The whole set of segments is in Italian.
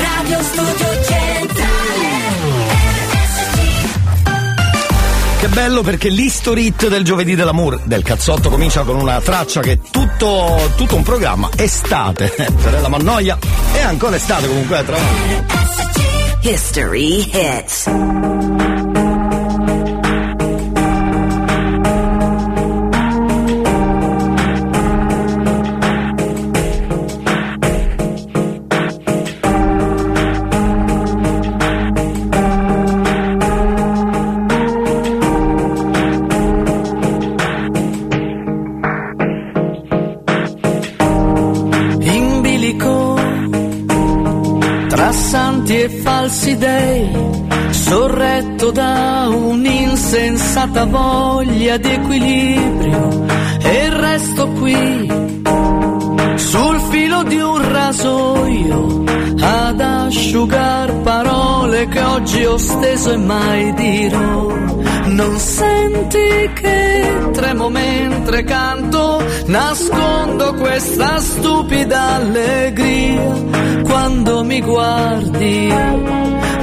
Radio Studio Centrale Che bello perché l'History Hit del giovedì dell'amour del cazzotto comincia con una traccia che è tutto, tutto un programma. Estate, Fiorella Mannoia, è ancora estate comunque, eh, tra l'altro. History Hits. Falsi dei, sorretto da un'insensata voglia di equilibrio e resto qui sul filo di un rasoio ad asciugar parole che oggi ho steso e mai dirò. Non senti che tremo mentre canto, nascondo questa stupida allegria quando mi guardi.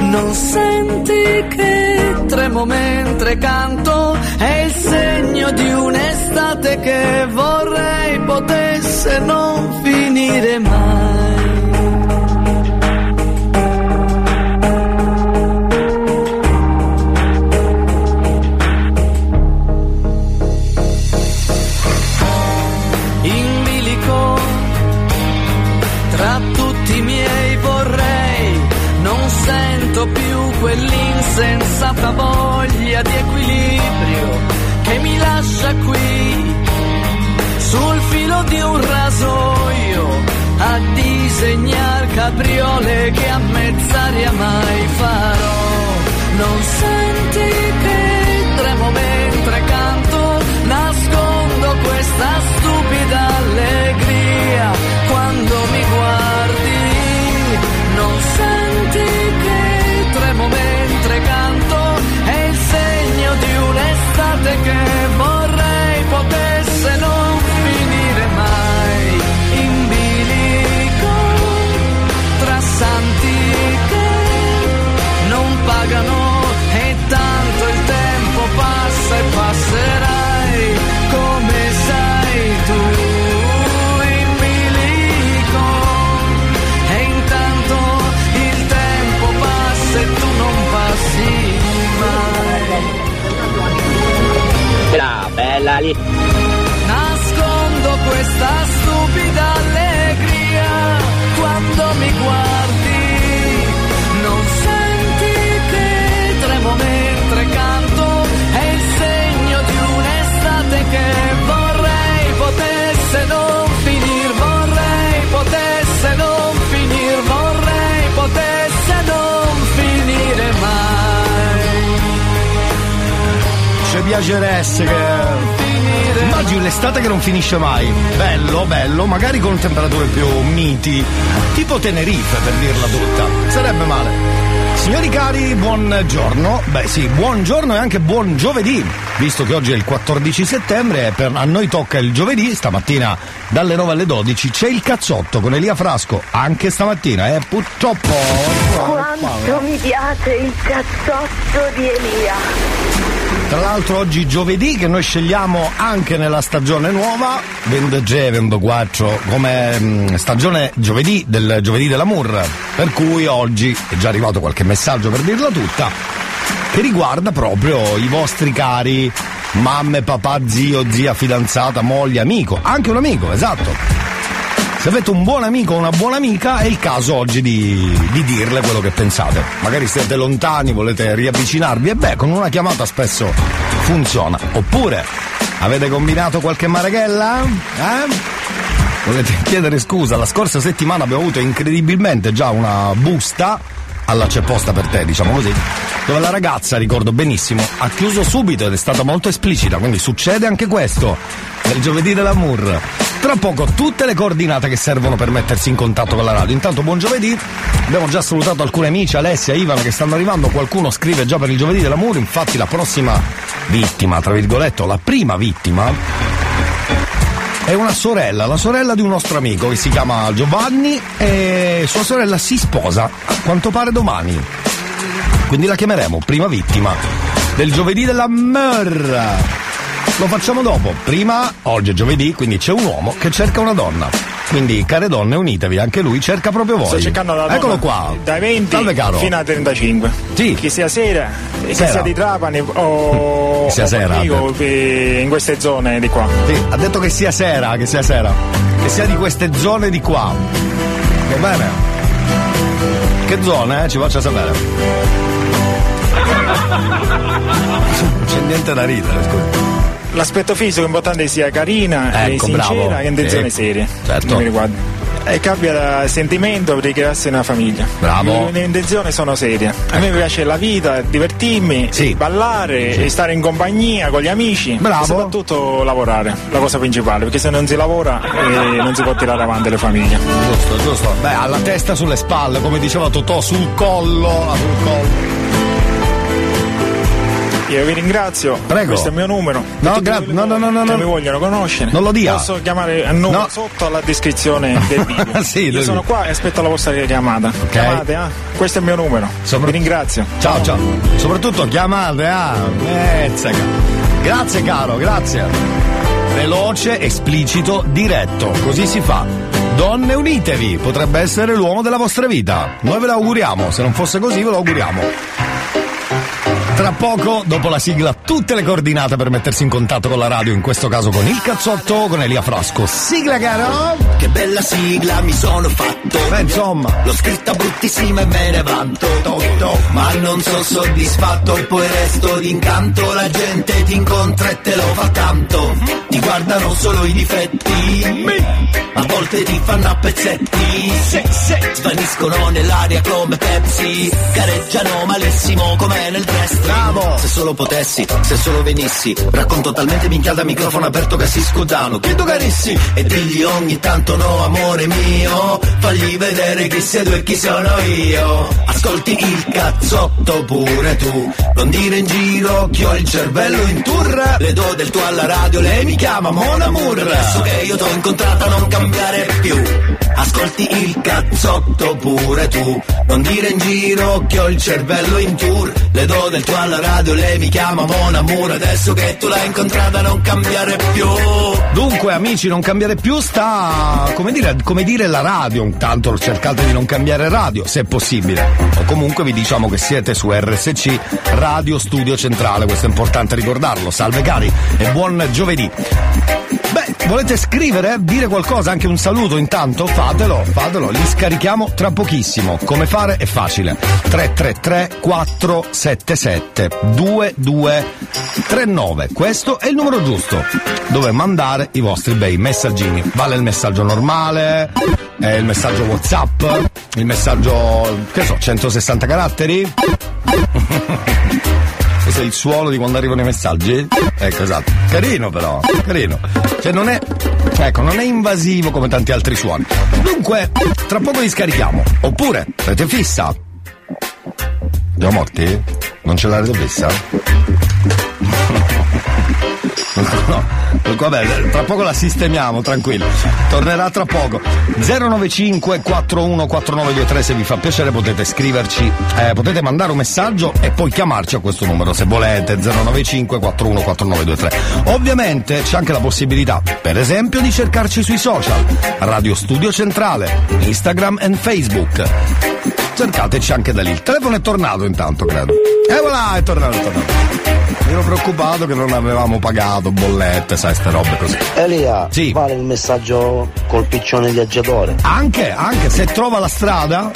Non senti che tremo mentre canto, è il segno di un'estate che vorrei potesse non finire mai. Quell'insensata voglia di equilibrio che mi lascia qui sul filo di un rasoio a disegnar capriole che a mezz'aria mai farò. Non senti che tremo mentre canto nascondo questa stupida un'estate La bella lì. Nascondo questa stupida allegria quando mi guardi. Non senti che tremo mentre canto, è il segno di un'estate che piaceresse che... Immagini l'estate che non finisce mai. Bello, bello, magari con temperature più miti. Tipo Tenerife, per dirla tutta. Sarebbe male. Signori cari, buongiorno. Beh sì, buongiorno e anche buon giovedì. Visto che oggi è il 14 settembre e a noi tocca il giovedì, stamattina dalle 9 alle 12 c'è il cazzotto con Elia Frasco. Anche stamattina, eh, purtroppo. Quanto mi piace il cazzotto di Elia. Tra l'altro oggi giovedì che noi scegliamo anche nella stagione nuova, 23, 24, come mm, stagione giovedì del giovedì dell'amour. Per cui oggi è già arrivato qualche messaggio per dirla tutta, che riguarda proprio i vostri cari mamme, papà, zio, zia, fidanzata, moglie, amico, anche un amico, esatto. Se avete un buon amico o una buona amica è il caso oggi di, di dirle quello che pensate. Magari siete lontani, volete riavvicinarvi e beh, con una chiamata spesso funziona. Oppure avete combinato qualche mareghella? Eh? Volete chiedere scusa? La scorsa settimana abbiamo avuto incredibilmente già una busta alla c'è posta per te, diciamo così, dove la ragazza, ricordo benissimo, ha chiuso subito ed è stata molto esplicita, quindi succede anche questo nel giovedì dell'amour. Tra poco tutte le coordinate che servono per mettersi in contatto con la radio. Intanto buon giovedì, abbiamo già salutato alcuni amici, Alessia, Ivan che stanno arrivando, qualcuno scrive già per il giovedì dell'amour, infatti la prossima vittima, tra virgolette, la prima vittima, è una sorella, la sorella di un nostro amico che si chiama Giovanni e sua sorella si sposa, a quanto pare domani. Quindi la chiameremo prima vittima del giovedì della merda. Lo facciamo dopo. Prima, oggi è giovedì, quindi c'è un uomo che cerca una donna. Quindi, care donne, unitevi, anche lui cerca proprio voi. Sto cercando la donna Eccolo qua. Dai 20 Salve caro. fino a 35. Sì. Che sia sera, che Sera. sia di Trapani o, Che sia o sera, detto. eh, in queste zone di qua. Sì, ha detto che sia sera, che sia sera. Che sia di queste zone di qua. Va bene? Che zone, eh? Ci faccia sapere. Non c'è niente da ridere, scusa. L'aspetto fisico è importante che sia carina e Ecco, sincera bravo. e intenzioni Sì. serie. Certo. E cambia da sentimento per ricrearsi una famiglia. Bravo. Le mie intenzioni sono serie. A me piace la vita, divertirmi, Sì. ballare, e stare in compagnia con gli amici. Bravo. E soprattutto lavorare, la cosa principale, perché se non si lavora eh, non si può tirare avanti le famiglie. Giusto, giusto. Beh, ha la testa sulle spalle, come diceva Totò, sul collo. Sul collo. Io vi ringrazio. Prego. Questo è il mio numero. No, gra- no, no, no, no, no. mi vogliono conoscere. Non lo dia. Posso chiamare il numero No. sotto alla descrizione del video. Sì, Io sono qua e aspetto la vostra chiamata. Chiamate, eh? Questo è il mio numero. Sopra- Vi ringrazio. Ciao, ciao. Soprattutto chiamate, ah, mezzaca. Grazie caro, grazie. Veloce, esplicito, diretto. Così si fa. Donne unitevi, potrebbe essere l'uomo della vostra vita. Noi ve lo auguriamo, se non fosse così ve lo auguriamo. Tra poco, dopo la sigla, tutte le coordinate per mettersi in contatto con la radio, in questo caso con il cazzotto, con Elia Frasco. Sigla caro! Che bella sigla mi sono fatto. Beh, insomma. L'ho scritta bruttissima e me ne vanto. Ma non sono soddisfatto e poi resto d'incanto. La gente ti incontra e te lo fa tanto. Ti guardano solo i difetti. A volte ti fanno a pezzetti. Svaniscono nell'aria come Pepsi. Gareggiano malissimo come nel wrestling. Bravo. Se solo potessi, se solo venissi. Racconto talmente minchiata a microfono aperto che si scudano. Chiedo carissi e digli ogni tanto no, amore mio. Fagli vedere chi sei tu e chi sono io. Ascolti il cazzotto pure tu. Non dire in giro che ho il cervello in tour. Le do del tuo alla radio, lei mi chiama Mon Amour. Adesso che io t'ho incontrata non cambiare più. Ascolti il cazzotto pure tu. Non dire in giro che ho il cervello in tour. Le do del tuo alla radio, lei mi chiama Mon Amour. Adesso che tu l'hai incontrata non cambiare più. Dunque, amici, non cambiare più sta, come dire, come dire la radio. Intanto cercate di non cambiare radio, se è possibile. O comunque vi diciamo che siete su RSC Radio Studio Centrale, questo è importante ricordarlo. Salve cari e buon giovedì. Beh, volete scrivere? Dire qualcosa? Anche un saluto intanto? Fatelo, fatelo, li scarichiamo tra pochissimo. Come fare? È facile. 333 477 2239. Questo è il numero giusto dove mandare i vostri bei messaggini. Vale il messaggio normale, eh, il messaggio WhatsApp, il messaggio, che so, 160 caratteri? Questo è il suono di quando arrivano i messaggi? Ecco, esatto. Carino però, carino. Cioè non è. Ecco, non è invasivo come tanti altri suoni. Dunque, tra poco li scarichiamo. Oppure, avete fissa? Siamo morti? Non ce l'avete fissa? No, vabbè, tra poco la sistemiamo, tranquillo. Tornerà tra poco. 095 414923 se vi fa piacere potete scriverci, eh, potete mandare un messaggio e poi chiamarci a questo numero se volete 095 414923. Ovviamente c'è anche la possibilità, per esempio, di cercarci sui social, Radio Studio Centrale, Instagram e Facebook. Cercateci anche da lì. Il telefono è tornato intanto, credo. E voilà, è tornato, è tornato. Mi ero preoccupato che non avevamo pagato bollette, sai, ste robe così. Elia, Sì. vale il messaggio col piccione viaggiatore. Anche, anche se trova la strada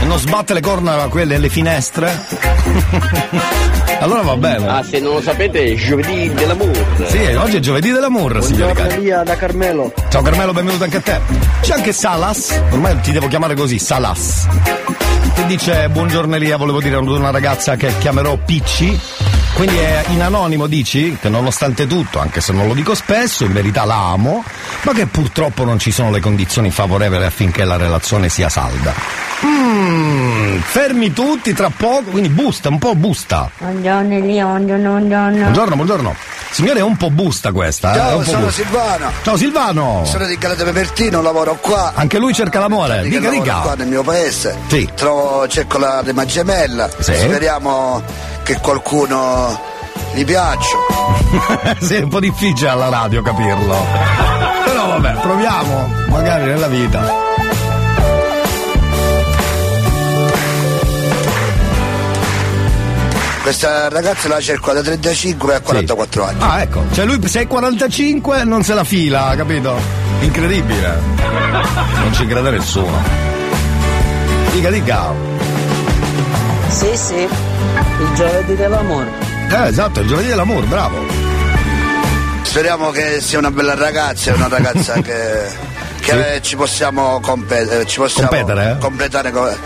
e non sbatte le corna a quelle alle finestre, allora va bene. Ah, se non lo sapete, è giovedì dell'amore. Sì, oggi è giovedì dell'amore, signori Buongiorno cari. Elia da Carmelo. Ciao Carmelo, benvenuto anche a te. C'è anche Salas, ormai ti devo chiamare così, Salas. Che dice buongiorno Elia, volevo dire ad una ragazza che chiamerò Picci. Quindi è in anonimo dici che nonostante tutto, anche se non lo dico spesso, in verità la amo, ma che purtroppo non ci sono le condizioni favorevoli affinché la relazione sia salda. Mmm, fermi tutti tra poco, quindi busta, un po' busta. Buongiorno Elia, buongiorno, buongiorno. Buongiorno, buongiorno. Signore, è un po' busta questa. eh, Ciao, un po' sono busta. Silvano. Ciao Silvano. Sono di Galate Pepertino, lavoro qua. Anche lui cerca l'amore. Dica, Dica, lavoro qua nel mio paese. Sì. Trovo, cerco la rima gemella. Sì. Speriamo che qualcuno gli piaccia. sì, è un po' difficile alla radio capirlo. Però vabbè, proviamo, magari nella vita. Questa ragazza la cerco da 35 a 44 anni. Ah, ecco, cioè lui se è 45 non se la fila, capito? Incredibile. Non ci crede nessuno. Dica, dica. Sì, sì, il giovedì dell'amore. Eh, esatto, il giovedì dell'amore, bravo. Speriamo che sia una bella ragazza, una ragazza che, che ci possiamo, competere, ci possiamo Competere, eh? completare co-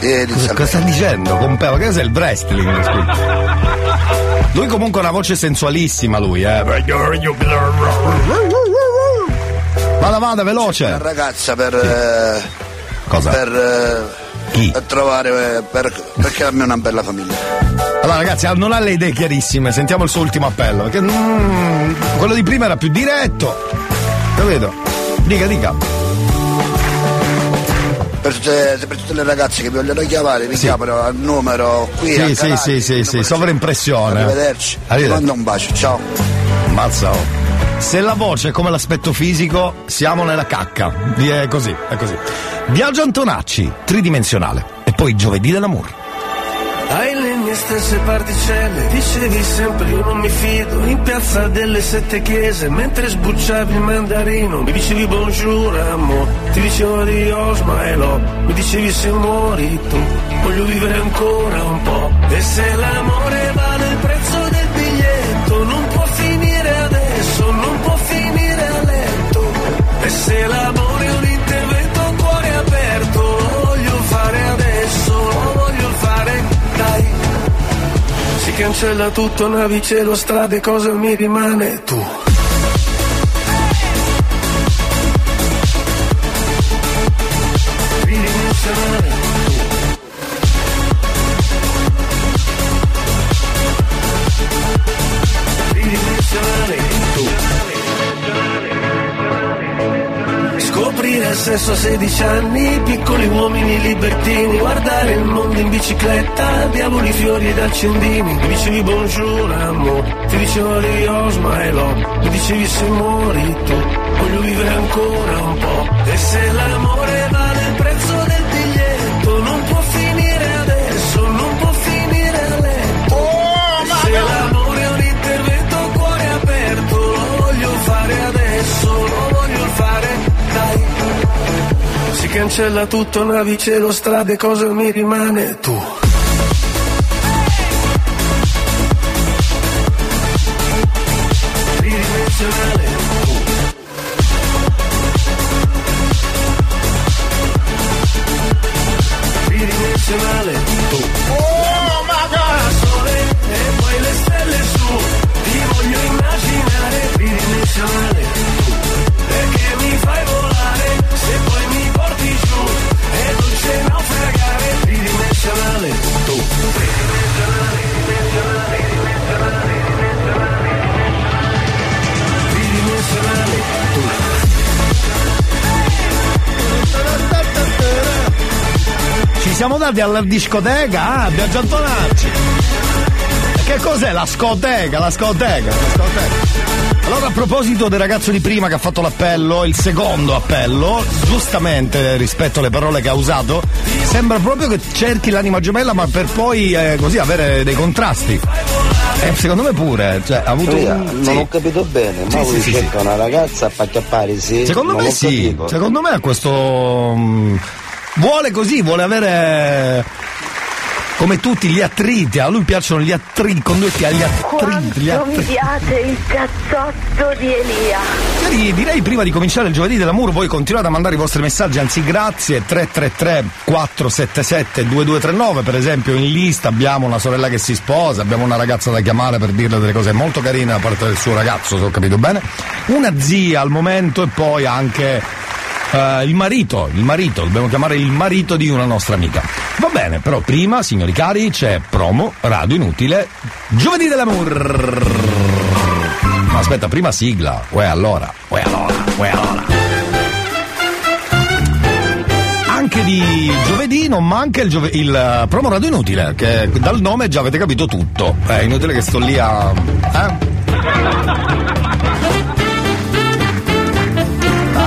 eh, Cosa, cosa sta dicendo? Compe- ma che cos'è il wrestling? scusa? Lui comunque ha una voce sensualissima, lui, eh. Vada, vada, Una veloce. ragazza per. eh, Cosa? Per, eh, Chi? per trovare. Per, per crearmi una bella famiglia. Allora, ragazzi, non ha le idee chiarissime. Sentiamo il suo ultimo appello. Perché mm, quello di prima era più diretto. Capito? Dica, dica. Per tutte, per tutte le ragazze che vogliono chiamare, mi Sì. chiamano al numero qui. Sì, sì, sì, sì, sì, sovraimpressione. Arrivederci. Ti Arrivederci. mando un bacio, ciao. Mazza, oh. Se la voce è come l'aspetto fisico, siamo nella cacca. È così, è così. Viaggio Antonacci, tridimensionale. E poi giovedì dell'amore. Le stesse particelle, dicevi sempre io non mi fido, in piazza delle sette chiese, mentre sbucciavi il mandarino, mi dicevi bonjour amore, ti dicevo adios my love, mi dicevi se muori tu, voglio vivere ancora un po', e se l'amore vale il prezzo del biglietto, non può finire adesso, non può finire a letto, e se l'amore cancella tutto, navi, cielo, strade, cosa mi rimane? Tu. Sesso a 16 anni, piccoli uomini libertini, guardare il mondo in bicicletta, diavoli fiori ed accendini. Mi dicevi bonjour amore, ti dicevo adios my love, mi dicevi se muori tu, voglio vivere ancora un po'. E se l'amore vale cancella tutto, navi, cielo, strade, cosa mi rimane? Tu. Ci siamo dati alla discoteca, ah, Viaggio Antonacci. Che cos'è la scoteca? La scoteca, la scoteca. Allora a proposito del ragazzo di prima che ha fatto l'appello, il secondo appello, giustamente rispetto alle parole che ha usato, sembra proprio che cerchi l'anima gemella ma per poi eh, così avere dei contrasti. E secondo me pure, cioè ha avuto Elia, un... non sì. ho capito bene, Sì, ma sì, sì, cerca sì. una ragazza per acchiappare, sì. Secondo non me sì, capito. secondo me ha questo... mm, vuole così, vuole avere... come tutti gli attriti, a lui piacciono gli attriti, con due T, gli attriti, gli Quanto mi attriti. piace il cazzotto di Elia. Direi, direi prima di cominciare il giovedì dell'amore voi continuate a mandare i vostri messaggi, anzi grazie 333 477 2239 per esempio in lista abbiamo una sorella che si sposa, abbiamo una ragazza da chiamare per dirle delle cose molto carine da parte del suo ragazzo, se ho capito bene, una zia al momento e poi anche eh, il marito, il marito, dobbiamo chiamare il marito di una nostra amica. Va bene, però prima, signori cari, c'è promo radio inutile giovedì dell'amore. Ma aspetta, prima sigla. Uè allora, uè allora, uè allora. Anche di giovedì non manca il, giove- il eh, promo radio inutile, che dal nome già avete capito tutto. È inutile che sto lì a. Eh?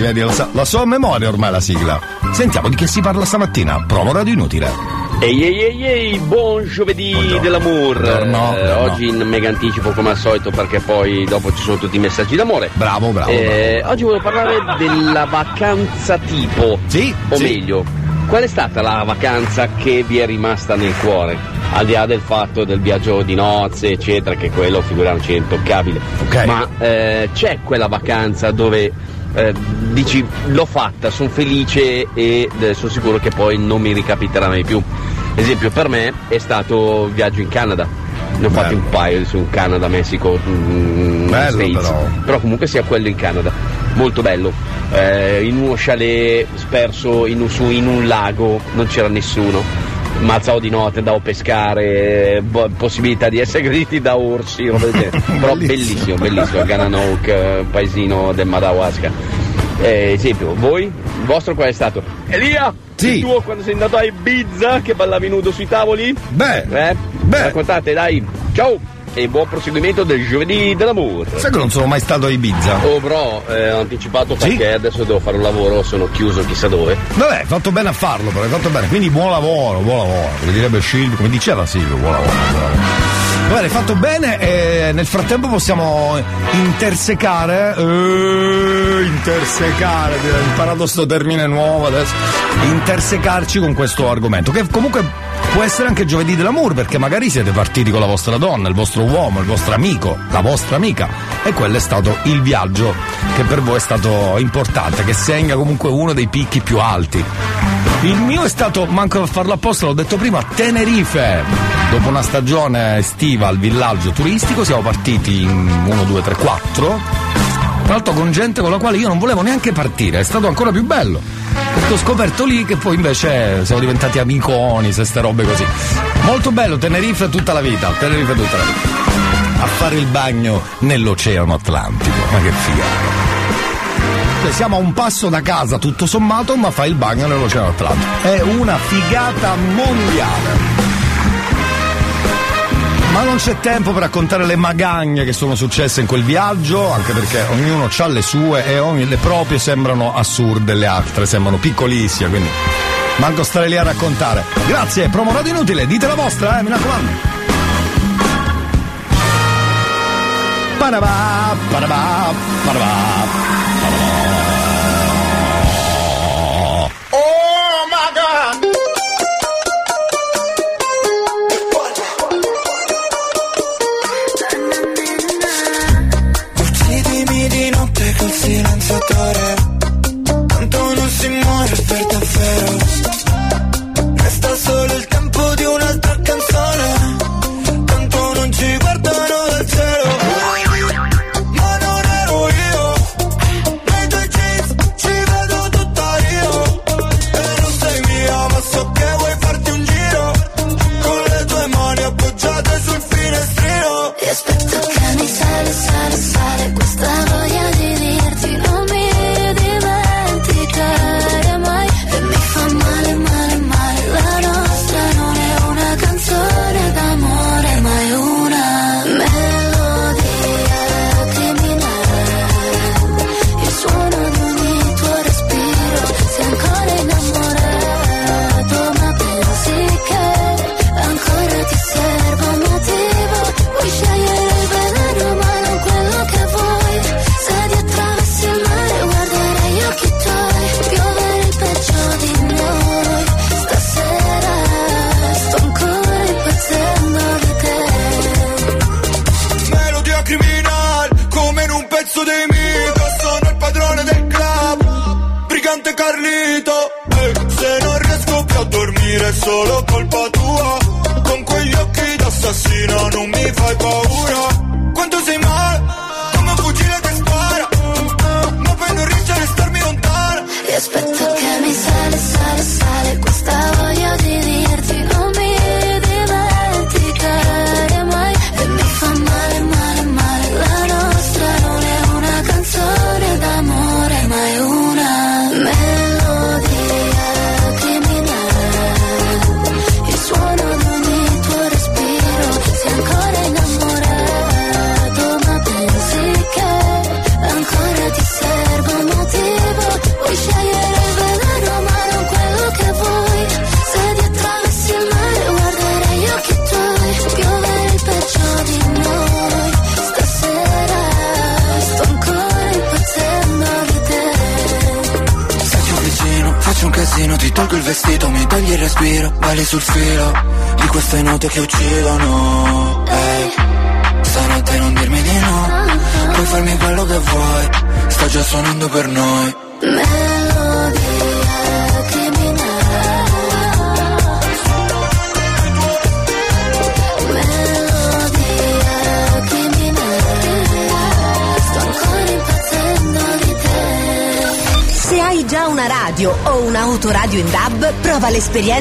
Rivedi, lo, sa- la so a memoria ormai la sigla. Sentiamo di che si parla stamattina. Provo radio inutile. Ehi ehi ehi ehi, buon giovedì dell'amore. Buongiorno, Eh, oggi in mega anticipo come al solito perché poi dopo ci sono tutti i messaggi d'amore. Bravo, bravo. Eh, oggi volevo parlare della vacanza tipo. Sì. O sì. meglio, qual è stata la vacanza che vi è rimasta nel cuore? Al di là del fatto del viaggio di nozze, eccetera, che quello figuriamoci è intoccabile. Ok. Ma eh, c'è quella vacanza dove eh, dici l'ho fatta, sono felice e eh, sono sicuro che poi non mi ricapiterà mai più. Esempio per me è stato il viaggio in Canada. Ne ho fatti un paio su Canada, Messico, mm, Bello, States. però. comunque sia quello in Canada. Molto bello. Eh, in uno chalet sperso in un, su, in un lago, non c'era nessuno. Mi alzavo di notte, andavo a pescare, bo- possibilità di essere aggrediti da orsi, roba del genere. però bellissimo, bellissimo, Gananoke, eh, paesino del Madawaska. Eh, esempio, voi? Il vostro qual è stato? Elia! Sì. Il tuo quando sei andato a Ibiza che ballavi nudo sui tavoli? Beh, Eh? Beh. Raccontate, dai! Ciao! E buon proseguimento del giovedì dell'amore! sai che non sono mai stato a Ibiza? Oh bro, eh, ho anticipato Sì? perché adesso devo fare un lavoro, sono chiuso chissà dove. Vabbè, fatto bene a farlo, però hai fatto bene. Quindi buon lavoro, buon lavoro. Come direbbe Silvio, come diceva Silvio, buon lavoro. Buon lavoro. Va bene, hai fatto bene e nel frattempo possiamo intersecare. Eh, intersecare, ho imparato sto termine nuovo adesso. Intersecarci con questo argomento, che comunque può essere anche giovedì dell'amore, perché magari siete partiti con la vostra donna, il vostro uomo, il vostro amico, la vostra amica. E quello è stato il viaggio che per voi è stato importante, che segna comunque uno dei picchi più alti. Il mio è stato, manco a farlo apposta, l'ho detto prima, Tenerife. Dopo una stagione estiva al villaggio turistico siamo partiti in 1, 2, 3, 4. Tra l'altro con gente con la quale io non volevo neanche partire, è stato ancora più bello. Ho scoperto lì che poi invece siamo diventati amiconi, se ste robe così. Molto bello, Tenerife tutta la vita, Tenerife tutta la vita. A fare il bagno nell'Oceano Atlantico, ma che figata. Cioè, siamo a un passo da casa tutto sommato, ma fai il bagno nell'Oceano Atlantico. È una figata mondiale. Ma non c'è tempo per raccontare le magagne che sono successe in quel viaggio, anche perché ognuno ha le sue e ogni, le proprie sembrano assurde, le altre sembrano piccolissime, quindi manco stare lì a raccontare. Grazie, promo inutile, dite la vostra, eh, mi raccomando. Parabà, parabà, parabà.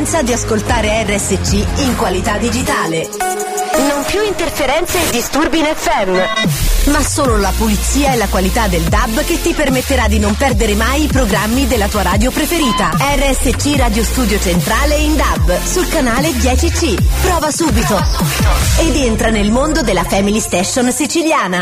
convenienza di ascoltare RSC in qualità digitale. Non più interferenze e disturbi in FM. Ma solo la pulizia e la qualità del DAB che ti permetterà di non perdere mai i programmi della tua radio preferita. RSC Radio Studio Centrale in DAB sul canale 10C. Prova subito. Prova subito. Ed entra nel mondo della Family Station siciliana.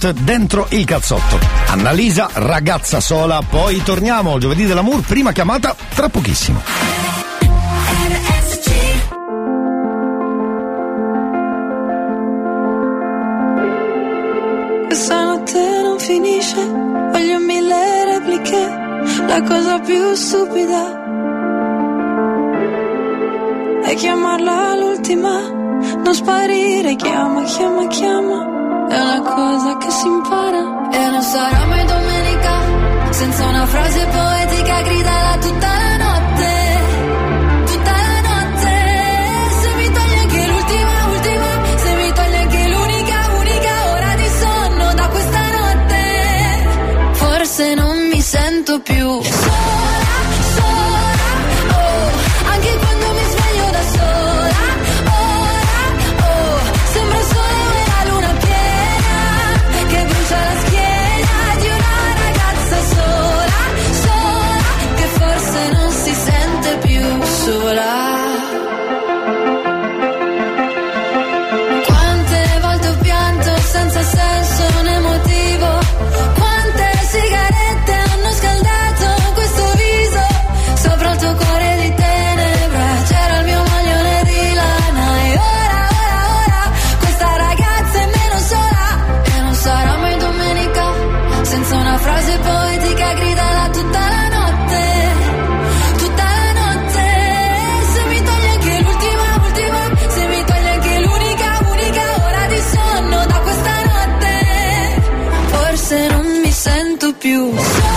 Hot dentro il cazzotto. Annalisa, ragazza sola, poi torniamo giovedì dell'amour, prima chiamata tra pochissimo. Questa notte non finisce, voglio mille repliche, la cosa più stupida è chiamarla l'ultima, non sparire, chiama, chiama, chiama, cosa che si impara. E non sarà mai domenica, senza una frase poetica gridala sento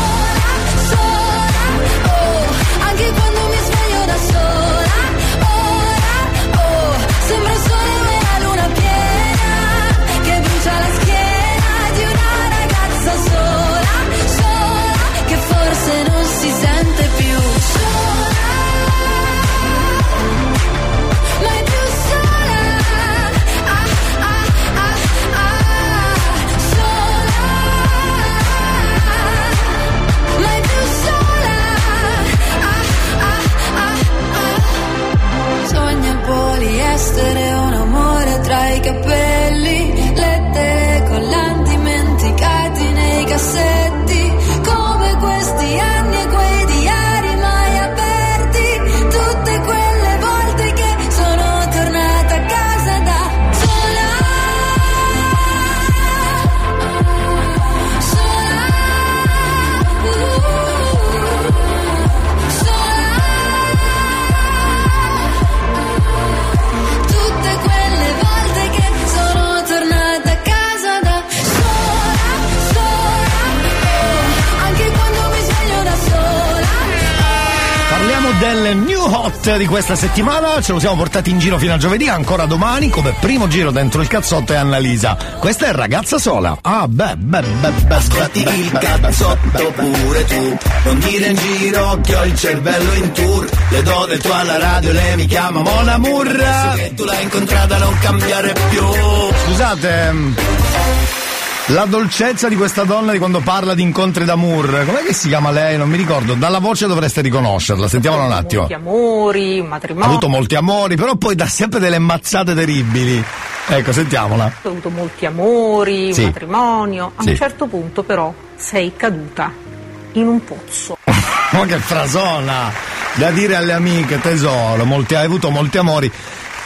di questa settimana, ce lo siamo portati in giro fino a giovedì, ancora domani come primo giro dentro il cazzotto è Annalisa. Questa è ragazza sola. Ah, beh, beh, beh, beh, beh, il cazzotto pure tu. Non dire in giro che ho il cervello in tour. Le do del tuo alla radio, lei mi chiama Mon Amour. Adesso che tu l'hai incontrata non cambiare più. Scusate, ehm, la dolcezza di questa donna di quando parla di incontri d'amour, com'è che si chiama lei? Non mi ricordo, dalla voce dovreste riconoscerla, sentiamola un attimo. Molti amori, un Ha matrimonio. avuto molti amori, però poi dà sempre delle mazzate terribili. Ecco, sentiamola. Ho avuto molti amori, Sì. un matrimonio. A Sì. un certo punto però sei caduta in un pozzo. Ma che frasona! Da dire alle amiche, tesoro, molti, hai avuto molti amori.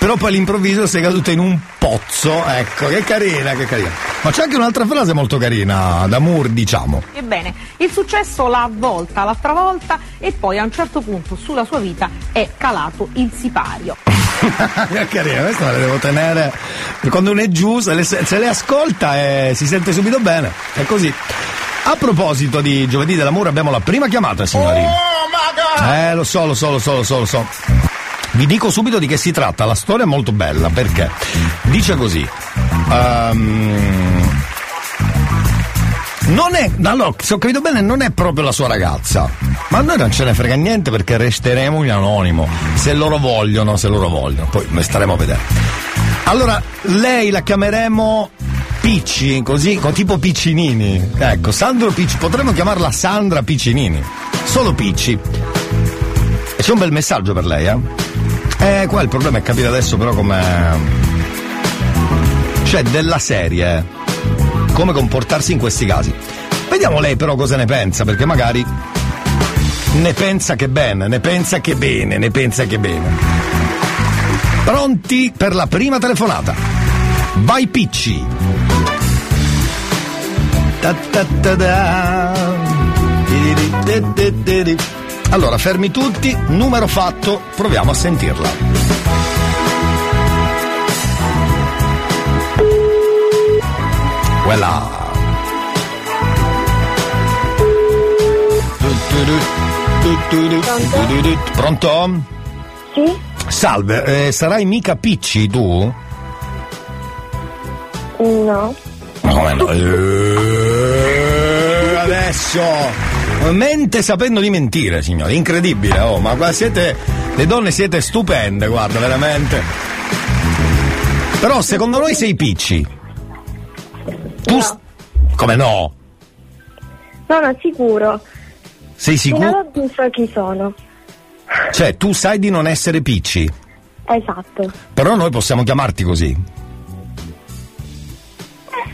Però poi all'improvviso sei caduta in un pozzo, ecco, che carina, che carina. Ma c'è anche un'altra frase molto carina, d'amour, diciamo. Ebbene, il successo l'ha avvolta l'altra volta e poi a un certo punto sulla sua vita è calato il sipario. che carina, questa la devo tenere. Quando uno è giù, se le, se le ascolta e si sente subito bene. È così. A proposito di giovedì dell'amore, abbiamo la prima chiamata, signori. Eh, lo so, lo so, lo so, lo so, lo so. Vi dico subito di che si tratta, la storia è molto bella perché dice così. ehm, non è, allora, se ho capito bene, non è proprio la sua ragazza. Ma noi non ce ne frega niente perché resteremo in anonimo. Se loro vogliono, se loro vogliono. Poi staremo a vedere. Allora, lei la chiameremo Picci, così, co- tipo Piccinini. Ecco, Sandro Picci, potremmo chiamarla Sandra Piccinini. Solo Picci. E c'è un bel messaggio per lei, eh? Eh, qua il problema è capire adesso però come. Cioè, della serie. Come comportarsi in questi casi. Vediamo lei però cosa ne pensa, perché magari ne pensa che bene, ne pensa che bene, ne pensa che bene. Pronti per la prima telefonata? Vai Picci! Ta ta ta da. Allora, fermi tutti, numero fatto, proviamo a sentirla. Quella. Pronto? Sì? Salve, eh, sarai mica Picci tu? No. Come no? Eh, adesso mente sapendo di mentire, signore, incredibile, oh, ma qua siete le donne siete stupende, guarda, veramente. Però secondo noi sei Picci. Tu s- come no? No, no, sicuro. Sei sicuro? oggi so chi sono. Cioè, tu sai di non essere Picci, Esatto. però noi possiamo chiamarti così.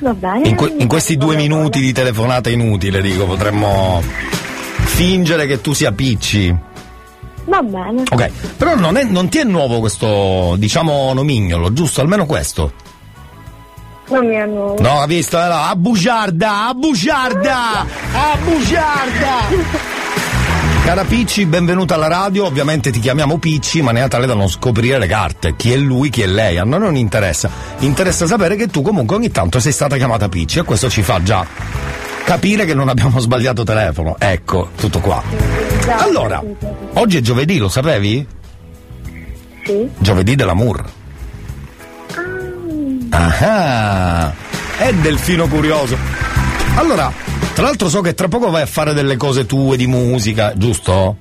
Va bene. In, que- in questi due minuti di telefonata inutile, dico, potremmo fingere che tu sia Picci. Va bene. Ok, però non, è- non ti è nuovo questo, diciamo, nomignolo, giusto? Almeno questo. Non mi è nuovo. No, ha visto? No, a bugiarda, a bugiarda, a bugiarda! Cara Picci, benvenuta alla radio, ovviamente ti chiamiamo Picci, ma ne ha tale da non scoprire le carte, chi è lui, chi è lei, a noi non interessa, interessa sapere che tu comunque ogni tanto sei stata chiamata Picci e questo ci fa già capire che non abbiamo sbagliato telefono, ecco, tutto qua. Allora, oggi è giovedì, lo sapevi? Sì. Giovedì dell'amour. Ah, è delfino curioso. Allora, tra l'altro so che tra poco vai a fare delle cose tue di musica, giusto?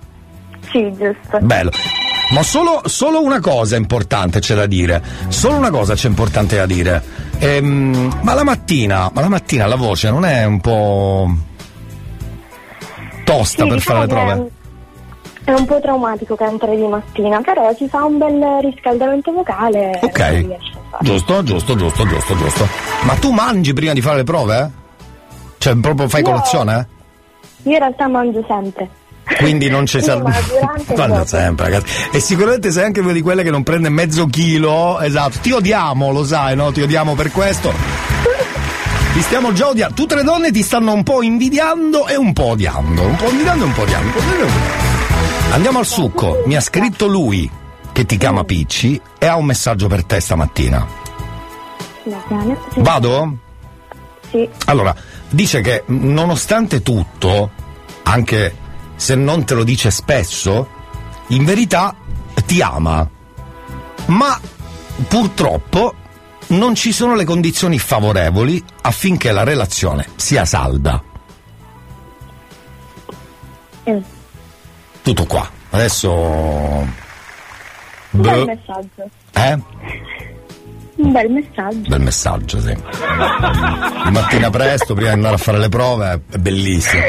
Sì, giusto. Bello. Ma solo, solo una cosa importante c'è da dire. Solo una cosa c'è importante da dire. Ehm, ma la mattina, ma la mattina la voce non è un po' tosta Sì, per diciamo fare le che prove? È un po' traumatico cantare di mattina, però si fa un bel riscaldamento vocale. Ok. Giusto, giusto, giusto, giusto, giusto. Ma tu mangi prima di fare le prove? Cioè, proprio fai No. colazione? Io in realtà mangio sempre. Quindi non ci serve. dopo. sempre, ragazzi. E sicuramente sei anche una di quelle che non prende mezzo chilo. Esatto. Ti odiamo, lo sai, no? Ti odiamo per questo. Ti stiamo già odiando. Tutte le donne ti stanno un po' invidiando e un po' odiando. Un po' invidiando e un po' odiando. Andiamo al succo. Mi ha scritto lui che ti chiama Picci e ha un messaggio per te stamattina. Vado? Sì. Allora, dice che nonostante tutto, anche se non te lo dice spesso, in verità ti ama. Ma purtroppo non ci sono le condizioni favorevoli affinché la relazione sia salda. Mm. Tutto qua. Adesso. Bel messaggio. Eh? Un bel messaggio. Bel messaggio, sì. Di mattina presto, prima di andare a fare le prove, è bellissimo.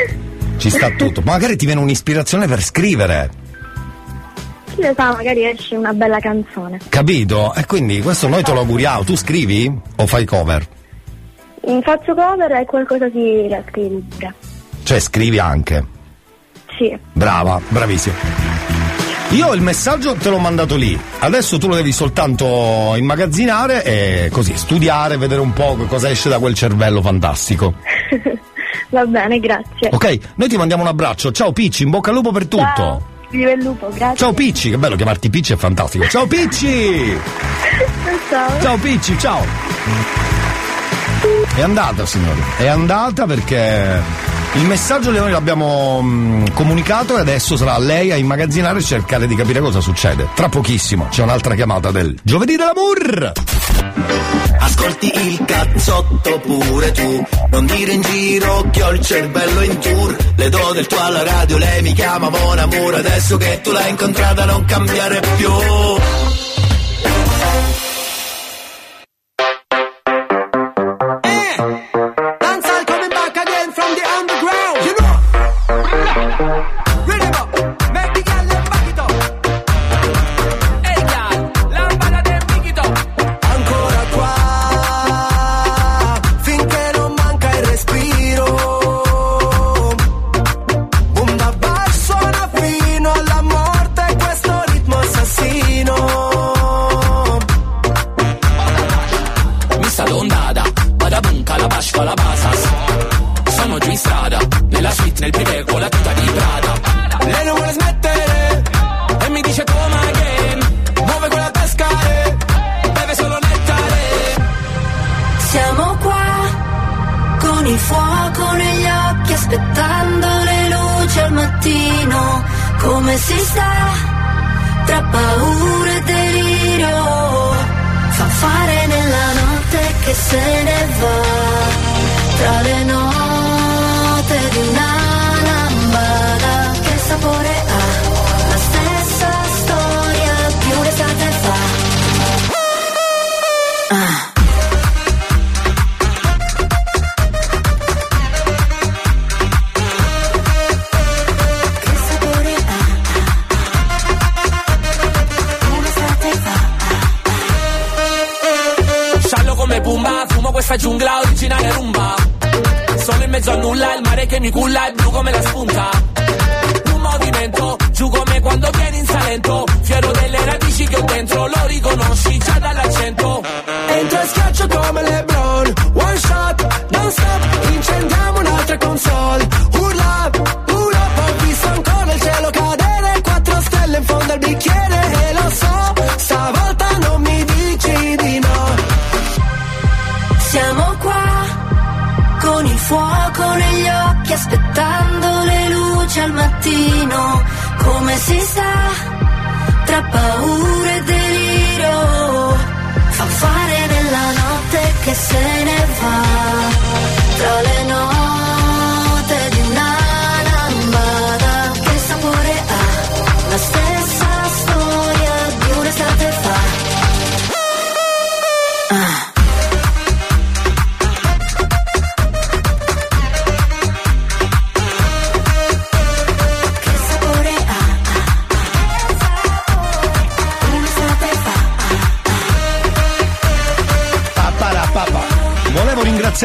Ci sta tutto. Ma magari ti viene un'ispirazione per scrivere, Chi lo sa, magari esce una bella canzone. capito? E quindi questo noi te lo auguriamo. Tu scrivi o fai cover? Mm, Faccio cover e qualcosa si scrive pure. Cioè scrivi anche. Sì. Brava, bravissimo. Io il messaggio te l'ho mandato lì, adesso tu lo devi soltanto immagazzinare e così studiare, vedere un po' cosa esce da quel cervello fantastico. Va bene, grazie. Ok, noi ti mandiamo un abbraccio, ciao Picci, in bocca al lupo per tutto. Ciao. Viva il lupo, grazie. Ciao Picci, che bello chiamarti Picci, è fantastico. Ciao Picci! Ciao. Ciao Picci, ciao! È andata signori, è andata perché Il messaggio Leone l'abbiamo comunicato e adesso sarà lei a immagazzinare e cercare di capire cosa succede. Tra pochissimo c'è un'altra chiamata del giovedì dell'amor. Ascolti il cazzotto pure tu Non dire in giro che ho il cervello in tour Le do del tuo alla radio, lei mi chiama Mon Amour Adesso che tu l'hai incontrata non cambiare più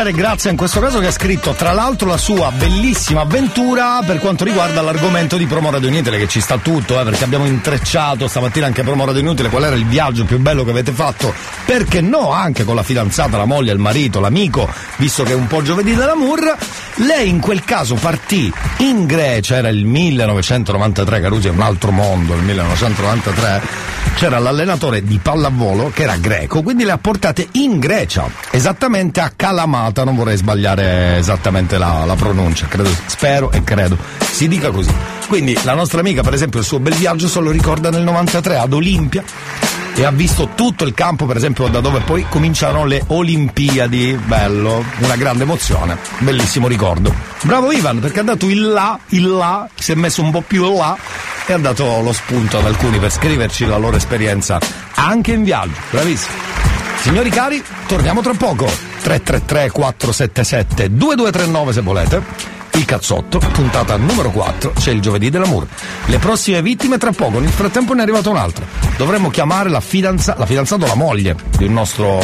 ringraziare Grazia in questo caso che ha scritto tra l'altro la sua bellissima avventura per quanto riguarda l'argomento di Promo Radio Inutile che ci sta tutto eh, perché abbiamo intrecciato stamattina anche Promo Radio Inutile qual era il viaggio più bello che avete fatto perché no anche con la fidanzata, la moglie, il marito, l'amico visto che è un po' giovedì dell'amour lei in quel caso partì in Grecia era il 1993 Carusi è un altro mondo il 1993 c'era l'allenatore di pallavolo che era greco, quindi le ha portate in Grecia, esattamente a Kalamata, non vorrei sbagliare esattamente la, la pronuncia, credo, spero e credo si dica così. Quindi la nostra amica, per esempio, il suo bel viaggio se lo ricorda nel 93 ad Olimpia e ha visto tutto il campo, per esempio, da dove poi cominciarono le Olimpiadi. Bello, una grande emozione, bellissimo ricordo. Bravo Ivan, perché è andato in là, in là, si è messo un po' più là e ha dato lo spunto ad alcuni per scriverci la loro esperienza anche in viaggio. Bravissimo. Signori cari, torniamo tra poco. 333 477 2239 se volete. Il cazzotto, puntata numero 4, c'è il giovedì dell'amore. Le prossime vittime tra poco, nel frattempo ne è arrivato un altro. Dovremmo chiamare la, fidanza- la fidanzata o la moglie di un nostro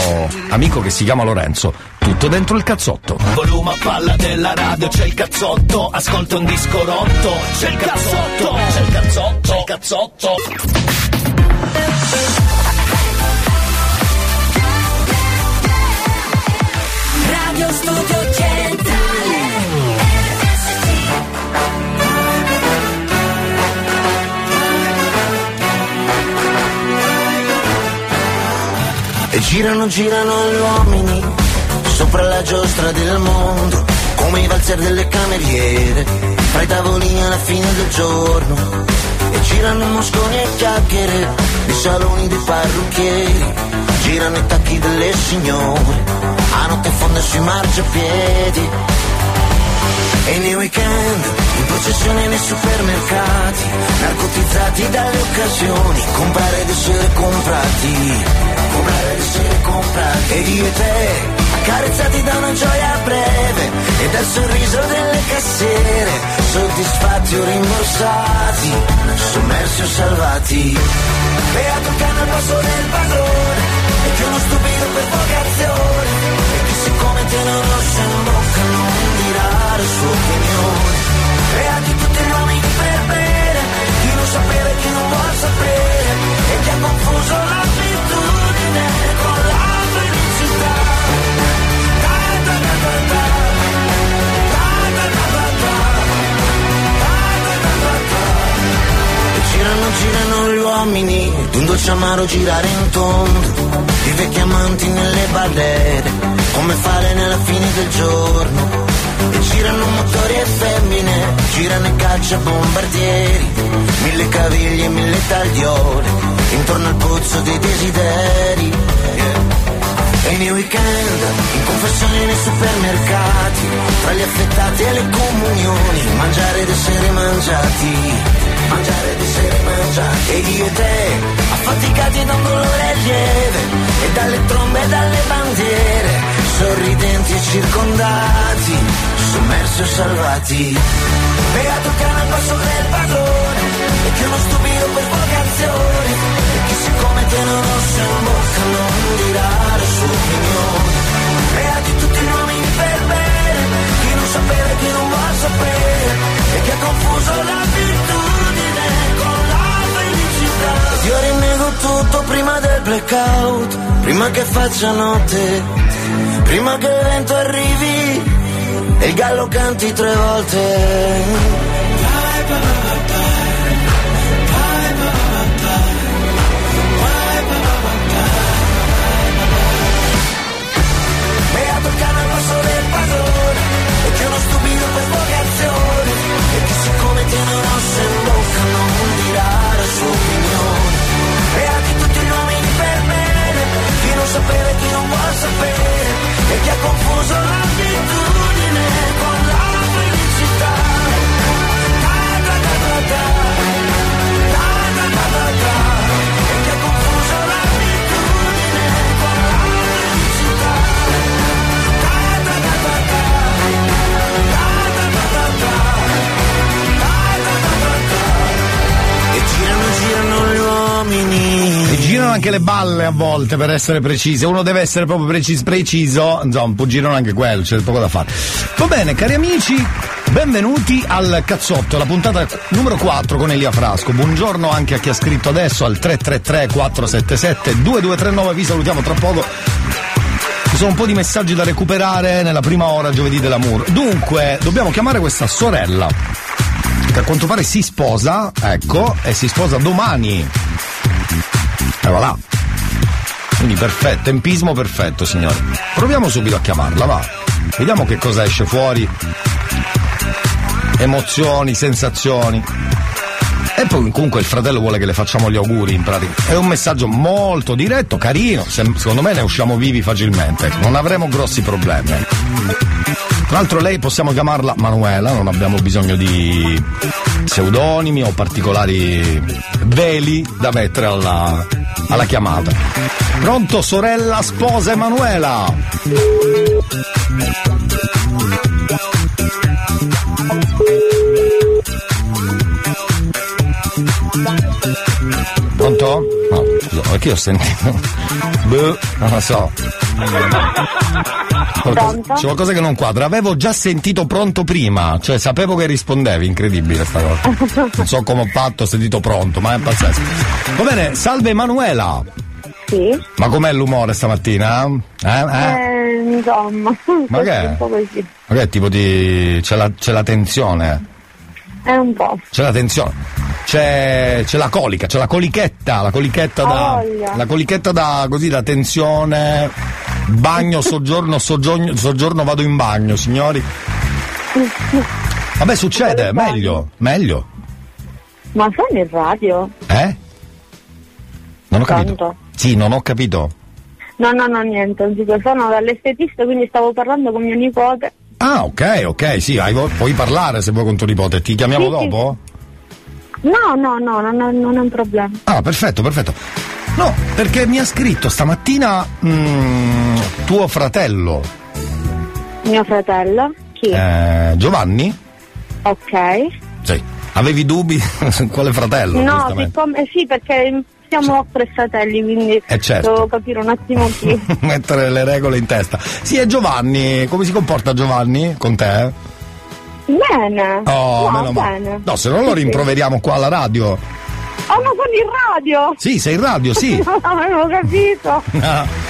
amico che si chiama Lorenzo. Tutto dentro il cazzotto. Volume a palla della radio, c'è il cazzotto, ascolta un disco rotto, c'è il cazzotto, c'è il cazzotto, c'è il cazzotto. Radio Studio E girano, girano gli uomini sopra la giostra del mondo, come i valzer delle cameriere, fra i tavolini alla fine del giorno. E girano mosconi e chiacchiere, nei saloni dei parrucchieri, girano i tacchi delle signore, a notte fonda sui marciapiedi. E nei weekend, in processione nei supermercati, narcotizzati dalle occasioni, comprare ed essere comprati, comprare ed essere comprati. Ed io e te, accarezzati da una gioia breve e dal sorriso delle cassiere, soddisfatti o rimborsati, sommersi o salvati. Beato cane al passo del padrone, e che uno stupido per vocazione, e chi siccome te non rosso in bocca la sua opinione. Beati tutti gli uomini per bene, chi non sapere, chi non vuol sapere, e chi ha confuso l'abitudine con la felicità. Da, da, da, da, da. E girano, girano gli uomini, ed un dolce amaro girare in tondo, i vecchi amanti nelle balere, come fare nella fine del giorno. Femmine, girano i cacciabombardieri, mille caviglie e mille tagliole, intorno al pozzo dei desideri. E nei weekend, in confessioni nei supermercati, tra gli affettati e le comunioni, mangiare ed essere mangiati, mangiare ed essere mangiati. Ed io e te, affaticati da un dolore lieve, e dalle trombe e dalle bandiere, sorridenti e circondati, sommersi o salvati. Beato cane al passo del padrone, e che uno stupido per vocazione, e chi siccome te non rosso in bocca non dirà la sua opinione. Beati tutti gli uomini per bene, chi non sapere, chi non vuol sapere, e che ha confuso l'abitudine con la felicità. Io rinnego tutto prima del blackout, prima che faccia notte, prima che il vento arrivi e il gallo canti tre volte. Girano anche le balle a volte per essere precise. Uno deve essere proprio precis- preciso, insomma, po' girano anche quello, c'è poco da fare. Va bene, cari amici, benvenuti al cazzotto, la puntata numero 4 con Elia Frasco. Buongiorno anche a chi ha scritto adesso al 333 477 2239, vi salutiamo tra poco. Ci sono un po' di messaggi da recuperare nella prima ora giovedì dell'amour. Dunque, dobbiamo chiamare questa sorella che a quanto pare si sposa, ecco, e si sposa domani. E voilà. Quindi perfetto, tempismo perfetto, signore. Proviamo subito a chiamarla, va. Vediamo che cosa esce fuori. Emozioni, sensazioni. E poi comunque il fratello vuole che le facciamo gli auguri in pratica. È un messaggio molto diretto, carino, se- secondo me ne usciamo vivi facilmente, non avremo grossi problemi. Tra l'altro lei possiamo chiamarla Manuela, non abbiamo bisogno di pseudonimi o particolari veli da mettere alla, alla chiamata. Pronto sorella sposa Emanuela? Pronto? No, scusa, perché ho sentito? Boh, non lo so. Qualcosa, c'è qualcosa che non quadra. Avevo già sentito pronto prima, cioè sapevo che rispondevi, incredibile sta cosa. Non so come ho fatto, ho sentito pronto, ma è pazzesco. Va bene, salve Emanuela. Sì. Ma com'è l'umore stamattina? Eh? eh? Eh, insomma, Ma che è? un po' così. Ma che tipo di. c'è la, c'è la tensione? È un po'. C'è la tensione. C'è, c'è la colica, c'è la colichetta, la colichetta da. Voglia. La colichetta da così da tensione. Bagno, soggiorno, soggiorno, soggiorno vado in bagno, signori. Vabbè, succede, meglio, meglio. Ma sono in radio? Eh? Non ho capito. Pronto? Sì, non ho capito. No, no, no, niente, non dico, sono dall'estetista, quindi stavo parlando con mio nipote. Ah, ok, ok, sì, hai puoi parlare se vuoi con tuo nipote. Ti chiamiamo Sì, sì. dopo? No, no, no, non, è- non è un problema. Ah, perfetto, perfetto. No, perché mi ha scritto stamattina mm, tuo fratello, Mio fratello? Chi? eh, Giovanni? Ok. Sì. Avevi dubbi su quale fratello? No, siccome, eh sì, perché siamo tre fratelli, quindi Eh, certo. devo capire un attimo chi. Mettere le regole in testa. Sì, è Giovanni. Come si comporta Giovanni con te? Bene. Oh, no, meno bene. No, se no lo rimproveriamo qua alla radio. Oh, ma sono in radio! Sì, sei in radio, sì. non avevo capito.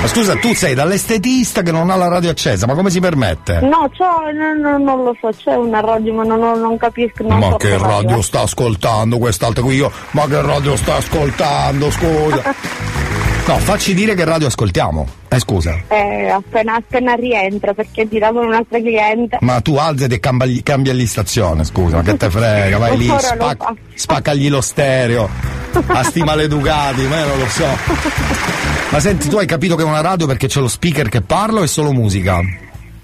Ma scusa, tu sei dall'estetista che non ha la radio accesa, ma come si permette? No, no, no, non lo so, c'è una radio, ma non, non capisco. Non Ma so che radio sta ascoltando quest'altra qui io? Ma che radio sta ascoltando, scusa? No, facci dire che radio ascoltiamo. Eh, scusa. Eh, appena, appena rientro perché tiravo un'altra cliente. Ma tu alzati e cambia- cambiagli stazione, scusa, ma che te frega, vai lì, spac- spaccagli lo stereo, a sti maleducati, ma io non lo so. Ma senti, tu hai capito che è una radio perché c'è lo speaker che parla o è solo musica?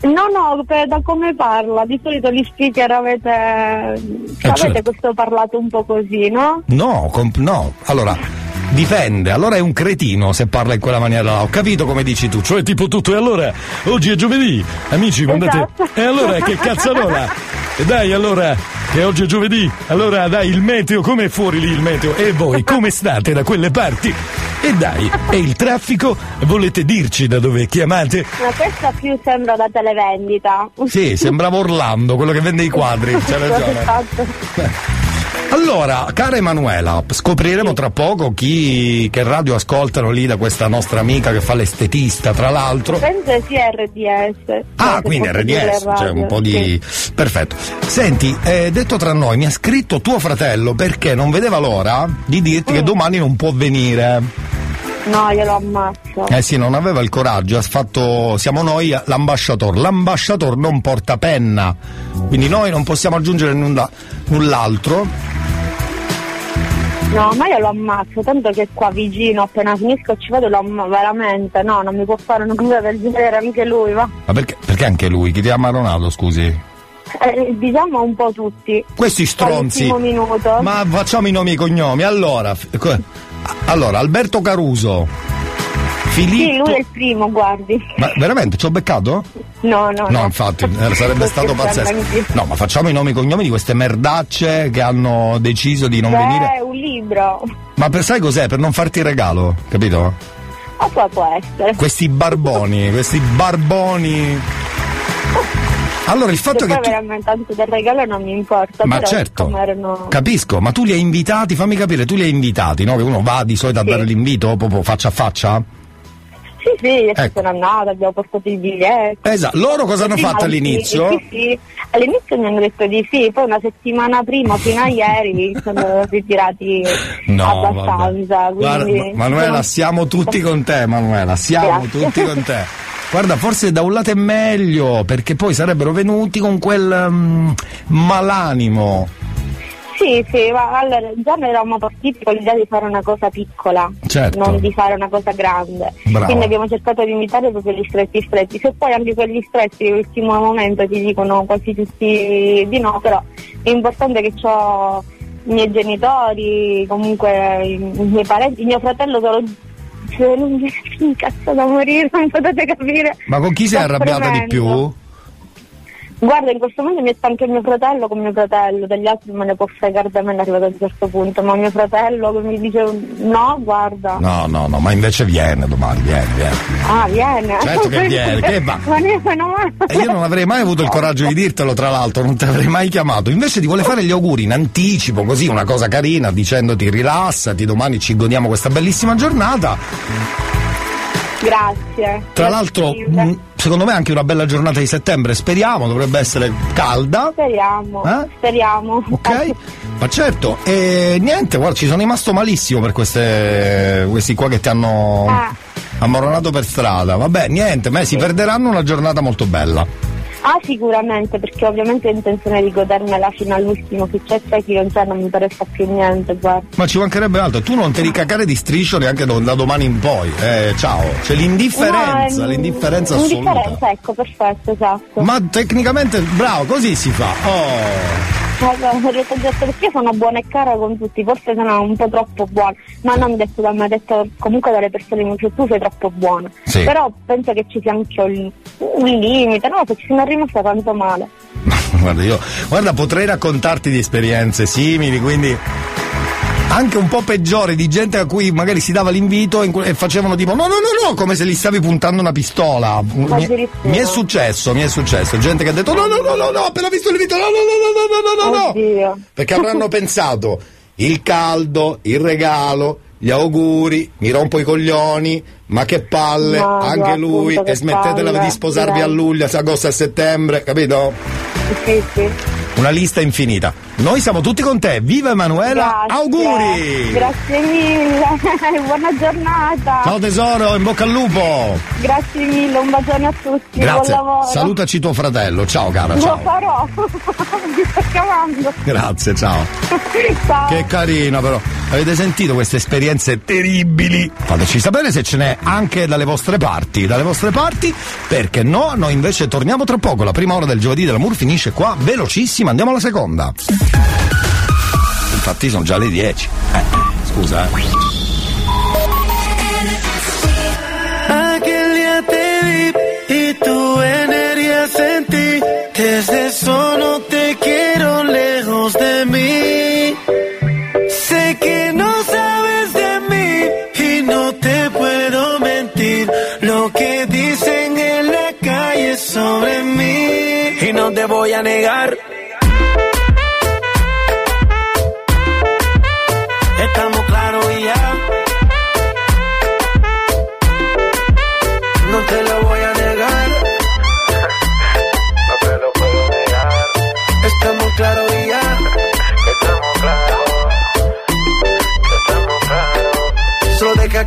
No, no, per- da come parla? Di solito gli speaker avete, Eh, avete certo. questo parlato un po' così, no? No, comp- no, allora dipende, allora è un cretino se parla in quella maniera là, ho capito come dici tu, cioè tipo tutto, e allora oggi è giovedì, amici, mandate, Esatto. e allora che cazzarola, e dai allora, che oggi è giovedì, allora dai il meteo, com'è fuori lì il meteo, e voi come state da quelle parti? E dai, e il traffico, volete dirci da dove chiamate? Ma questa più sembra da televendita. Sì, sembrava Orlando, quello che vende i quadri, c'è ragione. Allora, cara Emanuela, scopriremo tra poco chi che radio ascoltano lì da questa nostra amica che fa l'estetista, tra l'altro. Penso sia RDS. Ah, quindi RDS, cioè radio, un po' di. sì. Perfetto. Senti, eh, detto tra noi, mi ha scritto tuo fratello perché non vedeva l'ora di dirti Mm. che domani non può venire. No, glielo ammazzo. Eh sì, non aveva il coraggio, ha fatto. Siamo noi l'ambasciatore. L'ambasciatore non porta penna. Quindi noi non possiamo aggiungere nulla, null'altro. No, ma io lo ammazzo, tanto che qua vicino, appena finisco ci vado, lo ammazzo veramente. No, non mi può fare una cosa del genere anche lui, va. Ma perché, perché anche lui? Chi ti ha maronato, scusi? Eh, diciamo un po' tutti. Questi stronzi. Ma facciamo i nomi e i cognomi. Allora, allora Alberto Caruso. Sì, Filippo. lui è il primo, guardi. Ma veramente ci ho beccato? No, no, No, infatti, eh, sarebbe stato pazzesco. No, ma facciamo i nomi e cognomi di queste merdacce che hanno deciso di non C'è venire. un libro. Ma per sai cos'è? Per non farti regalo, capito? Ma poi può essere. Questi barboni, questi barboni. Allora il fatto Che poi tu. veramente tanto del regalo non mi importa. Ma certo, erano... capisco, ma tu li hai invitati, fammi capire, tu li hai invitati, no? Che uno va di solito a dare l'invito proprio faccia a faccia? Sì, sì, Ecco. sono andata, abbiamo portato i biglietti. Esatto, loro cosa hanno Prima fatto sì, all'inizio? Sì, sì. All'inizio mi hanno detto di sì, poi una settimana prima, fino a ieri, sono ritirati No, abbastanza. Guarda, Manuela, siamo tutti con te, Manuela, siamo Grazie. tutti con te. Guarda, forse da un lato è meglio, perché poi sarebbero venuti con quel mm, malanimo. Sì, sì, ma allora già noi eravamo partiti con l'idea di fare una cosa piccola, Certo. non di fare una cosa grande. Brava. Quindi abbiamo cercato di imitare proprio gli stretti stretti. Se poi anche quelli stretti all'ultimo momento ti dicono quasi tutti di no, però è importante che ho i miei genitori, comunque i, miei parenti, il mio fratello solo se non mi incazzo da morire, non potete capire. Ma con chi sei arrabbiata di più? Guarda, in questo momento mi sta anche mio fratello con mio fratello, degli altri me ne può fregare da me è arrivato a un certo punto, ma mio fratello che mi dice no, guarda. No, no, no, ma invece viene domani, viene, viene. Ah, viene. Certo che viene, che va? Ma ne. E io non avrei mai avuto il coraggio di dirtelo, tra l'altro, non ti avrei mai chiamato. Invece ti vuole fare gli auguri in anticipo, così una cosa carina, dicendoti rilassati, domani ci godiamo questa bellissima giornata. Grazie. Tra l'altro, mh, secondo me è anche una bella giornata di settembre, speriamo, dovrebbe essere calda. Speriamo, Eh? speriamo. Ok? Ma certo, e niente, guarda, ci sono rimasto malissimo per queste, questi qua che ti hanno Ah. ammoronato per strada. Vabbè, niente, ma si perderanno una giornata molto bella. Ah, sicuramente, perché ovviamente ho intenzione di godermela fino all'ultimo, che c'è c'è chi non c'è, non mi interessa più niente, guarda. Ma ci mancherebbe altro, tu non ti ricacare di striscio neanche da domani in poi. Eh, ciao. C'è l'indifferenza, No, l'indifferenza assoluta. Indifferenza, ecco, perfetto, esatto. Ma tecnicamente, bravo, così si fa. Oh. Allora, ho detto perché io sono buona e cara con tutti, forse sono un po' troppo buona, ma non detto da me, detto comunque dalle persone che cioè, tu sei troppo buona. Sì. Però penso che ci sia anche un, un limite, no? Se ci sono rimasta tanto male. Guarda, io, guarda, potrei raccontarti di esperienze simili, quindi anche un po' peggiori di gente a cui magari si dava l'invito e, e facevano tipo no no no no come se gli stavi puntando una pistola mi, mi è successo mi è successo gente che ha detto no no no no no ho appena visto l'invito no no no no no no no no perché avranno pensato il caldo il regalo gli auguri mi rompo i coglioni ma che palle No, anche lui e smettetela palle, di sposarvi a luglio agosto e settembre capito? Sì, sì. Una lista infinita noi siamo tutti con te viva Emanuela Grazie. auguri Grazie mille, buona giornata. Ciao tesoro, in bocca al lupo! Grazie mille, un bacione a tutti, Grazie. buon lavoro. Salutaci tuo fratello. Ciao cara, Lo ciao. farò, mi sto chiamando. Grazie, ciao. Ciao. Che carino però. Avete sentito queste esperienze terribili? Fateci sapere se ce n'è anche dalle vostre parti. Dalle vostre parti, perché no? Noi invece torniamo tra poco. La prima ora del giovedì dell'amour finisce qua, velocissima. Andiamo alla seconda. Infatti sono già le 10. Eh, scusa, eh. Aquel día te vi y tu energía sentí. Desde eso no te quiero lejos de mí. Sé que no sabes de mí y no te puedo mentir. Lo que dicen en la calle sobre mí y no te voy a negar.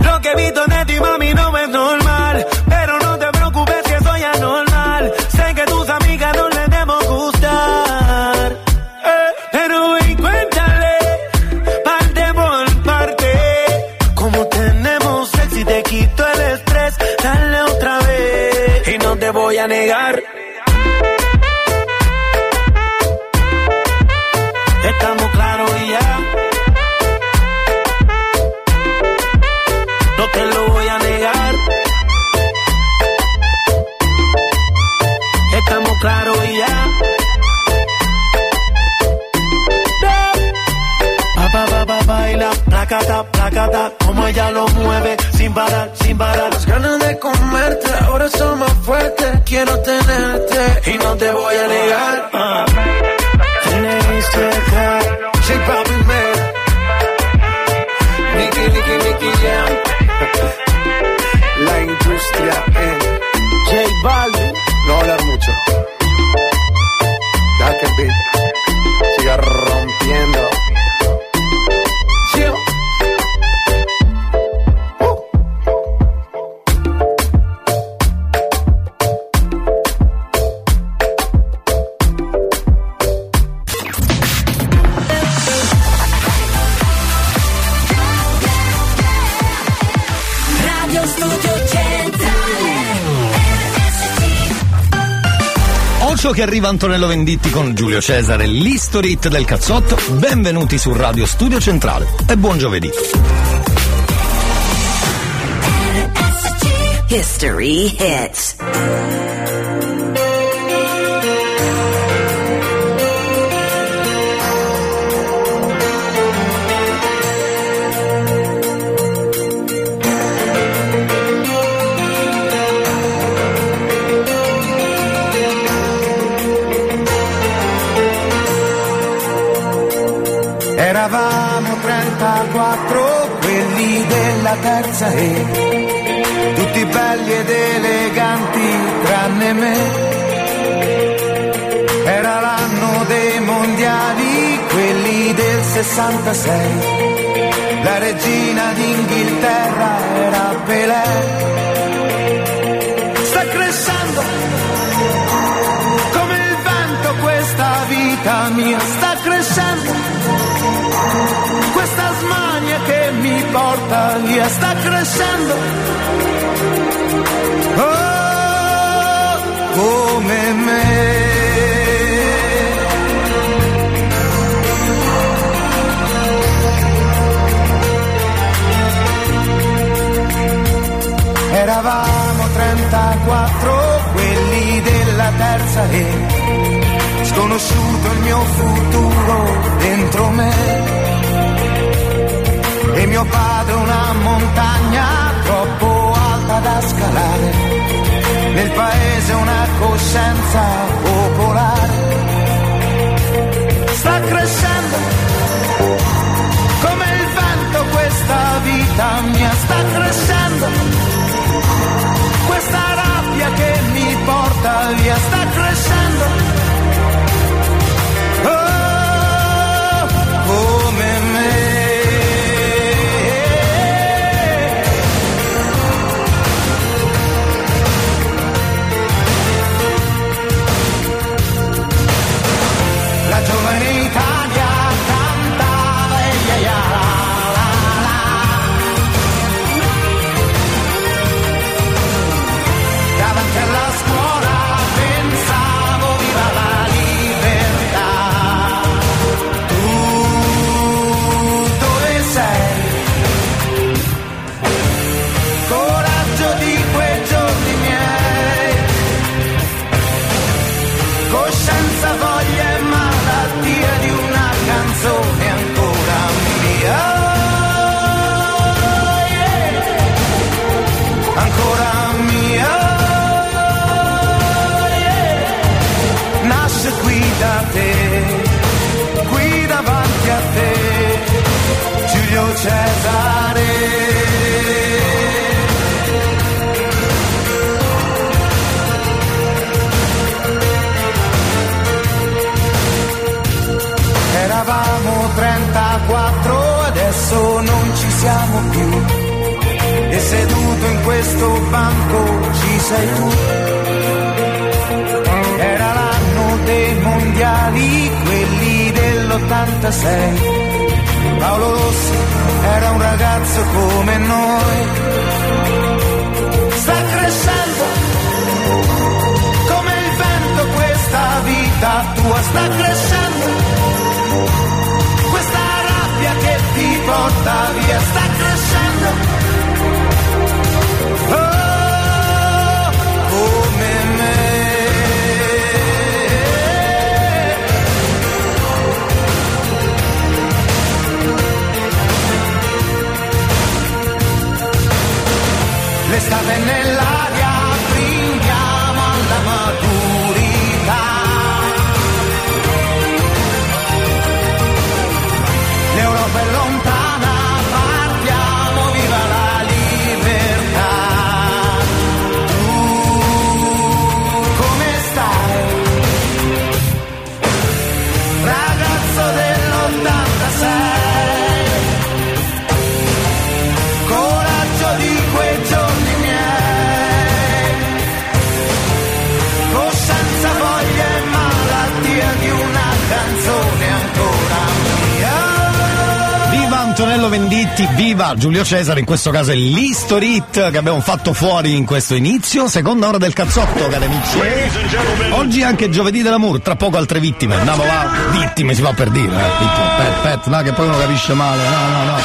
Lo que he visto de ti, mami, no es normal. Pero no te preocupes si eso ya es normal. Sé que tus amigas no les debemos gustar. Eh, pero ven, cuéntale, parte por parte. Como tenemos sexy, te quito el estrés. Dale otra vez. Y no te voy a negar. Placata, como ella lo mueve, sin parar, sin parar. Las ganas de comerte, ahora son más fuertes. Quiero tenerte y no te voy a negar. Ah. Ocio che arriva Antonello Venditti con Giulio Cesare, l'History Hit del cazzotto. Benvenuti su Radio Studio Centrale e buon giovedì. History hits. 34, quelli della terza E, tutti belli ed eleganti tranne me. Era l'anno dei mondiali, quelli del 66. La regina d'Inghilterra era Pelé. Sta crescendo come il vento questa vita mia, sta che mi porta via, sta crescendo. Oh, come me. Eravamo 34, quelli della terza E, sconosciuto il mio futuro dentro me. Mio padre una montagna troppo alta da scalare, nel paese una coscienza popolare. Sta crescendo come il vento questa vita mia, sta crescendo questa rabbia che mi porta via sta crescendo. Siamo più. E seduto in questo banco ci sei tu. Era l'anno dei mondiali, quelli dell'86. Paolo Rossi era un ragazzo come noi. Sta crescendo come il vento questa vita tua, sta crescendo. Ti porta via, sta crescendo. Oh, come me. L'estate è nell'aria, brindiamo Antonello Venditti, viva Giulio Cesare, in questo caso è l'Historit che abbiamo fatto fuori in questo inizio, seconda ora del cazzotto, cari amici. Oggi è anche giovedì dell'amour, tra poco altre vittime. Andiamo va, vittime si fa per dire, eh. Vittime, pet, pet, no, che poi uno capisce male, no, no, no.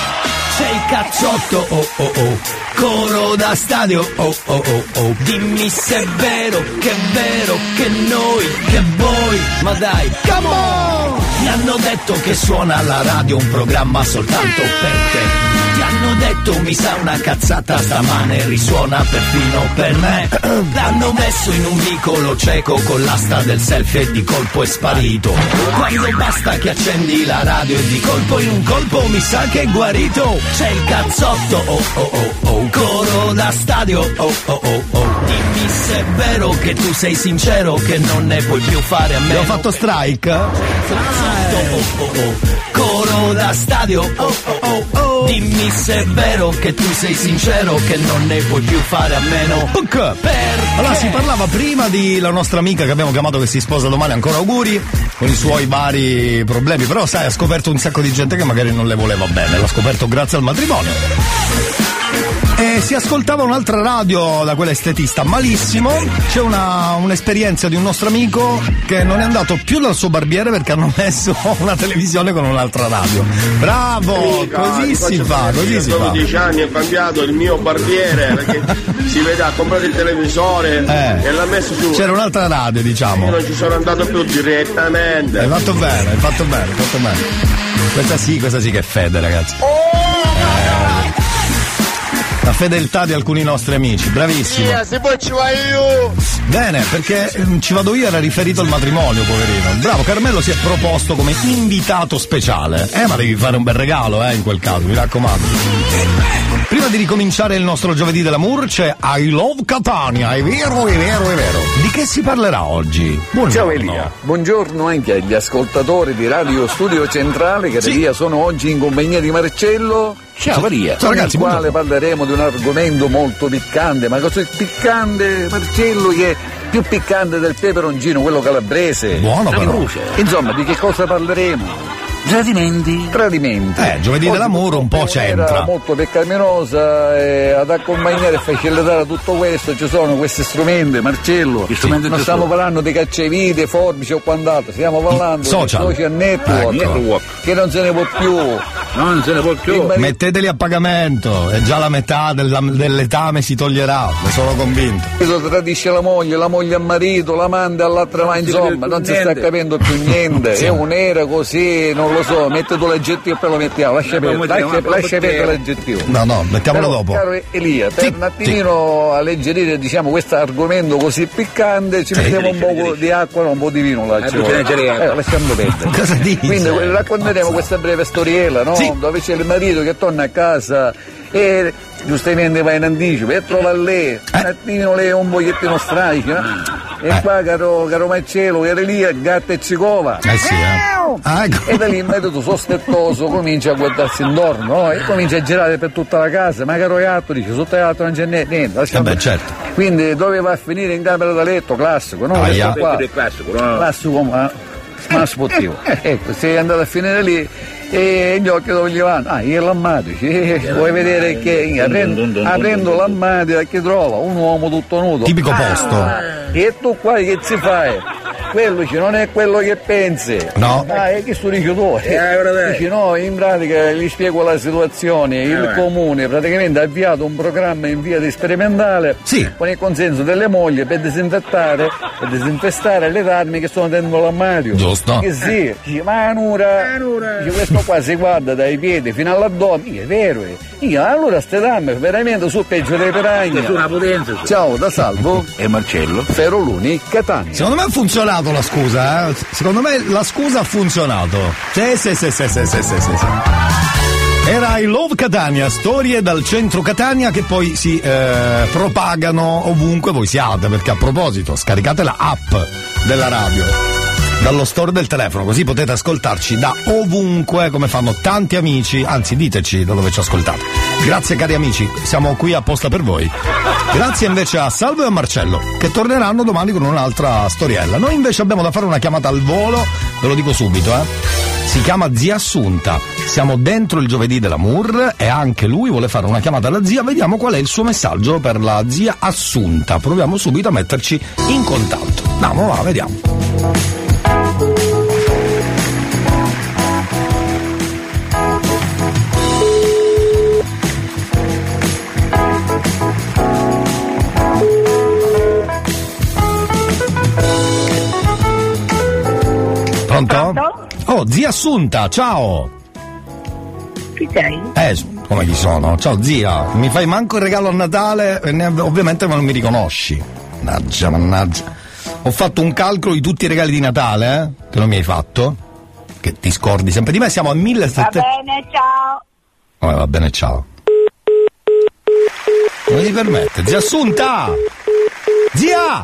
C'è il cazzotto, oh oh oh, coro da stadio, oh oh oh oh. Dimmi se è vero, che è vero, che noi, che voi, ma dai, come on! Ti hanno detto che suona alla radio un programma soltanto per te. Ti hanno detto mi sa una cazzata stamane risuona perfino per me. L'hanno messo in un vicolo cieco con l'asta del selfie e di colpo è sparito. Quando basta che accendi la radio e di colpo in un colpo mi sa che è guarito. C'è il cazzotto, oh oh oh oh, coro da stadio, oh oh oh oh. Dimmi se è vero che tu sei sincero che non ne puoi più fare a meno. Abbiamo fatto strike? Cazzotto, oh oh oh, coro da stadio, oh oh oh oh. Dimmi se è vero che tu sei sincero che non ne puoi più fare a meno. Puc. Allora si parlava prima di la nostra amica che abbiamo chiamato che si sposa domani, ancora auguri, con i suoi vari problemi, però sai ha scoperto un sacco di gente che magari non le voleva bene, l'ha scoperto grazie al matrimonio. E si ascoltava un'altra radio da quella estetista, malissimo. C'è una, un'esperienza di un nostro amico che non è andato più dal suo barbiere perché hanno messo una televisione con un'altra radio. Bravo, Amica, così si fa, così si fa. dieci anni ho cambiato il mio barbiere perché si vede ha comprato il televisore Eh. e l'ha messo su. C'era un'altra radio, Io diciamo. non ci sono andato più direttamente. Hai fatto bene, hai fatto bene, hai fatto bene. Questa sì, questa sì che è fede, ragazzi. Eh, la fedeltà di alcuni nostri amici, bravissimo. se poi ci vai io! Bene, perché ehm, ci vado io era riferito al matrimonio, poverino. Bravo, Carmelo si è proposto come invitato speciale. Eh, ma devi fare un bel regalo, eh, in quel caso, mi raccomando. Prima di ricominciare il nostro giovedì dell'amour c'è I Love Catania, è vero, è vero, è vero. Di che si parlerà oggi? Ciao Elia, buongiorno anche agli ascoltatori di Radio Studio Centrale che Elia sono oggi in compagnia di Marcello. Ciao, Maria. Ciao, ragazzi, il quale parleremo di un argomento molto piccante, ma così piccante Marcello che è più piccante del peperoncino, quello calabrese. Buono, però. Insomma, di che cosa parleremo? Tradimenti. Tradimenti. Eh, giovedì Oggi dell'amore un po' c'entra. Era molto peccaminosa e ad accompagnare e facilitare tutto questo ci sono questi strumenti, Marcello. strumenti non stiamo parlando di cacciavite, forbici o quant'altro, stiamo parlando Social. di social network, Eh, network. che non se ne può più. Non se ne può più. Metteteli a pagamento, è già la metà della- dell'etame si toglierà, ne sono convinto. Marito tradisce la moglie, la moglie al marito, l'amante all'altra mano, insomma, non si sta capendo più niente. Sì. È un'era così, non lo so, metti tu l'aggettivo e poi lo mettiamo, lascia perdere, lascia, l'aggettivo. No, no, mettiamolo Però, dopo. Caro Elia, per un attimino alleggerire diciamo, questo argomento così piccante, ci Sì. mettiamo un po' di acqua e un po' di vino là. Eh. Eh, lasciamo perdere. Cosa dici? Quindi racconteremo questa breve storiella, no? Sì. Dove c'è il marito che torna a casa e giustamente va in anticipo e trova lei Eh. un attimino lei è un pochettino straica no? e qua caro, caro Marcello era lì a gatta e cicova Eh sì, eh. Ah, ecco. e da lì in metodo sospettoso comincia a guardarsi intorno no? e comincia a girare per tutta la casa ma caro gatto dice sotto il gatto non c'è niente, lasciamo- Eh beh, certo. quindi dove va a finire in camera da letto classico no? Qua. classico, no? classico ma, ma sportivo ecco sei andato a finire lì e gli occhi dove gli vanno? Ah, io l'ammato, dice, eh, vuoi vedere che aprendo, aprendo l'ammato che trova un uomo tutto nudo. Tipico Ah, posto. E tu qua che ci fai? Quello dice, non è quello che pensi. No. Ah, e che sto dici tu? Eh, Dice, no, in pratica gli spiego la situazione. Il Eh. comune praticamente ha avviato un programma in via di sperimentale con il consenso delle mogli per disinfettare e disinfestare le armi che sono dentro l'armadio. Giusto. Che sì, dice, ma Nura, dice, questo qua si guarda dai piedi fino all'addome. Io, è vero, eh. Io, allora ste dame veramente su peggio dei su. Ciao, da Salvo. E Marcello? Feroluni, Catania. Secondo me ha funzionato la scusa, eh? Secondo me la scusa ha funzionato. Sì, sì, sì, sì, sì, sì, sì, sì. Era I Love Catania, storie dal centro Catania che poi si eh, propagano ovunque voi siate, perché a proposito scaricate la app della radio dallo store del telefono, così potete ascoltarci da ovunque come fanno tanti amici, anzi diteci da dove ci ascoltate. Grazie cari amici, siamo qui apposta per voi. Grazie invece a Salvo e a Marcello che torneranno domani con un'altra storiella. Noi invece abbiamo da fare una chiamata al volo, ve lo dico subito, eh. Si chiama Zia Assunta. Siamo dentro il giovedì dell'amour e anche lui vuole fare una chiamata alla zia. Vediamo qual è il suo messaggio per la zia Assunta. Proviamo subito a metterci in contatto. Andiamo, va, vediamo. Zia Assunta, ciao! Chi sei? Eh, come chi sono? Ciao zia, mi fai manco il regalo a Natale e ne- ovviamente non mi riconosci. Mannaggia, mannaggia. Ho fatto un calcolo di tutti i regali di Natale, eh? Che non mi hai fatto? Che ti scordi sempre di me, siamo a Va 1700. bene, ciao. Oh, va bene, ciao. Come ti permette? Zia Assunta! Zia!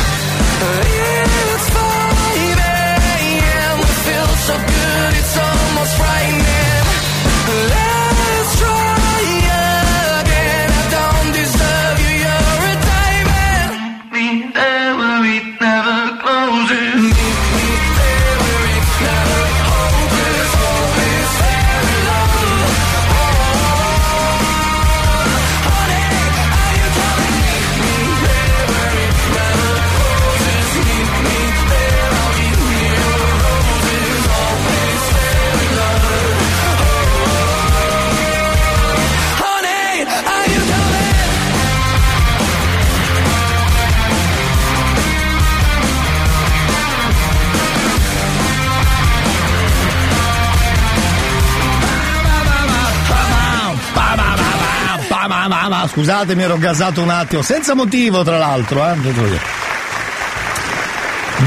Ma, Scusatemi, ero gasato un attimo, senza motivo tra l'altro, eh.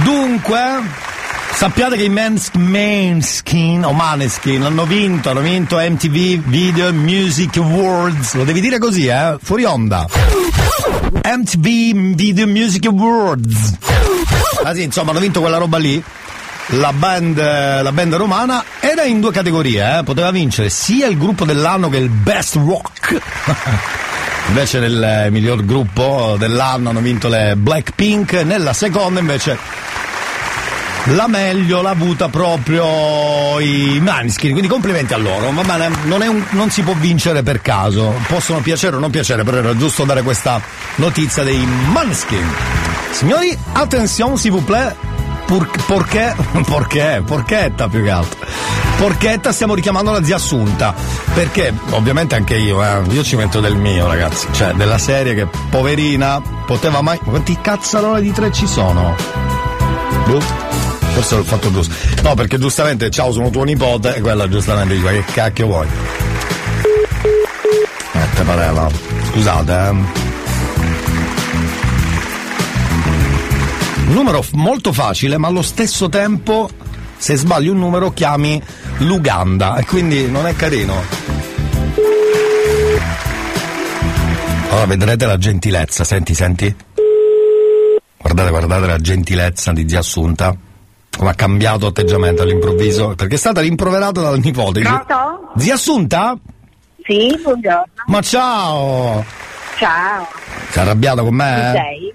Dunque, sappiate che i Mans- Manskin o Maneskin hanno vinto, hanno vinto MTV Video Music Awards. Lo devi dire così, eh? Fuori onda. MTV Video Music Awards. Ah sì, insomma, hanno vinto quella roba lì. La band, la band romana era in due categorie, eh? poteva vincere sia il gruppo dell'anno che il Best Rock. invece nel eh, miglior gruppo dell'anno hanno vinto le Blackpink, nella seconda invece la meglio l'ha avuta proprio i Manskin, quindi complimenti a loro, bene, non, un- non si può vincere per caso, possono piacere o non piacere, però era giusto dare questa notizia dei Manskin. Signori, attenzione s'il vous plaît, pur- perché, perché, porchetta più che altro. Porchetta stiamo richiamando la zia Assunta, perché ovviamente anche io, eh, io ci metto del mio ragazzi, cioè della serie che poverina poteva mai... Ma quanti cazzarole di tre ci sono? Boh. Forse l'ho fatto giusto. No, perché giustamente, ciao, sono tuo nipote, e quella giustamente dice, "Ma che cacchio vuoi? Eh, te pareva. Scusate, eh. Un numero molto facile, ma allo stesso tempo, se sbagli un numero, chiami l'Uganda, e quindi non è carino. Ora vedrete la gentilezza, senti, senti. Guardate, guardate la gentilezza di zia Assunta. Come ha cambiato atteggiamento all'improvviso, perché è stata rimproverata dal nipote. Pronto? Zia Assunta? Sì, buongiorno. Ma ciao! Ciao. Sei arrabbiata con me? Chi sei?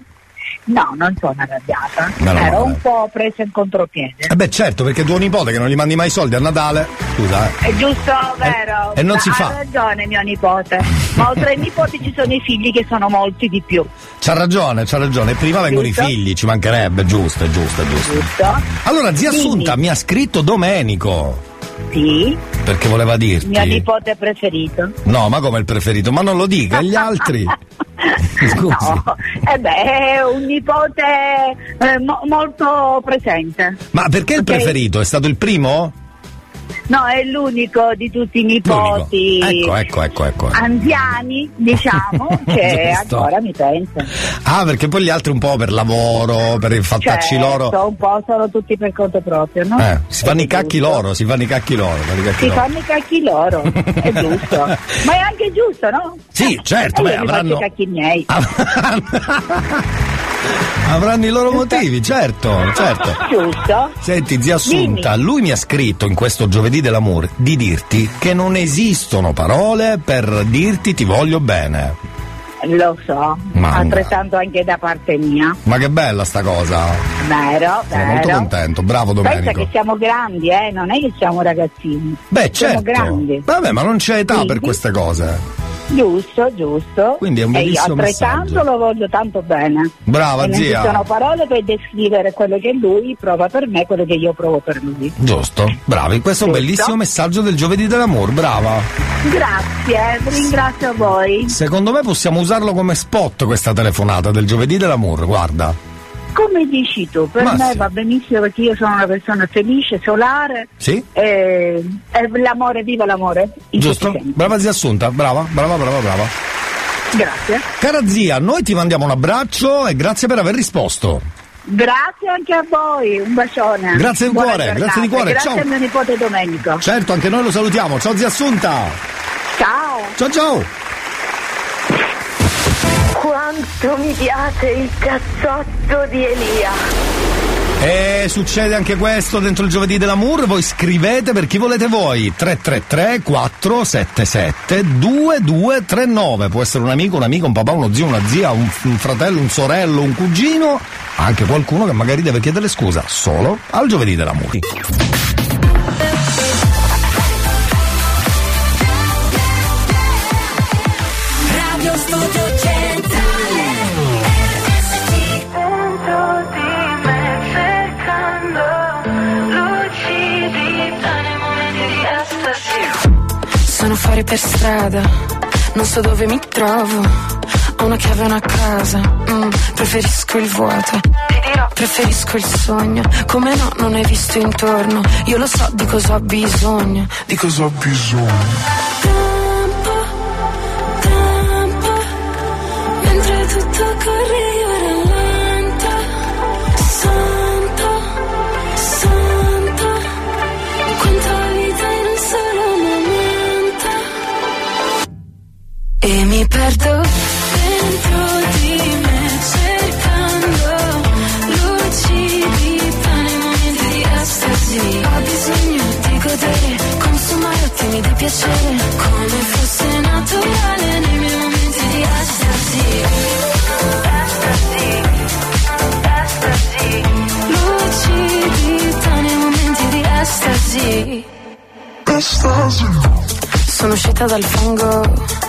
No, non sono arrabbiata. Meno Ero male. un po' presa in contropiede. Eh beh certo, perché tuo nipote che non gli mandi mai soldi a Natale, scusa, eh. È giusto, vero? e non si ha fa. ragione mio nipote. Ma oltre ai nipoti ci sono i figli che sono molti di più. C'ha ragione, c'ha ragione. Prima vengono Giusto. i figli, ci mancherebbe, giusto, è giusto, è giusto. Giusto? Allora, zia. Assunta mi ha scritto Domenico. Sì, Perché voleva dirti. mio nipote preferito. No, ma come il preferito? Ma non lo dica, gli altri? Scusi. No, eh beh, è un nipote eh, mo- molto presente. Ma perché il Ok. preferito? È stato il primo? No, è l'unico di tutti i nipoti Ecco, ecco, ecco, ecco. anziani, diciamo, che ancora mi pensa. Ah, perché poi gli altri un po' per lavoro, per i fattacci Certo, loro. un po' sono tutti per conto proprio, no? Eh, si fanno i cacchi loro, si fanno i cacchi loro. Si loro. fanno i cacchi loro, è giusto. Ma è anche giusto, no? Sì, certo, E beh, avranno- i cacchi miei. Avranno i loro motivi, certo, certo. Giusto? Senti, zia Assunta, lui mi ha scritto in questo giovedì dell'amore di dirti che non esistono parole per dirti ti voglio bene. Lo so, Manda. altrettanto anche da parte mia. Ma che bella sta cosa. Vero, Sono molto vero. contento, bravo Pensa Domenico. che siamo grandi, eh, non è che siamo ragazzini. Beh, siamo certo. grandi. Vabbè, ma non c'è età per Quindi? queste cose. Giusto, giusto. Quindi è un e io bellissimo altrettanto lo voglio tanto bene. Brava e non zia. ci sono parole per descrivere quello che lui prova per me, quello che io provo per lui. Giusto, bravi. Questo è un bellissimo messaggio del giovedì dell'amore, brava. Grazie, vi ringrazio a voi. Secondo me possiamo usarlo come spot questa telefonata del giovedì dell'amore, guarda. Come dici tu, per Ma me sì. va benissimo perché io sono una persona felice, solare Sì? e, e l'amore, viva l'amore. Giusto? Brava zia Assunta, brava, brava, brava, brava. Grazie. Cara zia, noi ti mandiamo un abbraccio e grazie per aver risposto. Grazie anche a voi, un bacione. Grazie di cuore, giornata. grazie di cuore, Grazie ciao. a mio nipote Domenico. Certo, anche noi lo salutiamo. Ciao zia Assunta. Ciao. Ciao ciao. Quanto mi piace il cazzotto di Elia. E succede anche questo dentro il giovedì dell'amour, voi scrivete per chi volete voi 333 477 2239, può essere un amico, un amico, un papà, uno zio, una zia, un, un fratello, un sorello, un cugino, anche qualcuno che magari deve chiedere scusa solo al giovedì dell'amour. Fuori per strada, non so dove mi trovo. Ho una chiave e una casa, mm, preferisco il vuoto. Preferisco il sogno. Come no, non hai visto intorno. Io lo so di cosa ho bisogno. Di cosa ho bisogno. Tempo, mi perdo dentro di me cercando lucidità nei momenti di estasi. Ho bisogno di godere, consumare ottimi di piacere, come fosse naturale nei miei momenti di estasi. Estasi, estasi. Lucidità nei momenti di estasi. Sono uscita dal fango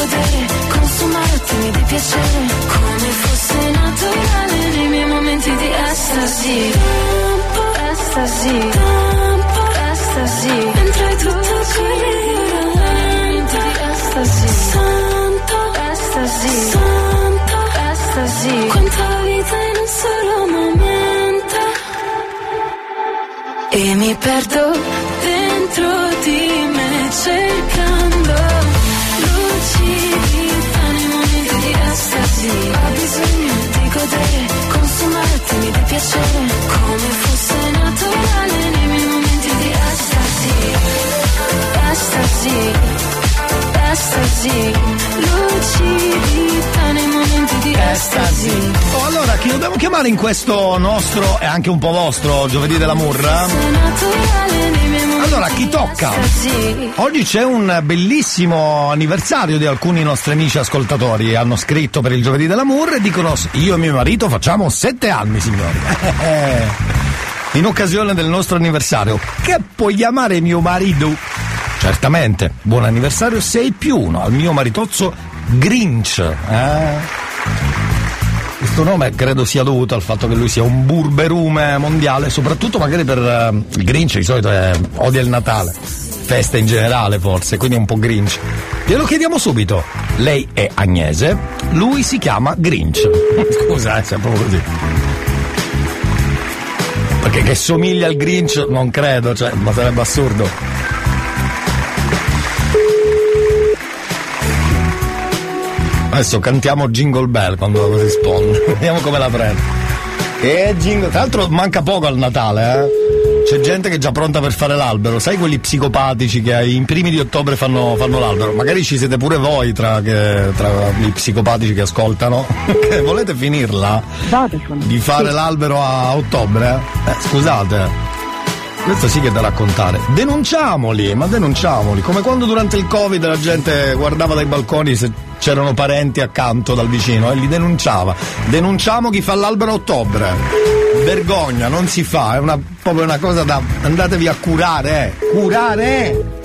godere, consumare di piacere, come fosse naturale nei miei momenti di estasi. Tempo, estasi, tempo, estasi. Mentre tutto corre io rallento di estasi. Santo, estasi, santo, estasi. Quanta vita in un solo momento. E mi perdo così Ha bisogno di godere Consumarti di piacere Come fosse naturale Nei miei momenti di estasi Estasi lucidità nei momenti di estasi. Oh, allora, chi dobbiamo chiamare in questo nostro e anche un po' vostro giovedì della Murra? Allora, chi tocca? Oggi c'è un bellissimo anniversario di alcuni nostri amici ascoltatori. Hanno scritto per il giovedì della Murra e dicono: Io e mio marito facciamo sette anni, signori. In occasione del nostro anniversario, che puoi chiamare mio marito? Certamente, buon anniversario 6 più 1 al mio maritozzo Grinch. Eh? Questo nome credo sia dovuto al fatto che lui sia un burberume mondiale, soprattutto magari per eh, il Grinch di solito è, odia il Natale, feste in generale forse, quindi è un po' Grinch. Glielo chiediamo subito. Lei è Agnese, lui si chiama Grinch. Scusa, eh, è proprio così. Perché che somiglia al Grinch non credo, cioè, ma sarebbe assurdo. Adesso cantiamo Jingle Bell quando risponde. Vediamo come la prende. E jingle. Tra l'altro manca poco al Natale, eh. C'è gente che è già pronta per fare l'albero. Sai quelli psicopatici che ai primi di ottobre fanno, fanno l'albero? Magari ci siete pure voi tra, che, tra i psicopatici che ascoltano. che volete finirla? Di fare l'albero a ottobre? Eh, scusate. Questo sì che è da raccontare. Denunciamoli, ma denunciamoli. Come quando durante il Covid la gente guardava dai balconi se c'erano parenti accanto dal vicino e li denunciava. Denunciamo chi fa l'albero a ottobre. Vergogna, non si fa, è una, proprio una cosa da. andatevi a curare, eh. Curare!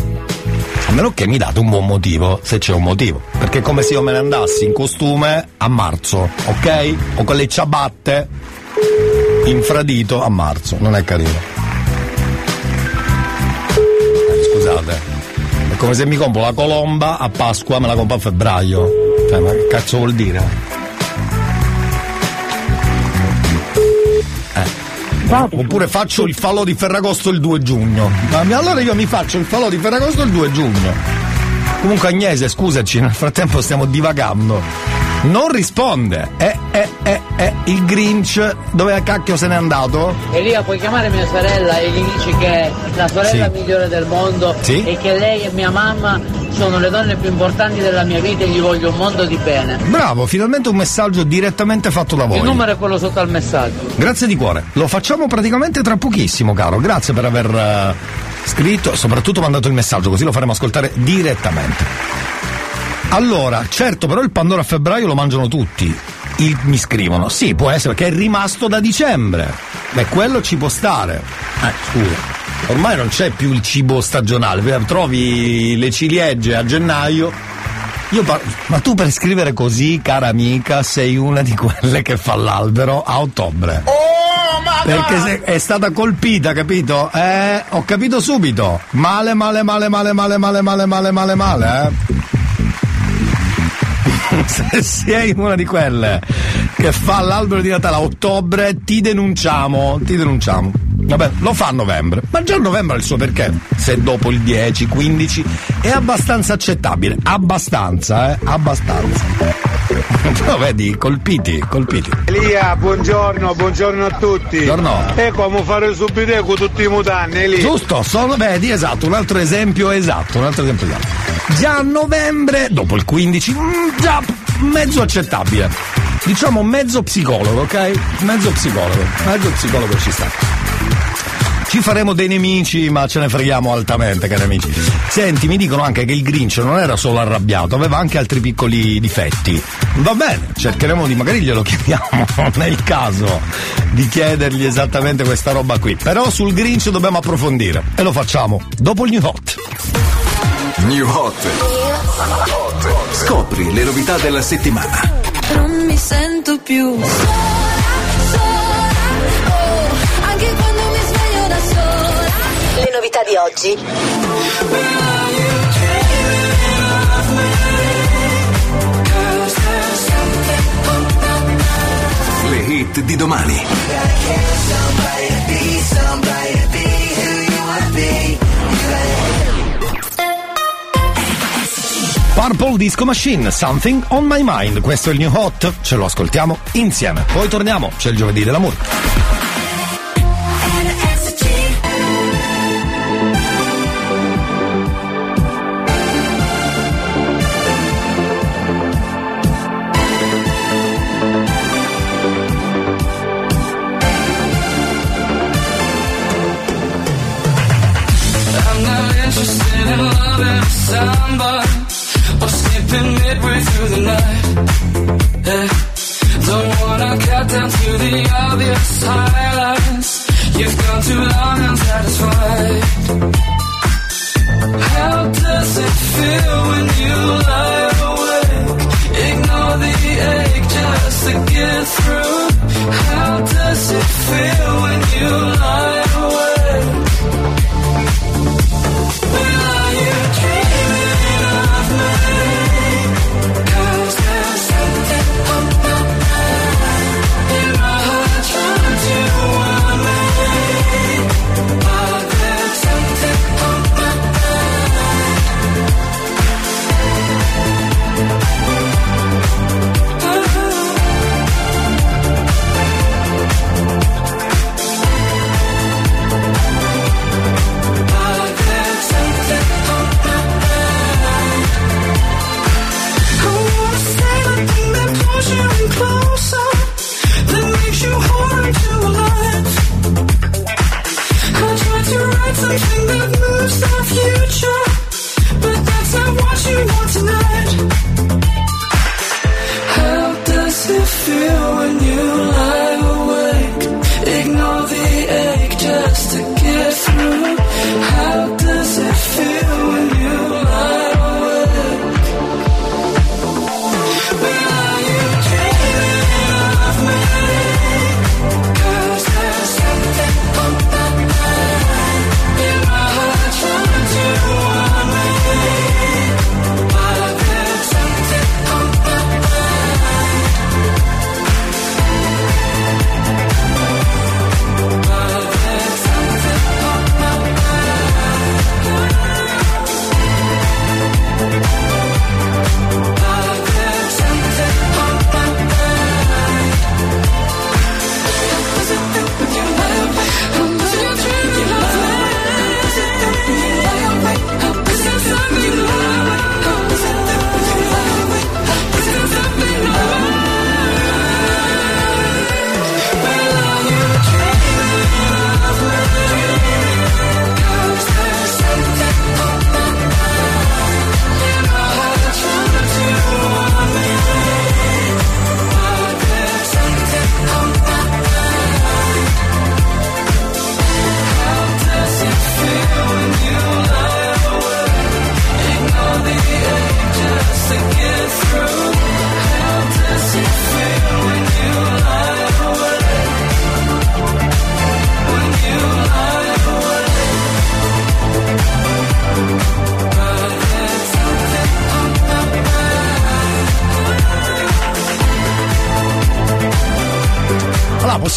A meno che mi date un buon motivo, se c'è un motivo. Perché è come se io me ne andassi in costume a marzo, ok? O con le ciabatte infradito a marzo, non è carino. È come se mi compro la colomba a Pasqua, me la compro a febbraio. Cioè, ma che cazzo vuol dire? Eh. Oppure faccio il falò di Ferragosto il 2 giugno. Ma allora io mi faccio il falò di Ferragosto il 2 giugno. Comunque Agnese, scusaci, nel frattempo stiamo divagando. Non risponde. Eh, eh, eh, eh, il Grinch, dove cacchio se n'è andato? Elia, puoi chiamare mia sorella e gli dici che è la sorella Sì. migliore del mondo Sì. e che lei e mia mamma sono le donne più importanti della mia vita e gli voglio un mondo di bene. Bravo, finalmente un messaggio direttamente fatto da voi. Il numero è quello sotto al messaggio. Grazie di cuore. Lo facciamo praticamente tra pochissimo, caro. Grazie per aver eh, scritto e soprattutto mandato il messaggio, così lo faremo ascoltare direttamente. Allora, certo, però il Pandoro a febbraio lo mangiano tutti. Il- mi scrivono. Sì, può essere perché è rimasto da dicembre. Beh, quello ci può stare. Eh, scusa. Ormai non c'è più il cibo stagionale, trovi le ciliegie a gennaio. Io par- ma tu per scrivere così, cara amica, sei una di quelle che fa l'albero a ottobre. Perché se- è stata colpita, capito? Eh, ho capito subito. Male, male, male, male, male, male, male, male, male, male, eh. Se sei una di quelle che fa l'albero di Natale a ottobre, ti denunciamo, ti denunciamo. Vabbè, lo fa a novembre, ma già a novembre ha il suo perché. Se dopo il 10, 15 è abbastanza accettabile, abbastanza, eh, abbastanza. No, vedi, colpiti, colpiti. Elia, buongiorno, buongiorno a tutti. Buongiorno. E come fare subito con tutti i mutanni, Elia. Giusto, sono, vedi, esatto, un altro esempio esatto, un altro esempio esatto. Già a novembre, dopo il 15, mm, già mezzo accettabile. Diciamo mezzo psicologo, ok? Mezzo psicologo, mezzo psicologo ci sta. Ci faremo dei nemici, ma ce ne freghiamo altamente, cari amici. Senti, mi dicono anche che il Grinch non era solo arrabbiato, aveva anche altri piccoli difetti. Va bene, cercheremo di, magari glielo chiediamo nel caso di chiedergli esattamente questa roba qui. Però sul Grinch dobbiamo approfondire e lo facciamo dopo il New Hot. New Hot. Scopri le novità della settimana. Non mi sento più sola, sola, novità di oggi. Le hit di domani. Purple Disco Machine, Something on My Mind. Questo è il New Hot, ce lo ascoltiamo insieme. Poi torniamo, c'è il giovedì dell'amore.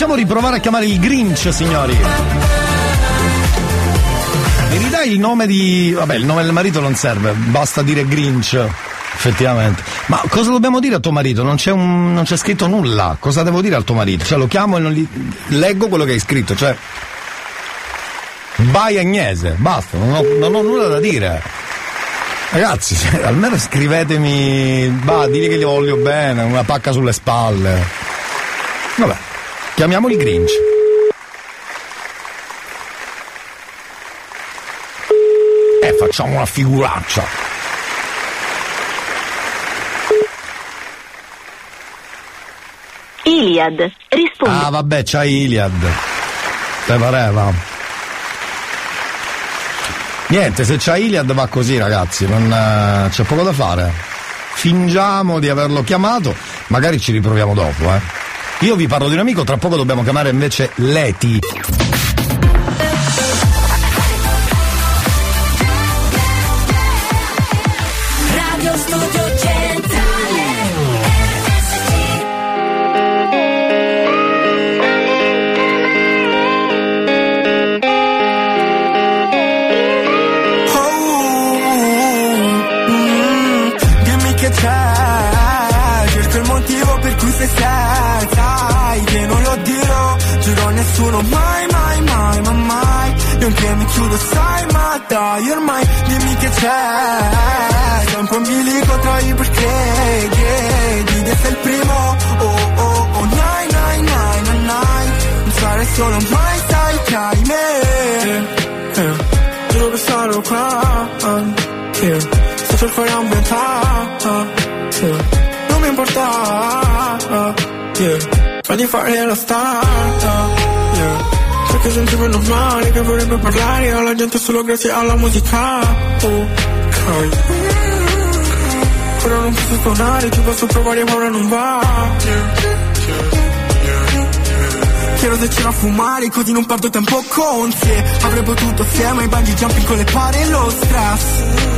Possiamo riprovare a chiamare il Grinch, signori? Mi ridai il nome di. Vabbè, il nome del marito non serve, basta dire Grinch. Effettivamente. Ma cosa dobbiamo dire a tuo marito? Non c'è, un... non c'è scritto nulla. Cosa devo dire al tuo marito? Cioè, lo chiamo e non gli. leggo quello che hai scritto, cioè. Vai Agnese, basta, non ho, non ho nulla da dire. Ragazzi, cioè, almeno scrivetemi. Bah, digli che gli voglio bene, una pacca sulle spalle. Vabbè. Chiamiamoli Grinch. E facciamo una figuraccia. Iliad, rispondi. Ah, vabbè, c'ha Iliad. Te pareva. Niente, se c'ha Iliad va così ragazzi, non, eh, c'è poco da fare. Fingiamo di averlo chiamato, magari ci riproviamo dopo, eh. Io vi parlo di un amico, tra poco dobbiamo chiamare invece Leti. Fare la strada yeah. Perché sentivo normale che vorrebbe parlare alla gente solo grazie alla musica Ok. Però non posso suonare, ci posso provare ma ora non va Chiedo se c'era fumare così non perdo tempo con te Avrei potuto assieme ai bungee jumping con le pare lo stress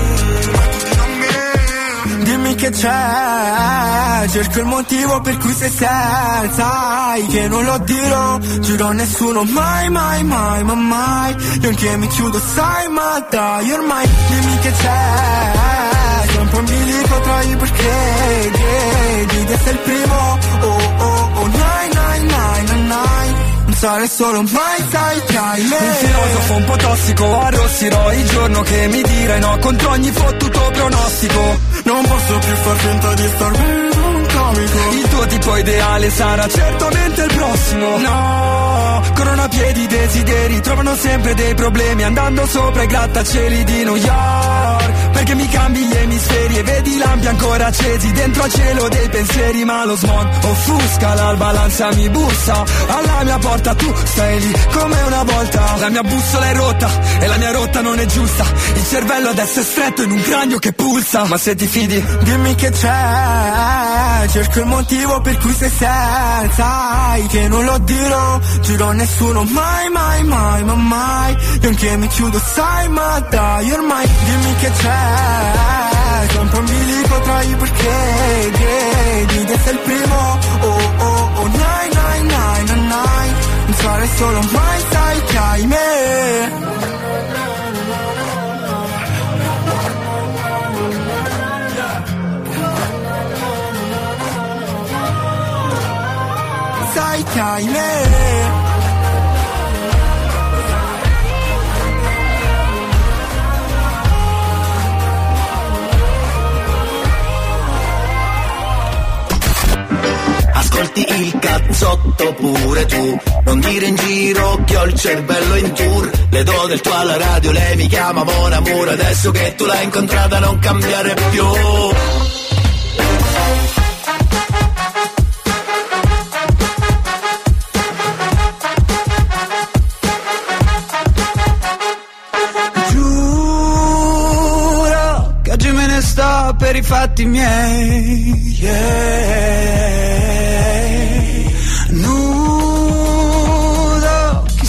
che c'è, cerco il motivo per cui sei senza. Sai che non lo dirò, giuro a nessuno. Mai, mai, mai, ma mai. Io anche mi chiudo, sai, ma dai ormai Dimmi che c'è, sempre un bilico tra i perché. Credi di essere il primo, oh, oh, oh, nai, nai, nai, nai, nai. Non sarei solo mai, sai, hai me Un filosofo un po' tossico, arrossirò il giorno che mi dirai no contro ogni fottuto pronostico. Non posso più far finta di star bene un comico Il tuo tipo ideale sarà certamente il prossimo. No, coronapiedi desideri trovano sempre dei problemi andando sopra i grattacieli di New York. Perché mi cambi gli emisferi e vedi lampi ancora accesi dentro al cielo dei pensieri, ma lo smog offusca l'alba, l'ansia mi bussa. Alla mia porta, tu stai lì come una volta. La mia bussola è rotta e la mia rotta non è giusta. Il cervello adesso è stretto in un cranio che pulsa, ma se ti fidi, Dimmi che c'è, cerco il motivo per cui sei senza. Sai che non lo dirò, giuro a nessuno mai, mai, mai, ma mai. Io anche mi chiudo, sai, ma dai ormai Dimmi che c'è, sempre un bilico tra i perché Credi di essere il primo, oh, oh, oh, nai, nai, nai, nai Non sarei solo mai, sai che hai me sai che hai me Ascolti il cazzotto pure tu. Non dire in giro che ho il cervello in tour. Le do del tuo alla radio, lei mi chiama Mon Amour. Adesso che tu l'hai incontrata non cambiare più. Giuro che oggi me ne sto per i fatti miei yeah.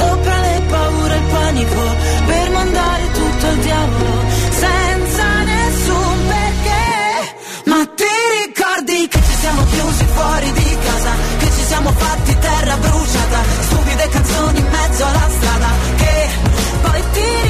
sopra le paure e il panico per mandare tutto al diavolo senza nessun perché. Ma ti ricordi che ci siamo chiusi fuori di casa Che ci siamo fatti terra bruciata Stupide canzoni in mezzo alla strada Che Poi ti ricordi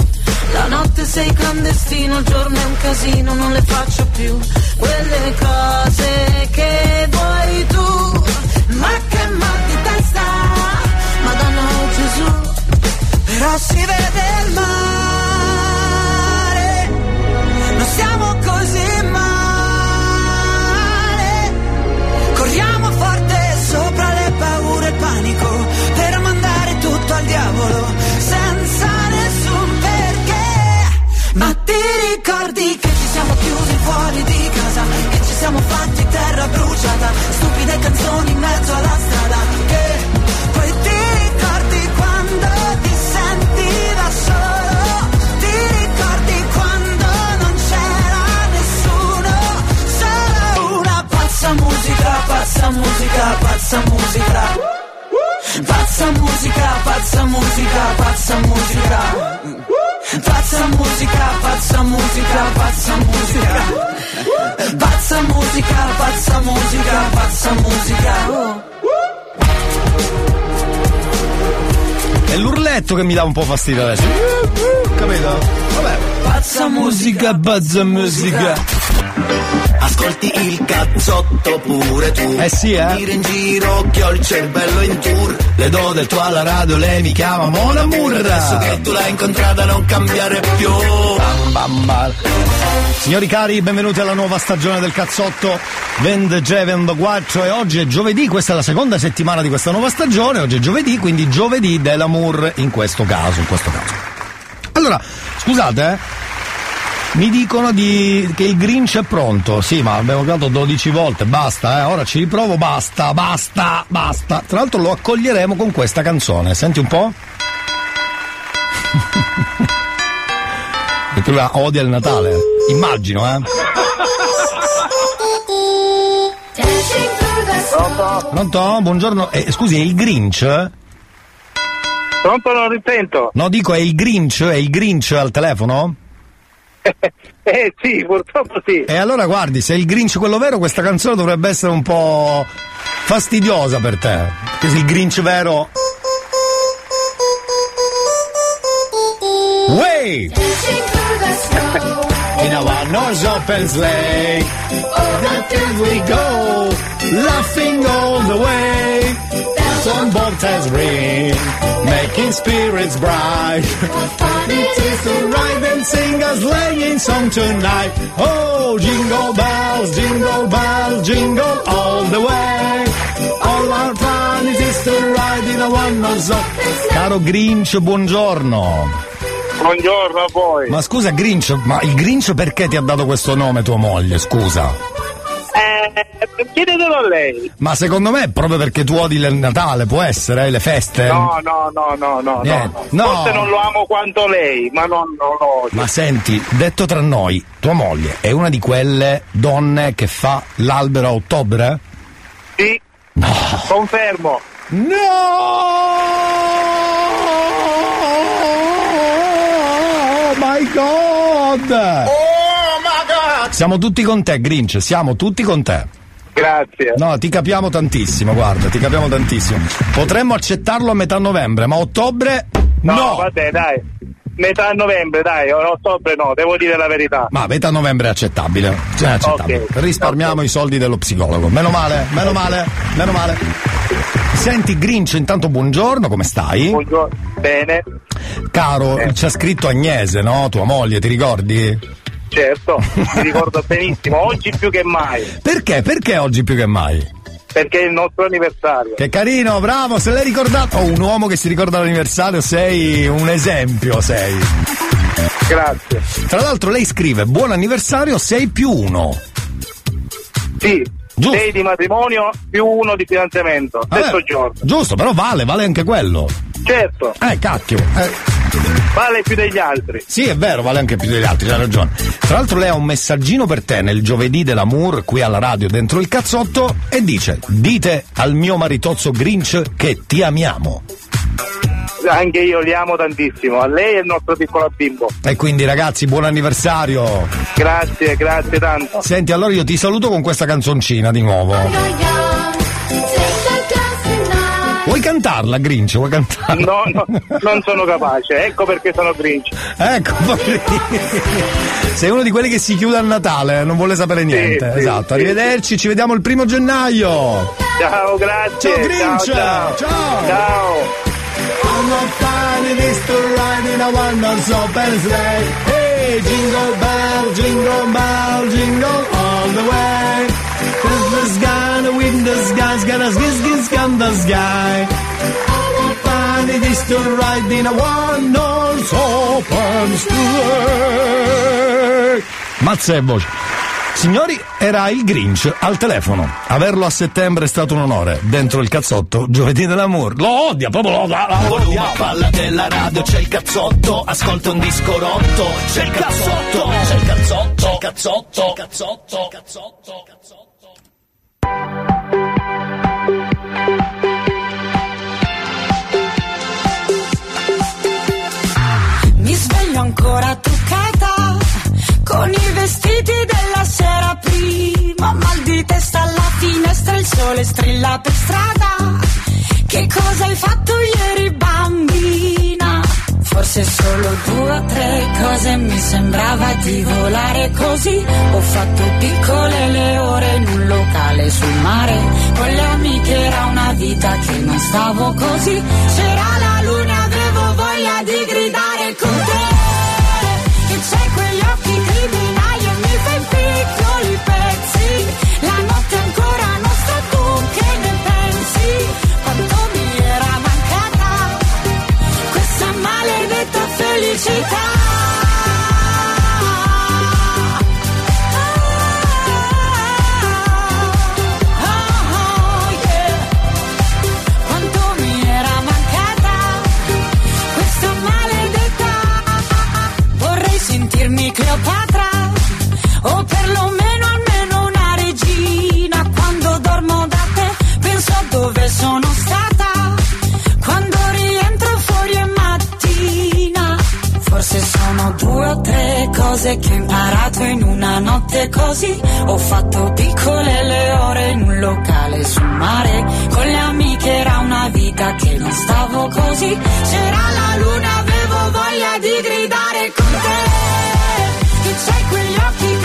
La notte sei clandestino, il giorno è un casino, non le faccio più quelle cose che vuoi tu. Ma che mal di testa, Madonna Gesù. Però si vede il mare facciata Stupide canzoni in mezzo alla strada Che poi ti ricordi quando ti senti da solo Ti ricordi quando non c'era nessuno Solo una pazza musica, pazza musica, pazza musica. Pazza musica, pazza musica, pazza musica. Pazza musica, pazza musica, pazza musica pazza musica. È l'urletto che mi dà un po' fastidio adesso. Capito? Vabbè. Pazza musica, pazza musica. Ascolti il cazzotto pure tu. Eh sì, eh? Giro in giro che ho il cervello in tour. Le do del tuo alla radio, lei mi chiama Mona Moore. Adesso che tu l'hai incontrata non cambiare più. Bam, bam, bam. Signori cari, benvenuti alla nuova stagione del cazzotto 2024 e oggi è giovedì, questa è la seconda settimana di questa nuova stagione, oggi è giovedì, quindi giovedì dell'amour in questo caso, in questo caso. Allora, scusate, eh, mi dicono di... che il Grinch è pronto. Sì, ma abbiamo giocato 12 volte, basta, eh. Ora ci riprovo, basta, basta, basta. Tra l'altro lo accoglieremo con questa canzone. Senti un po'. Perché lui odia il Natale. Immagino, eh. Pronto? Pronto? Buongiorno. Eh, scusi, è il Grinch? Pronto, non ritento. No, dico, è il Grinch? È il Grinch al telefono? Eh sì, purtroppo sì. E allora guardi, se è il Grinch quello vero, questa canzone dovrebbe essere un po' fastidiosa per te. Se il Grinch vero. Wait! In our nose open sleigh, until we go, laughing all the way. Some bobtails ring, making spirits bright. Fun It is to ride and sing a sleighing song tonight. Oh, jingle bells, jingle bells, jingle all the way. All our fun it is to ride in a one-horse open sleigh. Caro Grinch, buongiorno. Buongiorno a voi. Ma scusa Grinch, ma il Grinch perché ti ha dato questo nome tua moglie, scusa? Eh, chiedetelo a lei. Ma secondo me è proprio perché tu odi il Natale, può essere, le feste? No, no, no, no, no, no. No. Forse non lo amo quanto lei, ma non, non lo odio. Ma senti, detto tra noi, tua moglie è una di quelle donne che fa l'albero a ottobre? Sì. Confermo. Oh god! Oh my god! Siamo tutti con te, Grinch, siamo tutti con te. Grazie. No, ti capiamo tantissimo, guarda, ti capiamo tantissimo. Potremmo accettarlo a metà novembre, ma ottobre No, no. vabbè, dai. Metà novembre, dai, o ottobre no, devo dire la verità. Ma metà novembre è accettabile. Cioè, è accettabile. Ok, Risparmiamo i soldi dello psicologo. Meno male, meno male, meno male. Senti Grinch, intanto buongiorno, come stai? Buongiorno. Bene, Caro, ci ha scritto Agnese, no? Tua moglie, ti ricordi? certo, mi ricordo benissimo, oggi più che mai, Perché? Perché oggi più che mai? Perché è il nostro anniversario. Che carino, bravo, se l'hai ricordato. Oh, un uomo che si ricorda l'anniversario, sei un esempio, sei. Grazie. Tra l'altro lei scrive buon anniversario 6 più 1. Sì, sei di matrimonio più uno di fidanzamento, stesso giorno. Giusto, però vale, vale anche quello. Certo, Eh, cacchio. Eh, vale più degli altri. sì, è vero, vale anche più degli altri, hai ragione. Tra l'altro lei ha un messaggino per te nel giovedì dell'amour qui alla radio dentro il cazzotto e dice dite al mio maritozzo Grinch che ti amiamo. Anche io li amo tantissimo, a lei e il nostro piccolo bimbo. E quindi ragazzi, buon anniversario. Grazie, grazie tanto. Senti, allora io ti saluto con questa canzoncina di nuovo. Vuoi cantarla, Grinch? Vuoi cantarla? No, no, non sono capace, ecco perché sono Grinch. Ecco, sei uno di quelli che si chiude a Natale, non vuole sapere niente. sì, esatto, sì, arrivederci, ci vediamo il primo gennaio. Ciao, grazie. Ciao, Grinch. Ciao. Ciao. Ciao. I'm not ride in a one-horse open sleigh. Hey, jingle bell, jingle bell, jingle all the way. Guy, the windows guy's got a skiz, skiz, gun the sky. Not finding this to ride in a one-horse open sleigh. Mazza. Signori, era il Grinch al telefono. Averlo a settembre è stato un onore. Dentro il cazzotto, giovedì dell'amour. Lo odia, proprio lo lo Volume odia. palla della radio, c'è il cazzotto, ascolta un disco rotto, c'è il cazzotto, c'è il cazzotto, c'è il cazzotto, cazzotto, cazzotto, cazzotto. bagno ancora truccata con i vestiti della sera prima mal di testa alla finestra il sole strilla per strada. Che cosa hai fatto ieri bambina? Forse solo due o tre cose mi sembrava di volare così. Ho fatto piccole le ore in un locale sul mare con le amiche era una vita che non stavo così. C'era la luna avevo voglia di gridare. Vorrei sentirmi Cleopatra o perlomeno almeno una regina. Quando dormo da te penso dove sono due o tre cose che ho imparato in una notte così. Ho fatto piccole le ore in un locale sul mare. Con le amiche era una vita che non stavo così. C'era la luna, avevo voglia di gridare con te. Che c'hai quegli occhi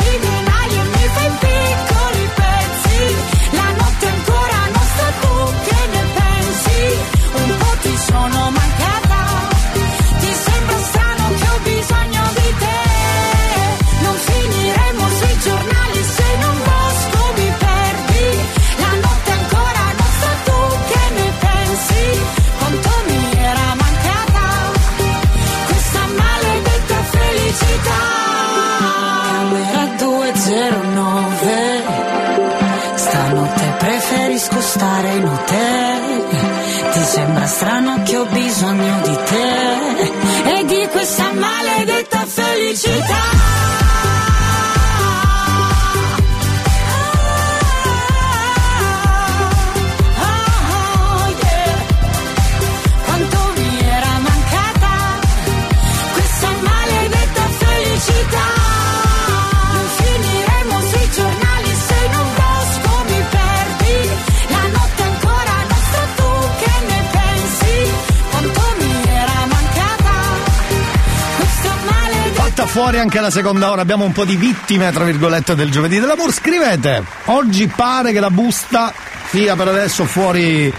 fuori anche la seconda ora, abbiamo un po' di vittime, tra virgolette, del giovedì dell'amore. Scrivete, oggi pare che la busta sia per adesso fuori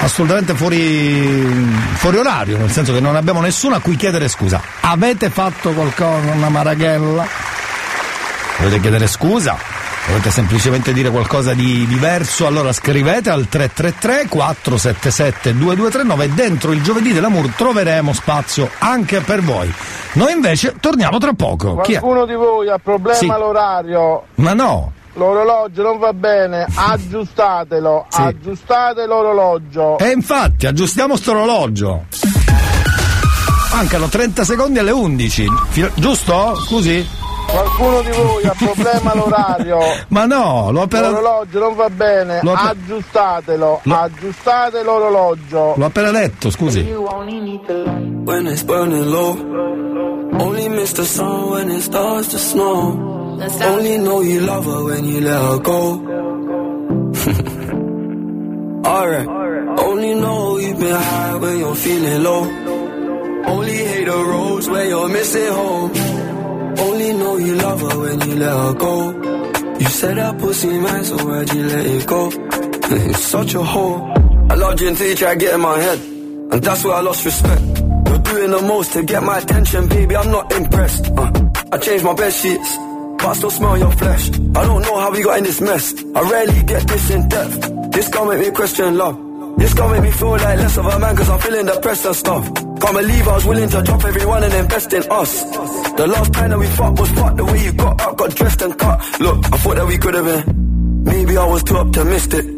assolutamente fuori, fuori orario, nel senso che non abbiamo nessuno a cui chiedere scusa. Avete fatto qualcosa, una maraghella? Volete chiedere scusa? Volete semplicemente dire qualcosa di diverso? Allora scrivete al 333 477 2239 e dentro il giovedì dell'amour troveremo spazio anche per voi. Noi invece torniamo tra poco. Qualcuno di voi ha problema Sì. all'orario? Ma no, L'orologio non va bene, aggiustatelo, Sì. aggiustate l'orologio. E infatti, aggiustiamo sto orologio. Mancano 30 secondi alle 11. Fino- giusto? Scusi? Qualcuno di voi ha problema all'orario? Ma no, l'ho appena, L'orologio non va bene, L'ho aggiustatelo, L'ho- aggiustate l'orologio. l'ho appena detto, scusi. When it's burning low, only miss the sun when it starts to snow. Only know you love her when you let her go. Alright, only know you've been high when you're feeling low. Only hate the roads where you're missing home. Only know you love her when you let her go. You said that pussy man, so why'd you let it go? It's such a hole. I loved you until you tried to get in my head. And that's where I lost respect. You're doing the most to get my attention, baby. I'm not impressed. Uh, I changed my bed sheets, but I still smell your flesh. I don't know how we got in this mess. I rarely get this in depth. This gon' make me question love. This gon' make me feel like less of a man, cause I'm feeling depressed and stuff. Can't believe I was willing to drop everyone and invest in us. The last time that we fucked was fucked the way you got up, got dressed and cut. Look, I thought that we could have been. Maybe I was too optimistic.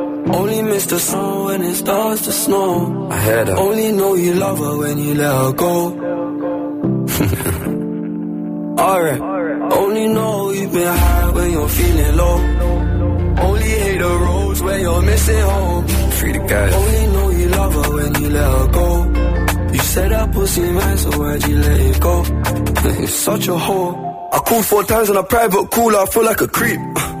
Only miss the sun when it starts to snow. I had her. Only know you love her when you let her go. Alright. Only know you've been high when you're feeling low. Only hate the roads when you're missing home. Free the guys. Only know you love her when you let her go. You said that pussy man, so why'd you let it go? You're such a whore. I called four times on a private call, I feel like a creep.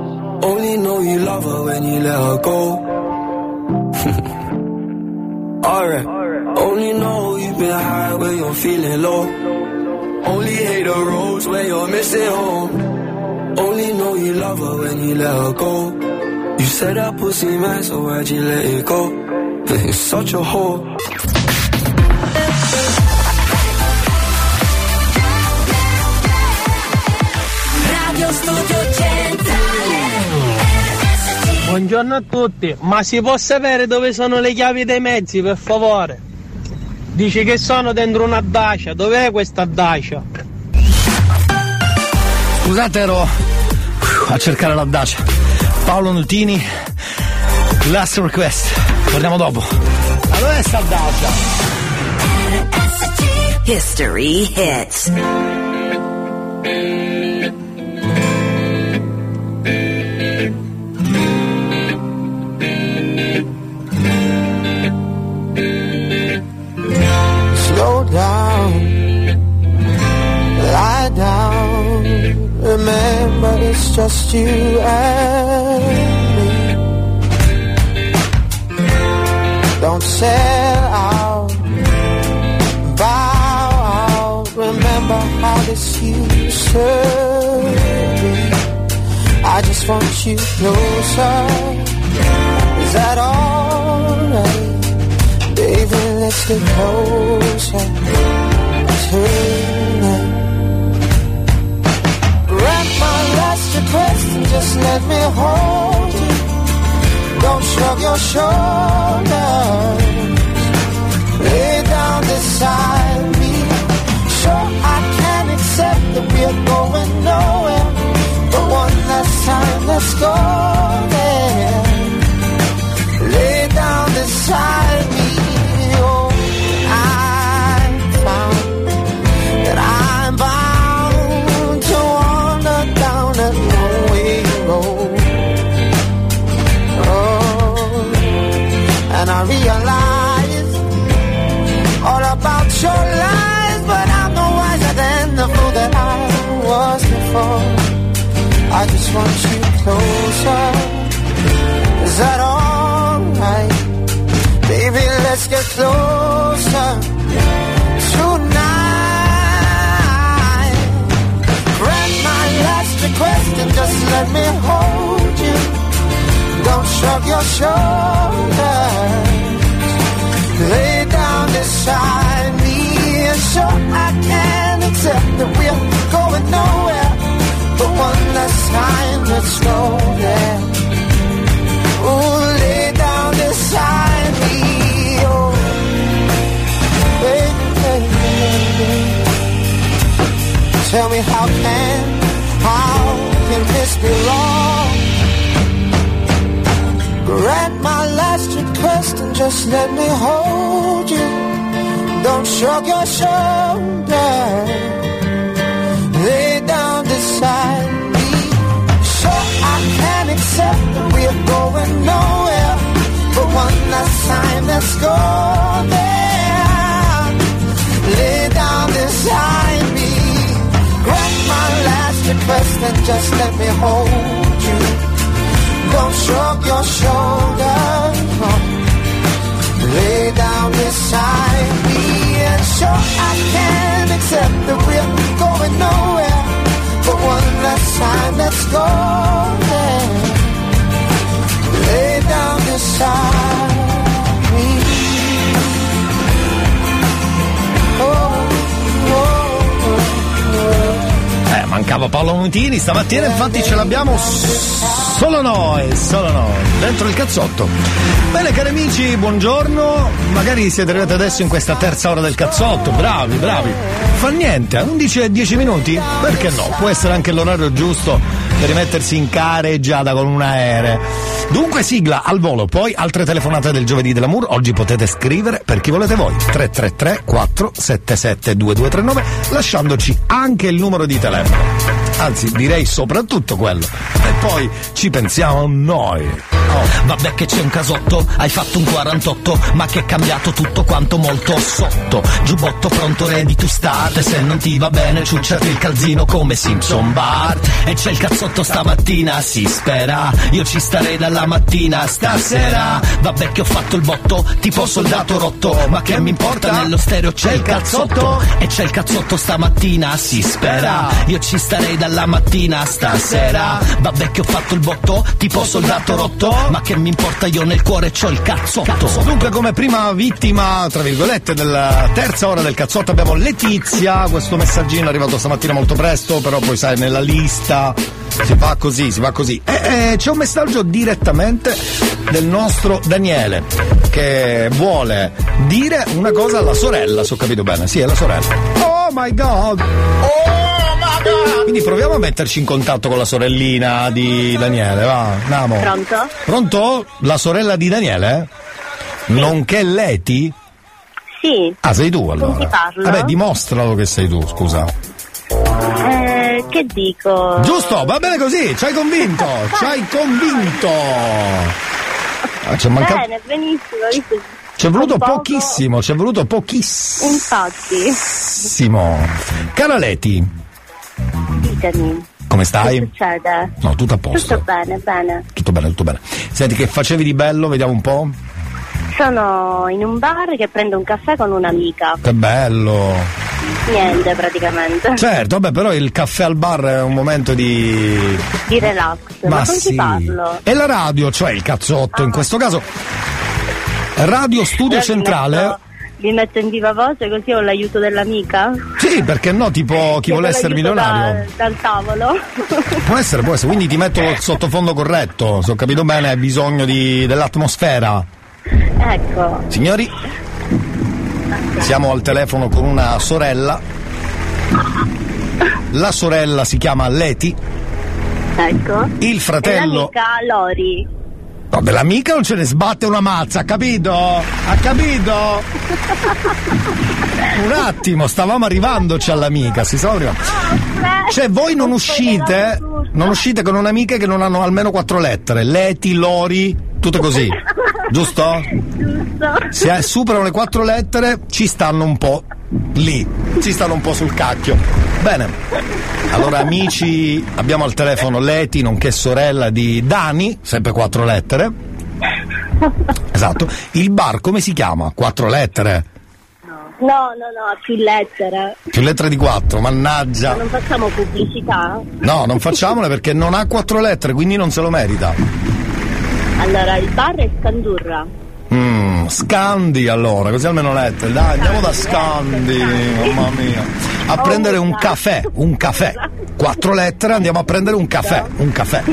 Only know you love her when you let her go. Alright. Only know you've been high when you're feeling low. Only hate the roads when you're missing home. Only know you love her when you let her go. You said that pussy man, so why'd you let it go? You're such a whore. Radio Studio Buongiorno a tutti, ma si può sapere dove sono le chiavi dei mezzi, per favore? Dici che sono dentro una dacia, dov'è questa dacia? Scusate, ero a cercare la dacia. Paolo Nutini, last request. Torniamo dopo. Ma dov'è sta dacia? History hits. Just you and me. Don't sell out, bow out. Remember how this used to be. I just want you closer. Is that alright? Baby, let's get closer tonight. My last request and just let me hold you. Don't shrug your shoulders. Lay down beside me. Sure, I can accept that we're going nowhere. But one last time, let's go there. Lay down beside me. Want you closer. Is that alright? Baby, let's get closer tonight. Grant my last request and just let me hold you. Don't shrug your shoulders. Lay down beside me and so I can accept that we're going nowhere. But one last time, let's go there. Ooh, lay down beside me. Oh, baby, baby. Tell me how can, how can this be wrong? Grant my last request and just let me hold you. Don't shrug your shoulders. Beside me. Sure, I can accept that we're going nowhere. But one last time, let's go there. Lay down beside me. Grant my last request and just let me hold you. Don't shrug your shoulders. Lay down down beside me. And sure, I can accept that we're going nowhere. Eh, mancava Paolo Nutini, stamattina infatti ce l'abbiamo solo noi, solo noi, dentro il cazzotto. Bene cari amici, buongiorno, magari siete arrivati adesso in questa terza ora del cazzotto, bravi, bravi. Fa niente, a 11 e 10 minuti? Perché no? Può essere anche l'orario giusto per rimettersi in careggiata con un aereo. Dunque sigla al volo, poi altre telefonate del giovedì dell'amour, oggi potete scrivere per chi volete voi, 333 477 2239, lasciandoci anche il numero di telefono. Anzi, direi soprattutto quello. E poi ci pensiamo noi. Vabbè che c'è un casotto, hai fatto un 48, ma che è cambiato tutto quanto molto sotto. Giubbotto pronto, ready to start. E se non ti va bene, ciucciati il calzino come Simpson Bart. E c'è il cazzotto stamattina, si spera. Io ci starei dalla mattina stasera. Vabbè che ho fatto il botto, tipo soldato rotto. Ma che mi importa, nello stereo c'è il cazzotto. E c'è il cazzotto stamattina, si spera. Io ci starei dalla mattina stasera. Vabbè che ho fatto il botto, tipo soldato rotto. Ma che mi importa, io nel cuore c'ho il cazzotto. Dunque, come prima vittima, tra virgolette, della terza ora del cazzotto abbiamo Letizia. Questo messaggino è arrivato stamattina molto presto, però poi sai, nella lista si fa così, si fa così. E, e c'è un messaggio direttamente del nostro Daniele che vuole dire una cosa alla sorella, se ho capito bene. Sì, è la sorella. Oh my god! Quindi proviamo a metterci in contatto con la sorellina di Daniele, va, andiamo. Pronto? Pronto? La sorella di Daniele? Nonché Leti? Sì. Ah, sei tu allora. Con parlo? Vabbè, dimostralo che sei tu, scusa. Eh, che dico? Giusto, va bene così, ci hai convinto, ci hai convinto. Ah, c'è mancato. Bene, benissimo, visto? Ci è voluto pochissimo, ci è voluto pochissimo. Infatti, Cara Leti, ditemi. come Che stai? succede? No, tutto a posto. Tutto bene, bene. Tutto bene, tutto bene. Senti, che facevi di bello? Vediamo un po'. Sono in un bar che prendo un caffè con un'amica. Che bello. Niente praticamente. Certo, vabbè, però il caffè al bar è un momento di. Di relax. Ma, con sì. chi parlo? E la radio, cioè il cazzotto, in questo caso. Radio Studio vi Centrale. Vi metto in viva voce così ho l'aiuto dell'amica? Sì, perché no? Tipo chi vuole essere milionario. da- dal tavolo. Può essere, può essere, quindi ti metto il sottofondo corretto, se ho capito bene, hai bisogno di- dell'atmosfera. ecco. Signori, siamo al telefono con una sorella. La sorella si chiama Leti, Ecco. il E fratello. l'amica Lori. No, dell'amica non ce ne sbatte una mazza, ha capito? Ha capito? Un attimo, stavamo arrivandoci all'amica, si stava arrivando. Cioè, voi non uscite, non uscite con un'amica che non hanno almeno quattro lettere. Leti, Lori, tutte così. Giusto? Se eh, superano le quattro lettere, ci stanno un po' lì, ci stanno un po' sul cacchio. Bene. Allora, amici, abbiamo al telefono Leti, nonché sorella di Dani, sempre quattro lettere. Esatto. Il bar come si chiama? Quattro lettere. No, no, no, più lettere. Più lettere di quattro, mannaggia. Non facciamo pubblicità? No, non facciamole perché non ha quattro lettere, quindi non se lo merita. Allora, il bar è Scandurra. Mm, Scandi allora, così almeno lettere. Dai, andiamo da Scandi, mamma mia. A prendere un caffè, un caffè. Quattro lettere, andiamo a prendere un caffè, un caffè.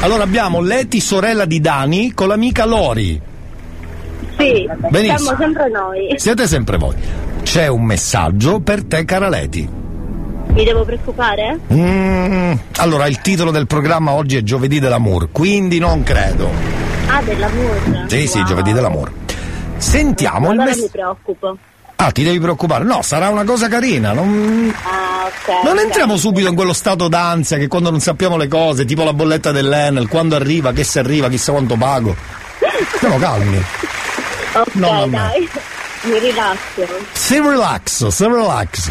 Allora abbiamo Leti, sorella di Dani, con l'amica Lori. Sì, Benissimo. siamo sempre noi. Siete sempre voi. C'è un messaggio per te, cara Leti. Mi devo preoccupare? Mm, allora, il titolo del programma oggi è Giovedì dell'Amour, quindi non credo. Ah, dell'amore. Sì, sì, Giovedì dell'Amour. Sentiamo il Allora mi messaggio. preoccupo. Ah, ti devi preoccupare? No, sarà una cosa carina. Non, Ah, ok. non entriamo subito in quello stato d'ansia che quando non sappiamo le cose, tipo la bolletta dell'Enel, quando arriva, che se arriva, chissà quanto pago. Stiamo calmi. Ok, No, dai. Mi rilasso. Si relax, si relax.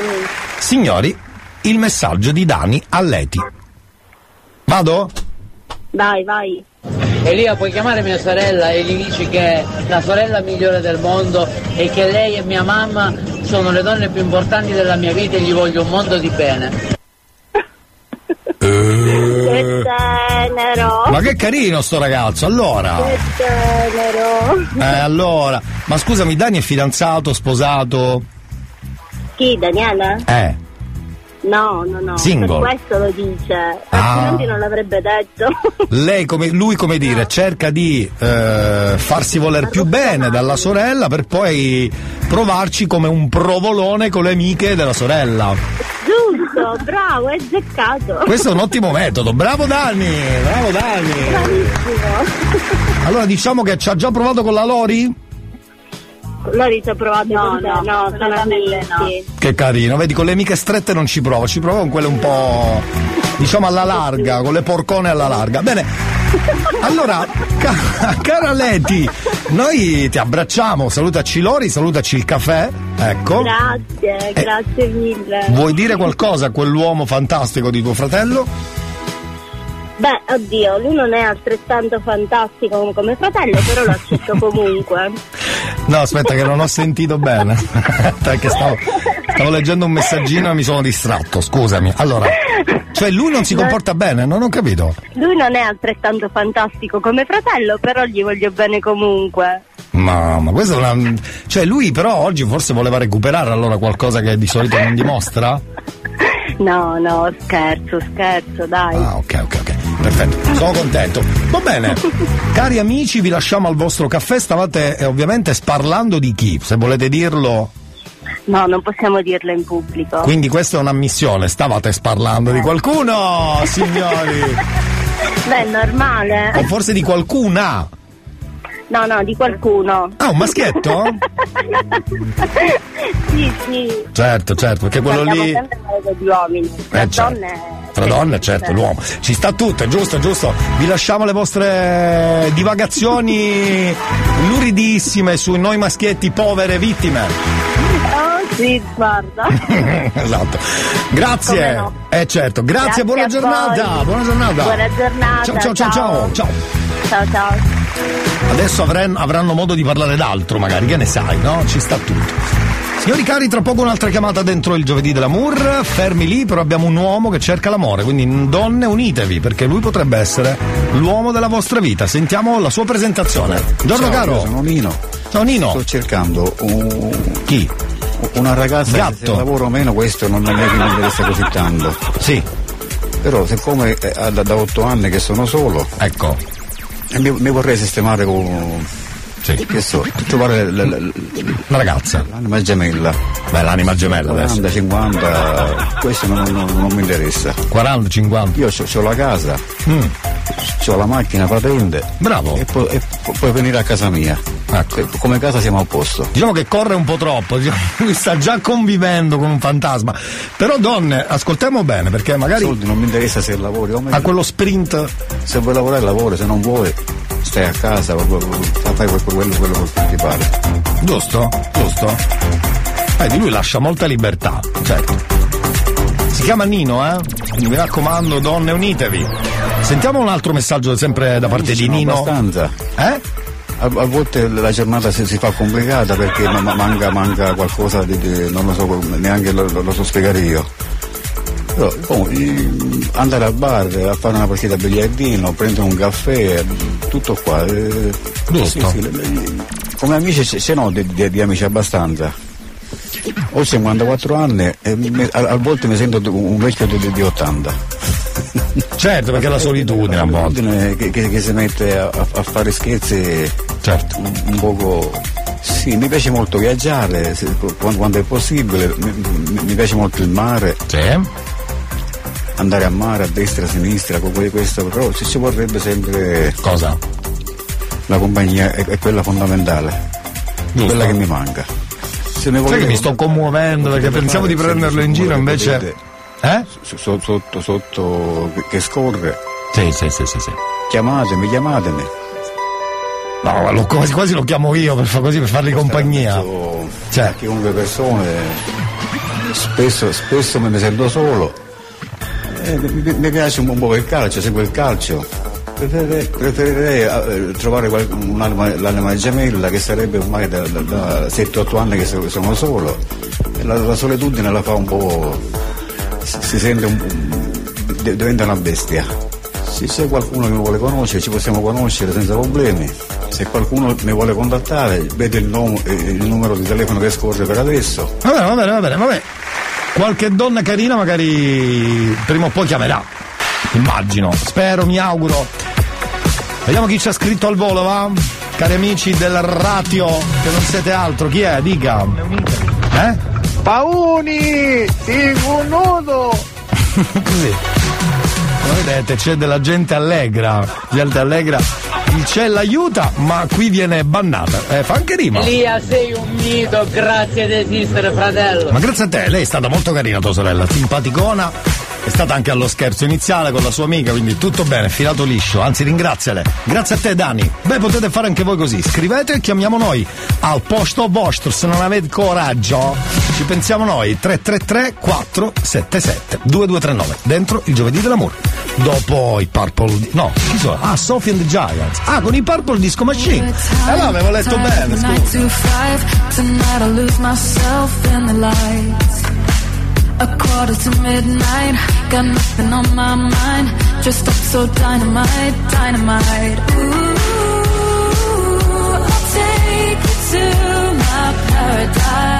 Mm. Signori, il messaggio di Dani a Leti. Vado? Vai, vai. Elia puoi chiamare mia sorella e gli dici che è la sorella migliore del mondo e che lei e mia mamma sono le donne più importanti della mia vita e gli voglio un mondo di bene. Che tenero. Ma che carino sto ragazzo, allora. Che tenero. Eh, allora. Ma scusami, Dani è fidanzato, sposato? Chi, Daniele? Eh. No, no, no. Single. Per questo lo dice. Ah. Altrimenti non l'avrebbe detto. Lei come, lui come dire, cerca di eh, farsi voler più bene dalla sorella per poi provarci come un provolone con le amiche della sorella. Giusto, bravo, è zeccato. Questo è un ottimo metodo, bravo Dani, bravo Dani. Bravissimo. Allora diciamo che ci ha già provato con la Lori? Lori ci ha provato No, con te? no, no, sono amici. Che carino, vedi con le amiche strette non ci prova, ci prova con quelle un po' diciamo alla larga, con le porcone alla larga. Bene, allora, ca- cara Leti, noi ti abbracciamo, salutaci Lori, salutaci il caffè, ecco. Grazie, grazie mille. Vuoi dire qualcosa a quell'uomo fantastico di tuo fratello? Beh, oddio, lui non è altrettanto fantastico come fratello, però lo accetto comunque. No, aspetta che non ho sentito bene, perché stavo, stavo leggendo un messaggino e mi sono distratto, scusami. Allora, cioè lui non si comporta bene, non ho capito. Lui non è altrettanto fantastico come fratello, però gli voglio bene comunque. Ma, ma questo è una... Cioè lui però oggi forse voleva recuperare allora qualcosa che di solito non dimostra? No, no, scherzo, scherzo, dai. Ah, ok, ok, ok. Perfetto, sono contento. Va bene. Cari amici, vi lasciamo al vostro caffè. Stavate eh, ovviamente sparlando di chi, se volete dirlo. No, non possiamo dirlo in pubblico. Quindi questa è un'ammissione, stavate sparlando di qualcuno, signori. Beh, è normale. O forse di qualcuna. No, no, di qualcuno. Ah, un maschietto? sì, sì. Certo, certo, perché quello Parliamo lì. sempre di uomini. Tra Eh, certo. donne. Tra donne, certo, l'uomo. Ci sta tutto, è giusto, è giusto. Vi lasciamo le vostre divagazioni luridissime sui noi maschietti povere vittime. Oh, sì, guarda. esatto. Grazie. No. Eh certo, grazie, buona a giornata. voi. Buona giornata. Buona giornata. Ciao, ciao, ciao, ciao. ciao. Ciao, ciao. Adesso avren- avranno modo di parlare d'altro, magari, che ne sai, no? Ci sta tutto. Signori cari, tra poco un'altra chiamata dentro il giovedì dell'amour. Fermi lì, però abbiamo un uomo che cerca l'amore, quindi donne unitevi, perché lui potrebbe essere l'uomo della vostra vita. Sentiamo la sua presentazione. Giorno Ciao, caro. sono Nino. Ciao Nino. Sto cercando un... Chi? Una ragazza Gatto. che lavoro o meno questo non è che mi interessa così tanto. Sì. Però siccome è da, da otto anni che sono solo. Ecco. Mi, mi vorrei sistemare con. Che so, trovare la, la- la- ragazza. l'anima gemella. Beh, l'anima gemella adesso. 40, 50, questo non, non- non mi interessa. 40, 50. Io ho la casa, ho la macchina patente. Mm. Bravo. E, pu- e pu- puoi venire a casa mia. E Come casa siamo a posto. Diciamo che corre un po' troppo, diciamo, lui sta già convivendo con un fantasma. Però donne, ascoltiamo bene, perché magari Soldi non mi interessa se lavori o meno. a quello sprint Se vuoi lavorare lavori, se non vuoi stai a casa, fai quello, quello, quello che ti pare. Giusto? Giusto? Eh, di lui lascia molta libertà, certo. Si chiama Nino, eh? Quindi mi raccomando, donne, unitevi. Sentiamo un altro messaggio sempre da parte di Nino. Abbastanza. Eh? A, a volte la giornata si, si fa complicata perché ma- ma- manca, manca qualcosa di, di- non lo so, neanche lo, lo- lo so spiegare io. Però oh, eh, andare al bar a fare una partita a biliardino, prendere un caffè, tutto qua. eh, sì, sì, come amici ce n'ho di, di- di amici abbastanza. Ho 54 anni e mi- a, a volte mi sento un vecchio di, di- di 80. Certo, perché la solitudine a volte. Che, che- che si mette a, a- fare scherzi certo. un, un poco. Sì, mi piace molto viaggiare se- quando, quando è possibile, mi, mi- mi piace molto il mare. Andare a mare a destra, a sinistra, con que- questo, però ci, ci vorrebbe sempre. Cosa? La compagnia è, è quella fondamentale, quella che mi manca. Se Sai volete- che mi sto commuovendo perché pensavo di prenderlo in giro invece. Eh? so- so- Sotto, sotto, che- scorre. Sì, sì, sì, sì, sì. Chiamatemi, chiamatemi. No, lo- quasi, quasi lo chiamo io per, fa- così, per fargli compagnia. Cioè. chiunque persone spesso, spesso mi sento solo Eh, mi, piace un po' il calcio seguo il calcio Preferirei, preferirei, eh, trovare un'anima, l'anima gemella che sarebbe ormai da, da- da 7-8 anni che so- sono solo. La, la solitudine la fa un po'. si, sente un, di- diventa una bestia. Se c'è qualcuno che mi vuole conoscere, ci possiamo conoscere senza problemi. Se qualcuno mi vuole contattare, vedo il, nom- il numero di telefono che scorre per adesso. Va bene, va bene, va bene, va bene. Qualche donna carina magari prima o poi chiamerà. Immagino, spero, mi auguro. Vediamo chi ci ha scritto al volo, va? Cari amici del ratio, che non siete altro, chi è? Dica. Eh? Pauni! Sigo nudo! Così. Come vedete c'è della gente allegra, gente allegra. Il cielo aiuta, ma qui viene bannata. Eh, fa anche rima. Elia, sei un mito, grazie di esistere, fratello. Ma grazie a te, lei è stata molto carina tua sorella, simpaticona. È stata anche allo scherzo iniziale con la sua amica, quindi tutto bene, filato liscio. Anzi, ringraziale. Grazie a te, Dani. Beh, potete fare anche voi così. Scrivete e chiamiamo noi al posto vostro. Se non avete coraggio, ci pensiamo noi. 333 477 2239. Dentro il giovedì dell'amore. Dopo i Purple. No, chi sono? Ah, Sophie and the Giants. Ah, con i Purple Disco Machine. Eh no, avevo letto bene, scusa. A quarter to midnight. Got nothing on my mind. Just up so dynamite, dynamite. Ooh, I'll take you to my paradise.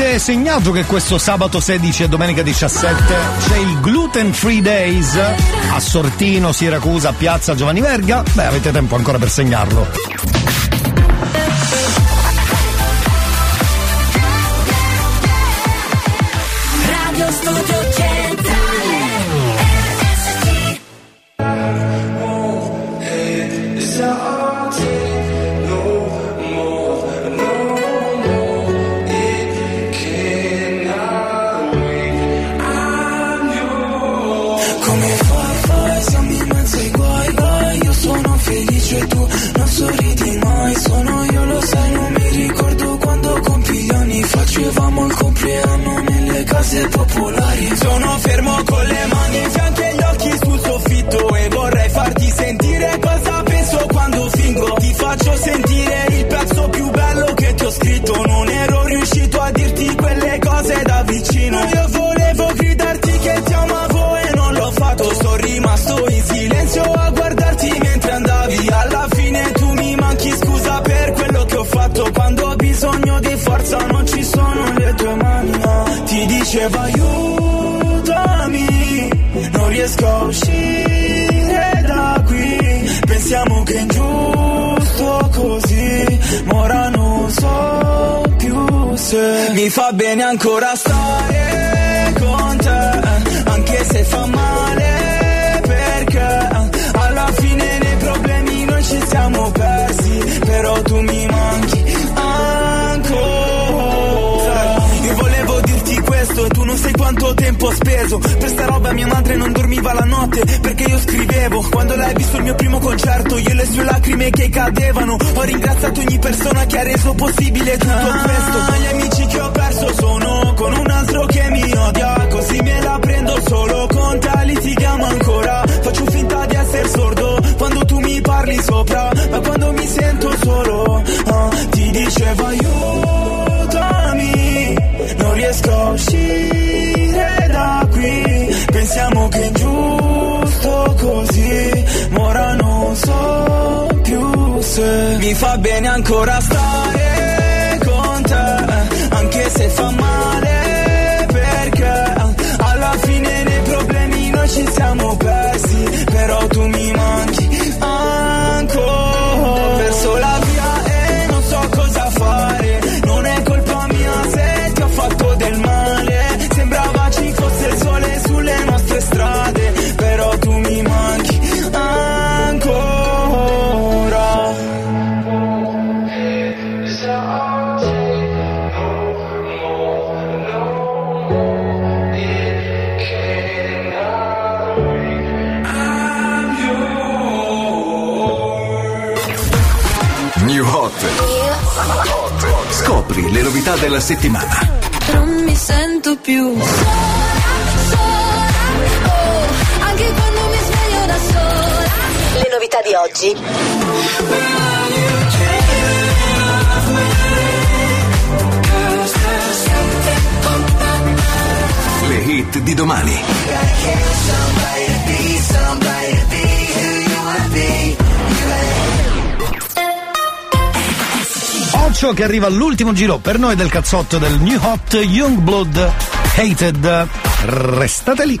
Avete segnato che questo sabato 16 e domenica 17 c'è il Gluten Free Days a Sortino, Siracusa, Piazza Giovanni Verga? Beh, avete tempo ancora per segnarlo. Mi fa bene ancora stare con te, anche se fa male tempo speso Per sta roba. Mia madre non dormiva la notte Perché io scrivevo. Quando l'hai visto il mio primo concerto Io e le sue lacrime che cadevano. Ho ringraziato ogni persona che ha reso possibile tutto questo Gli amici che ho perso sono Con un altro che mi odia. Così me la prendo solo. Con te litighiamo ancora. Faccio finta di essere sordo Quando tu mi parli sopra. Ma quando mi sento solo ah, Ti dicevo aiutami Non riesco a uscire Pensiamo che è ingiusto così. Ora non so più se Mi fa bene ancora stare con te. Anche se fa male le novità della settimana. Non mi sento più sola, sola, oh, anche quando mi sveglio da sola. Le novità di oggi. Le hit di domani. Occhio che arriva all'ultimo giro per noi del cazzotto del New Hot Youngblood Hated. Restate lì.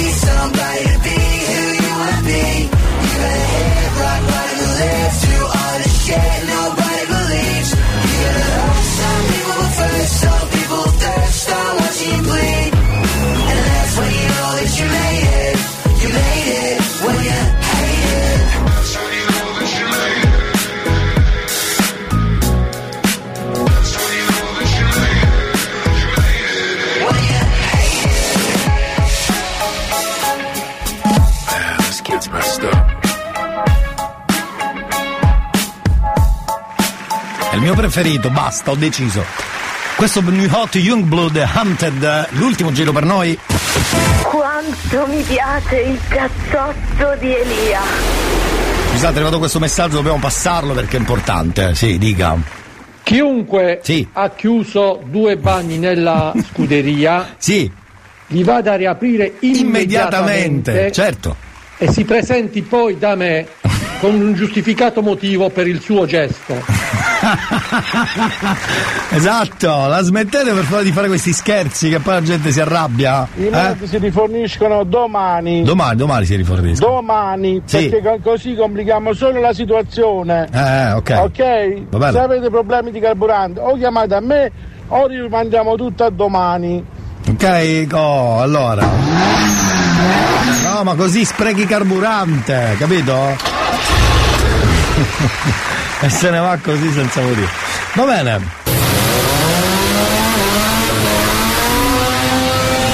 need somebody to be who you wanna be. You gotta head rock. No il mio preferito, basta, ho deciso. Questo New Hot Youngblood Hunted, l'ultimo giro per noi. Quanto mi piace il cazzotto di Elia. Scusate, è arrivato questo messaggio, dobbiamo passarlo perché è importante. Sì, dica. Chiunque ha chiuso due bagni nella scuderia li vada a riaprire immediatamente, Immediatamente, certo. E si presenti poi da me con un giustificato motivo per il suo gesto. Esatto, la smettete per favore di fare questi scherzi che poi la gente si arrabbia. I Eh? mezzi si riforniscono domani. Domani, domani si riforniscono. Domani, Sì. perché co- così complichiamo solo la situazione. Eh, ok. Ok? Va bene. Se avete problemi di carburante, o chiamate a me o rimandiamo tutto a domani. Ok, oh, allora. No, ma così sprechi carburante, capito? e se ne va così senza motivo. Va bene.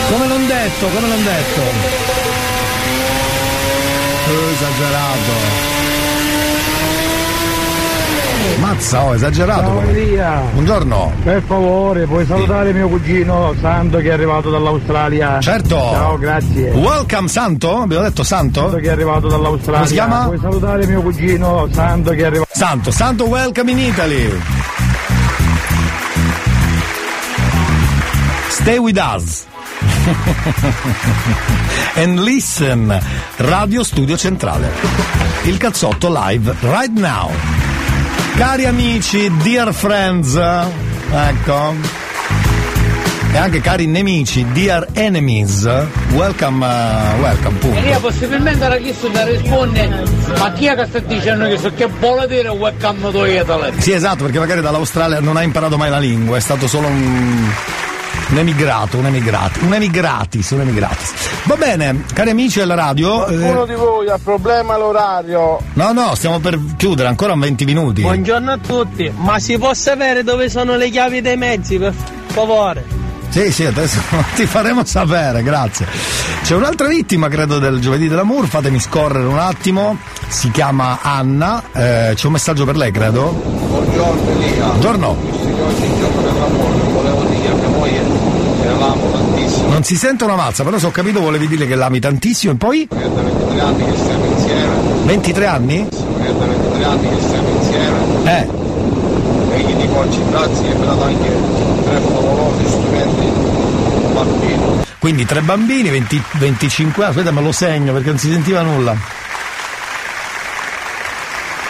Come non detto, come non detto. Esagerato. Mazza, oh, esagerato. Ciao, Elia. Buongiorno. Per favore, puoi salutare mio cugino Santo che è arrivato dall'Australia. Certo. Ciao, grazie. Welcome Santo? Abbiamo detto Santo? Santo che è arrivato dall'Australia. Come si chiama? Puoi salutare mio cugino Santo che è arrivato. Santo, Santo welcome in Italy. Stay with us. And listen. Radio Studio Centrale. Il cazzotto live right now. Cari amici, dear friends, ecco. E anche cari nemici, dear enemies, welcome, uh, welcome, punto. Elia possibilmente la chiesto da risponde ma chi è che sta dicendo che so che vuole dire webcam to Italy? Sì, esatto, perché magari dall'Australia non ha imparato mai la lingua, è stato solo un, un emigrato, un emigrato, un emigratis, un emigratis. Va bene, cari amici della radio. Qualcuno eh, di voi ha problema all'orario? no, no, stiamo per chiudere, ancora 20 minuti. Buongiorno a tutti, ma si può sapere dove sono le chiavi dei mezzi, per favore? Sì, sì, adesso ti faremo sapere, grazie. C'è un'altra vittima, credo, del giovedì dell'amour, fatemi scorrere un attimo. Si chiama Anna, eh, c'è un messaggio per lei, credo. Buongiorno Elia. Buongiorno. Visto che oggi è il giorno dell'amore, volevo dire che noi che l'amo tantissimo. Non si sente una mazza, però se ho capito volevi dire che l'ami tantissimo e poi? È da 23 anni che stiamo insieme. 23 anni? È da 23 anni che stiamo insieme. Eh. E gli dico oggi grazie e mi ha dato anche tre favolosi strumenti bambini. Quindi tre bambini, 20 25 anni, aspetta me lo segno perché non si sentiva nulla.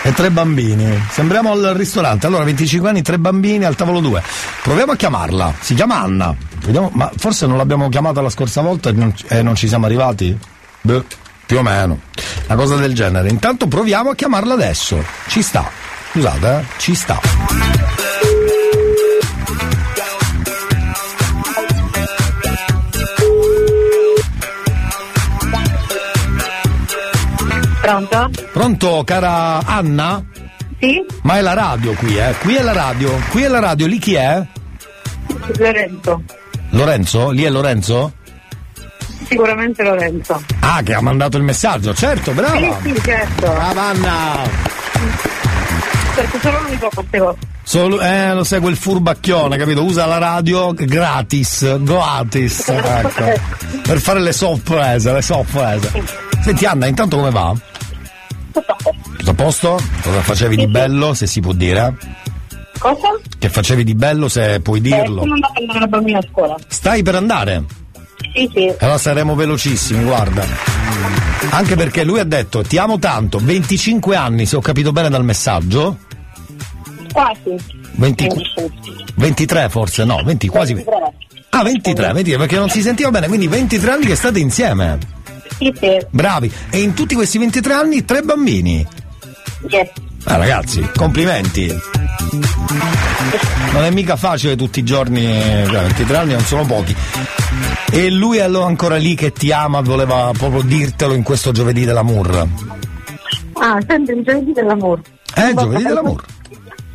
E tre bambini. Sembriamo al ristorante. Allora, 25 anni, tre bambini al tavolo 2. Proviamo a chiamarla. Si chiama Anna. Vediamo, ma forse non l'abbiamo chiamata la scorsa volta e non, e non ci siamo arrivati? Beh, più o meno. Una cosa del genere. Intanto proviamo a chiamarla adesso. Ci sta. Scusate, eh? Ci sta. Pronto? Pronto, cara Anna? Sì? Ma è la radio qui, eh? Qui è la radio. Qui è la radio, lì chi è? Lorenzo. Lorenzo? Lì è Lorenzo? Sicuramente Lorenzo. Ah, che ha mandato il messaggio, certo, brava. Sì, sì, certo. Brava Anna. Perché solo lui fa queste cose. Solo, eh, lo sai, quel furbacchione, capito? Usa la radio gratis, gratis, ecco. Per fare le sorprese, le sorprese. Senti Anna, intanto come va? Tutto a posto? Cosa facevi di bello, se si può dire? Cosa? Che facevi di bello, se puoi Eh, dirlo? sono andata a prendere la bambina a scuola. Stai per andare? Sì, sì. Allora saremo velocissimi, guarda. Anche perché lui ha detto ti amo tanto, 25 anni, se ho capito bene dal messaggio. Quasi. 20 23 forse, no, 20 quasi. Ah, 23, 23, perché non si sentiva bene, quindi 23 anni che state insieme. Sì, sì. Bravi. E in tutti questi 23 anni tre bambini. Yes. Ah, ragazzi, complimenti. Non è mica facile tutti i giorni, eh, 23 anni non sono pochi. E lui è allora ancora lì che ti ama, voleva proprio dirtelo in questo giovedì dell'amour. Ah, sempre il giovedì dell'amore. Eh, giovedì dell'amour.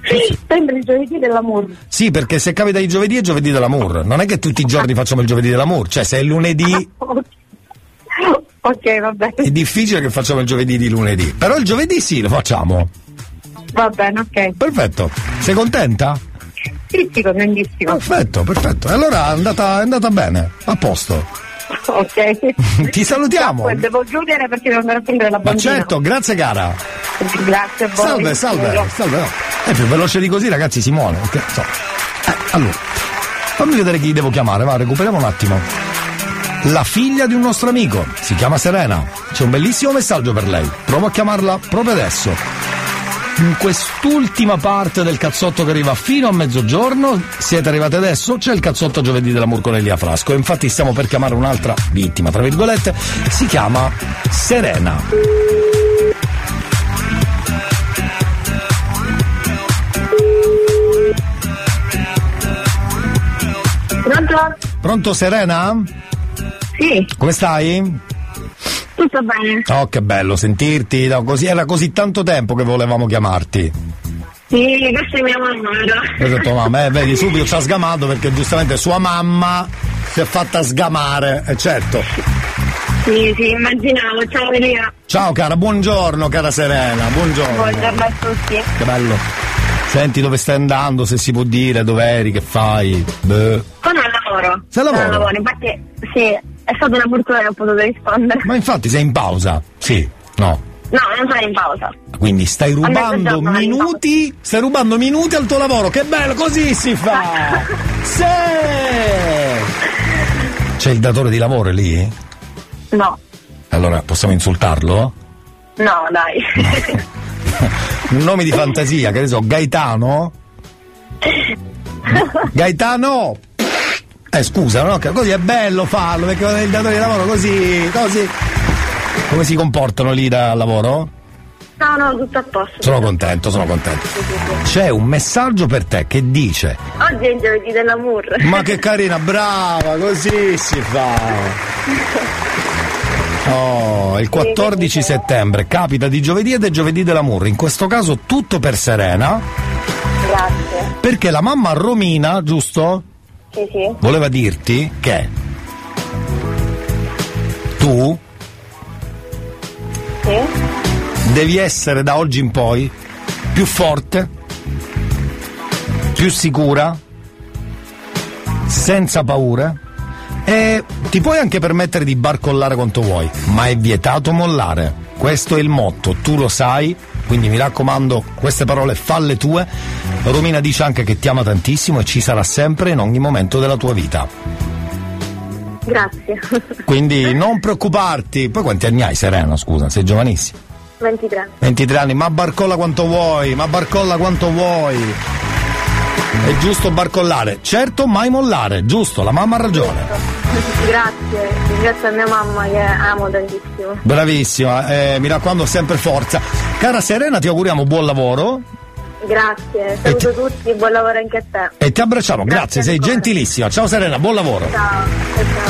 Sì, sempre il giovedì dell'amore. Sì, perché se capita di giovedì è giovedì dell'amour. Non è che tutti i giorni facciamo il giovedì dell'amour. Cioè, se è lunedì. Ok, va bene. È difficile che facciamo il giovedì di lunedì, però il giovedì sì, lo facciamo. Va bene, ok. Perfetto. Sei contenta? Sì, sì, contentissimo. Perfetto, perfetto. E allora è andata, è andata bene, a posto. Ok. Ti salutiamo. Poi devo chiudere perché devo andare a prendere la Ma bambina. certo, grazie cara. Grazie a voi. Salve, salve, salve. no. È più veloce di così, ragazzi, si muore. perché, so. Eh, allora, fammi vedere chi devo chiamare, va, recuperiamo un attimo. La figlia di un nostro amico, si chiama Serena. C'è un bellissimo messaggio per lei. Provo a chiamarla proprio adesso. In quest'ultima parte del cazzotto che arriva fino a mezzogiorno, siete arrivati adesso, c'è il cazzotto giovedì della Murconelia Frasco. Infatti stiamo per chiamare un'altra vittima, tra virgolette, si chiama Serena. Pronto? Pronto Serena? Sì. Come stai? Tutto bene? Oh, che bello sentirti, no, così, era così tanto tempo che volevamo chiamarti. Sì, questa è mia mamma, vero? Esatto, mamma, eh, vedi, subito ci ha sgamato perché giustamente sua mamma si è fatta sgamare, eh, certo. Sì, sì, immaginavo. Ciao Elia. Ciao cara, buongiorno cara Serena, buongiorno. Buongiorno a tutti. Che bello. Senti dove stai andando, se si può dire, dove eri, che fai? Beh. Sono al lavoro. Sei al lavoro? Sono al lavoro, infatti, sì, è stata una fortuna che ho potuto rispondere. Ma infatti sei in pausa? Sì, no. No, non sono in pausa. Quindi stai rubando minuti, stai rubando minuti al tuo lavoro, che bello, così si fa! sì! C'è il datore di lavoro lì? No, Allora possiamo insultarlo? no, dai. Un nome di fantasia, che ne so, Gaetano? Gaetano! Eh scusa, no? Così è bello farlo, perché il datore di lavoro così, così. Come si comportano lì da lavoro? No, no, tutto a posto. Sono contento, sono contento. C'è un messaggio per te che dice Oggi è il giovedì dell'amour. Ma che carina, brava, così si fa. Oh, il 14 settembre capita di giovedì ed è giovedì dell'amore. In questo caso tutto per Serena, Grazie. perché la mamma Romina, giusto? Sì, sì. Voleva dirti che tu Sì. devi essere da oggi in poi più forte, più sicura, senza paure e ti puoi anche permettere di barcollare quanto vuoi, ma è vietato mollare. Questo è il motto, tu lo sai, quindi mi raccomando, queste parole falle tue. Romina dice anche che ti ama tantissimo e ci sarà sempre in ogni momento della tua vita. Grazie. Quindi non preoccuparti. Poi quanti anni hai, Serena? Scusa, sei giovanissima. 23. 23 anni, ma barcolla quanto vuoi, ma barcolla quanto vuoi. È giusto barcollare, certo mai mollare, giusto, la mamma ha ragione. Grazie, ringrazio a mia mamma che amo tantissimo. Bravissima, eh, mi raccomando sempre forza. Cara Serena, ti auguriamo buon lavoro Grazie, saluto tutti, buon lavoro anche a te. e ti abbracciamo, grazie, sei gentilissima. Ciao Serena, buon lavoro. Ciao.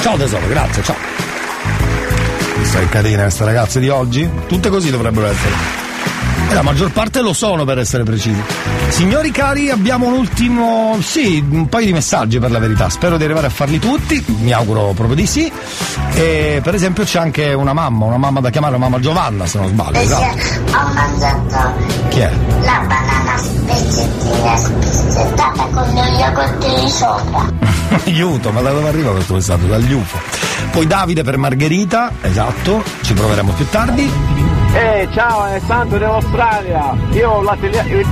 Ciao tesoro, grazie, ciao. Sei carina queste ragazze di oggi? Tutte così dovrebbero essere. La maggior parte lo sono per essere precisi. Signori cari, abbiamo un ultimo, sì, un paio di messaggi per la verità. Spero di arrivare a farli tutti, mi auguro proprio di sì. E per esempio c'è anche una mamma, una mamma da chiamare, mamma Giovanna se non sbaglio, esatto. Ho mangiato Chi è? la banana spezzettina spezzettata con lo yogurt di sopra. Aiuto, ma da dove arriva questo messaggio? Dagli UFO. Poi Davide per Margherita, esatto, ci proveremo più tardi. Eh, ciao, Santo dell'Australia. Io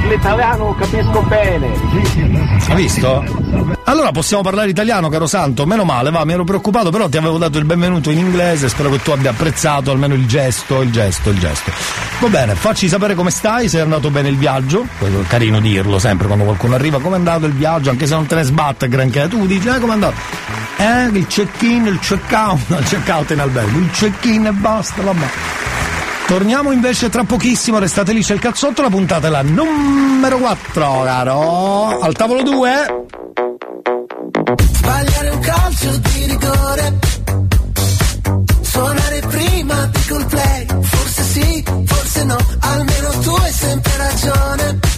l'italiano capisco bene. Hai visto? Allora possiamo parlare italiano, caro Santo? Meno male, va, mi ero preoccupato, però ti avevo dato il benvenuto in inglese, spero che tu abbia apprezzato almeno il gesto, il gesto, il gesto. Va bene, facci sapere come stai, se è andato bene il viaggio. Quello è carino dirlo sempre quando qualcuno arriva, come è andato il viaggio, anche se non te ne sbatte granché. Tu dici, eh, come è andato? Eh, il check-in, il check-out, il check-out in albergo, il check-in e basta, vabbè. Torniamo invece tra pochissimo, restate lì, c'è il cazzotto, la puntata è la numero 4, caro. Al tavolo 2. Sbagliare un calcio di rigore Suonare prima di play Forse sì, forse no Almeno tu hai sempre ragione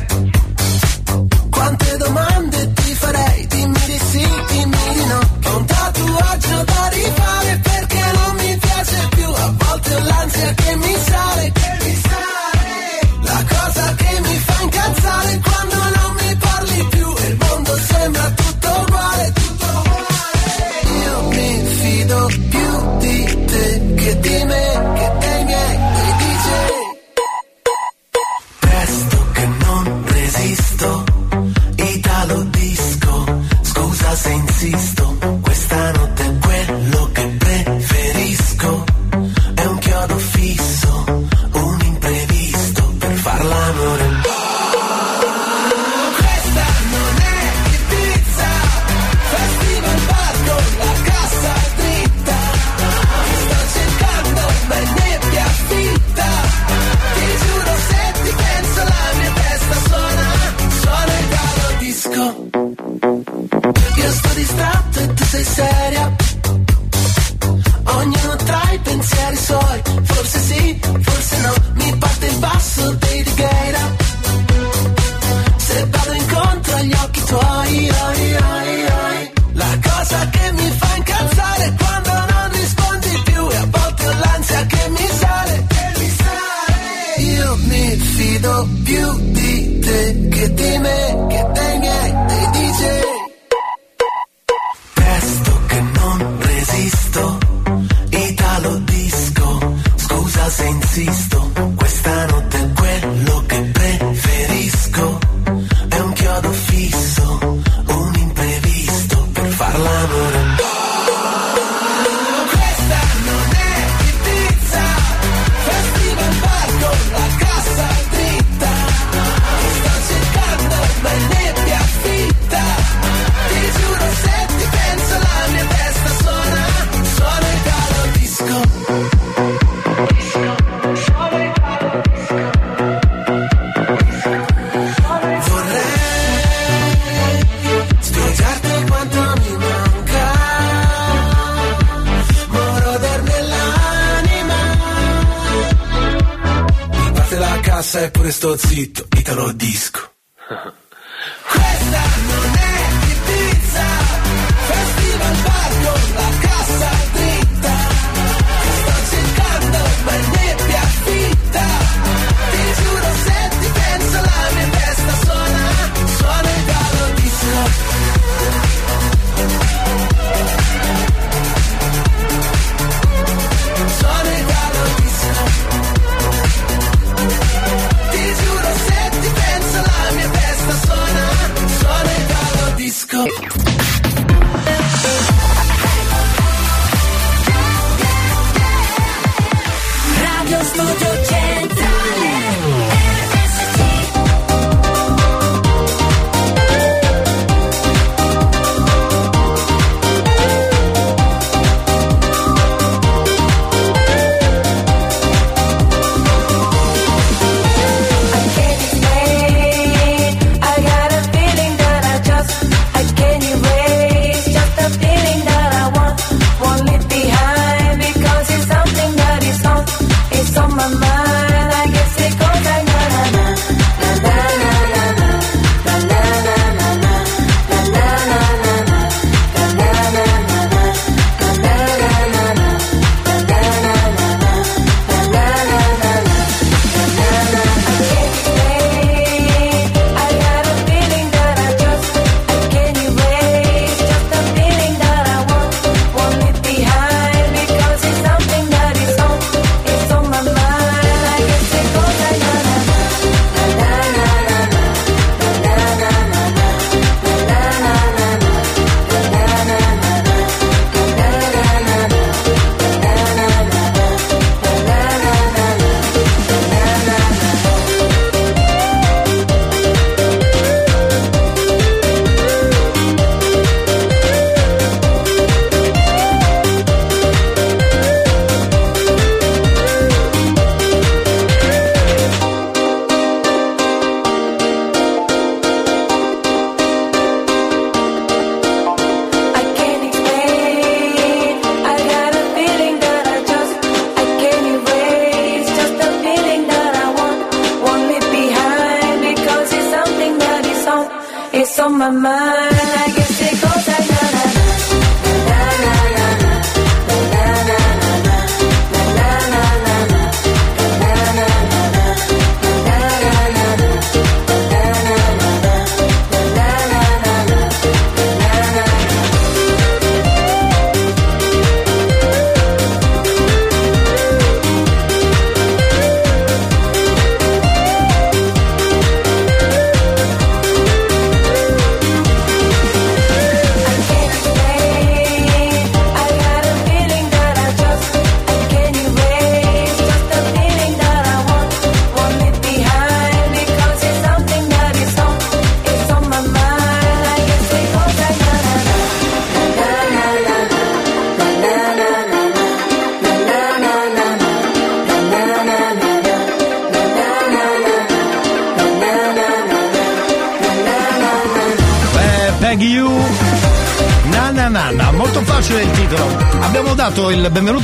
zitto, italo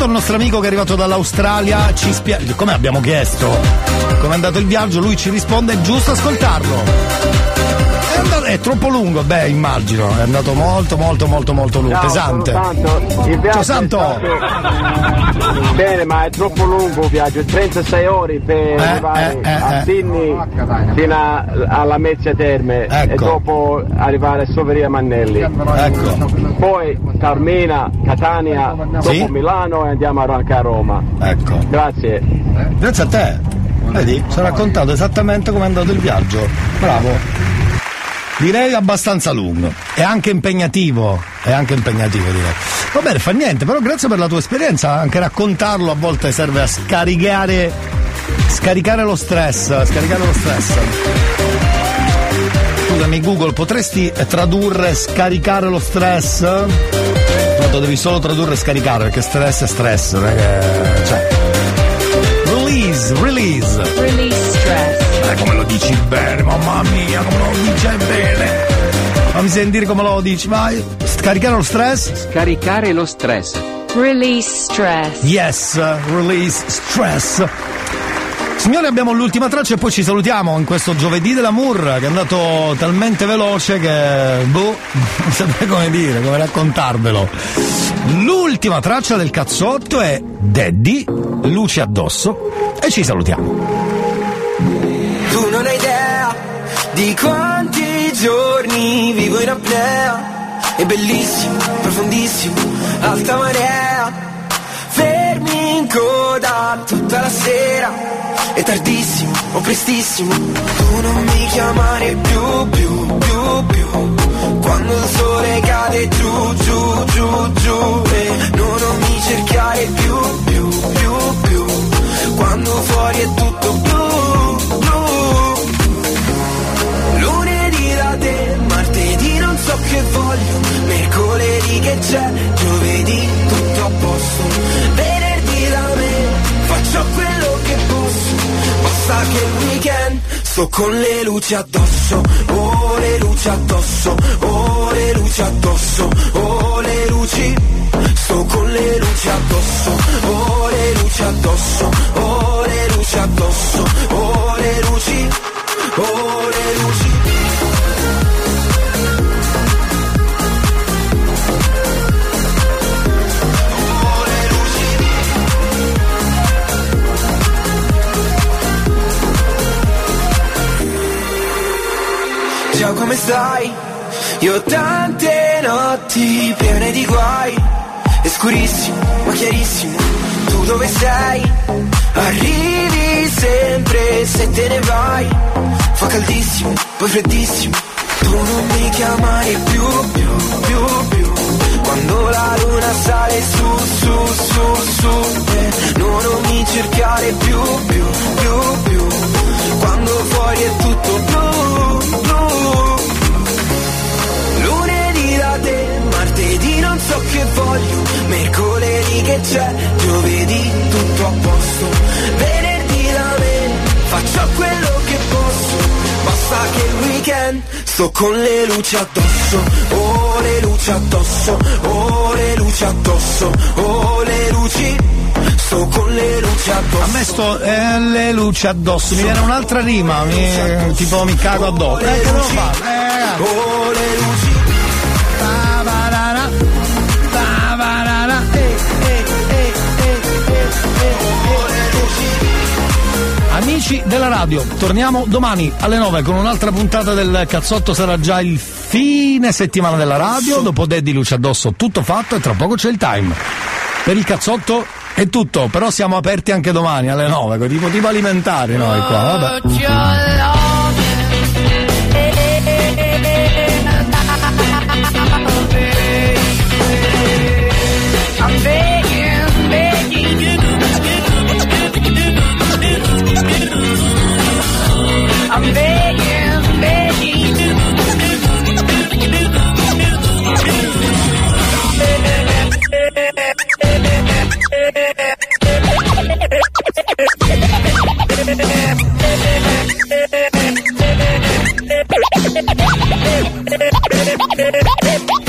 il nostro amico che è arrivato dall'Australia, ci spia- come abbiamo chiesto come è andato il viaggio, lui ci risponde è giusto ascoltarlo. È, andato- è troppo lungo, beh immagino, è andato molto molto molto molto lungo, Ciao, pesante. Ciao Santo! stato- Bene, ma è troppo lungo il viaggio, 36 ore per arrivare eh, a eh. Sydney fino a- alla Mezzia Terme e Ecco. dopo arrivare a Soveria Mannelli. Ecco. Poi Carmina, Catania, dopo Sì? Milano e andiamo anche a Roma. Ecco. Grazie. Grazie a te. Vedi, ci ha raccontato esattamente come è andato il viaggio. Bravo. Direi abbastanza lungo. E anche impegnativo. È anche impegnativo direi. Va bene, fa niente, però grazie per la tua esperienza. Anche raccontarlo a volte serve a scaricare. Scaricare lo stress. Scaricare lo stress. Scusami Google, potresti tradurre scaricare lo stress? Tanto devi solo tradurre scaricare perché stress è stress, non. Cioè. Release, release. Release stress. Eh, come lo dici bene, mamma mia, come lo dici bene. Fammi sentire come lo dici, vai. Scaricare lo stress? Scaricare lo stress. Release stress. Yes, release stress. Signori, abbiamo l'ultima traccia e poi ci salutiamo in questo giovedì dell'amour che è andato talmente veloce che. boh, non saprei come dire, come raccontarvelo. L'ultima traccia del cazzotto è Daddy, luce addosso e ci salutiamo. Di quanti giorni vivo in apnea. È bellissimo, profondissimo, alta marea. Fermi in coda tutta la sera. È tardissimo o prestissimo. Tu non mi chiamare più, più, più, più. Quando il sole cade giù, giù, giù, giù. E no, non mi cercare più, più, più, più. Quando fuori è tutto blu, che voglio, mercoledì che c'è, giovedì tutto a posto, venerdì da me, faccio quello che posso, basta che il weekend sto con le luci addosso, oh le luci addosso, oh le luci addosso, oh le luci, sto con le luci addosso, oh le luci addosso, oh le luci addosso, oh le luci, oh le luci. Ciao come stai? Io ho tante notti piene di guai È scurissimo ma chiarissimo. Tu dove sei? Arrivi sempre se te ne vai. Fa caldissimo, poi freddissimo. Tu non mi chiamare più, più, più, più. Quando la luna sale su, su, su, su eh, no, non mi cercare più, più, più, più. Quando fuori è tutto blu, blu Te, martedì non so che voglio, mercoledì che c'è, giovedì tutto a posto, venerdì da me, faccio quello che posso, basta che il weekend sto con le luci addosso, oh le luci addosso, oh le luci addosso, oh le luci, sto con le luci addosso. A me sto eh, le luci addosso, mi viene un'altra rima, mi, tipo mi cago addosso. Eh, che devo fare? Eh, Oh le luci Amici della radio, torniamo domani alle 9 con un'altra puntata del cazzotto, sarà già il fine settimana della radio, dopo Daddy Luce addosso tutto fatto e tra poco c'è il time. Per il cazzotto è tutto, però siamo aperti anche domani alle 9, tipo tipo alimentari noi qua, vabbè. I'm Música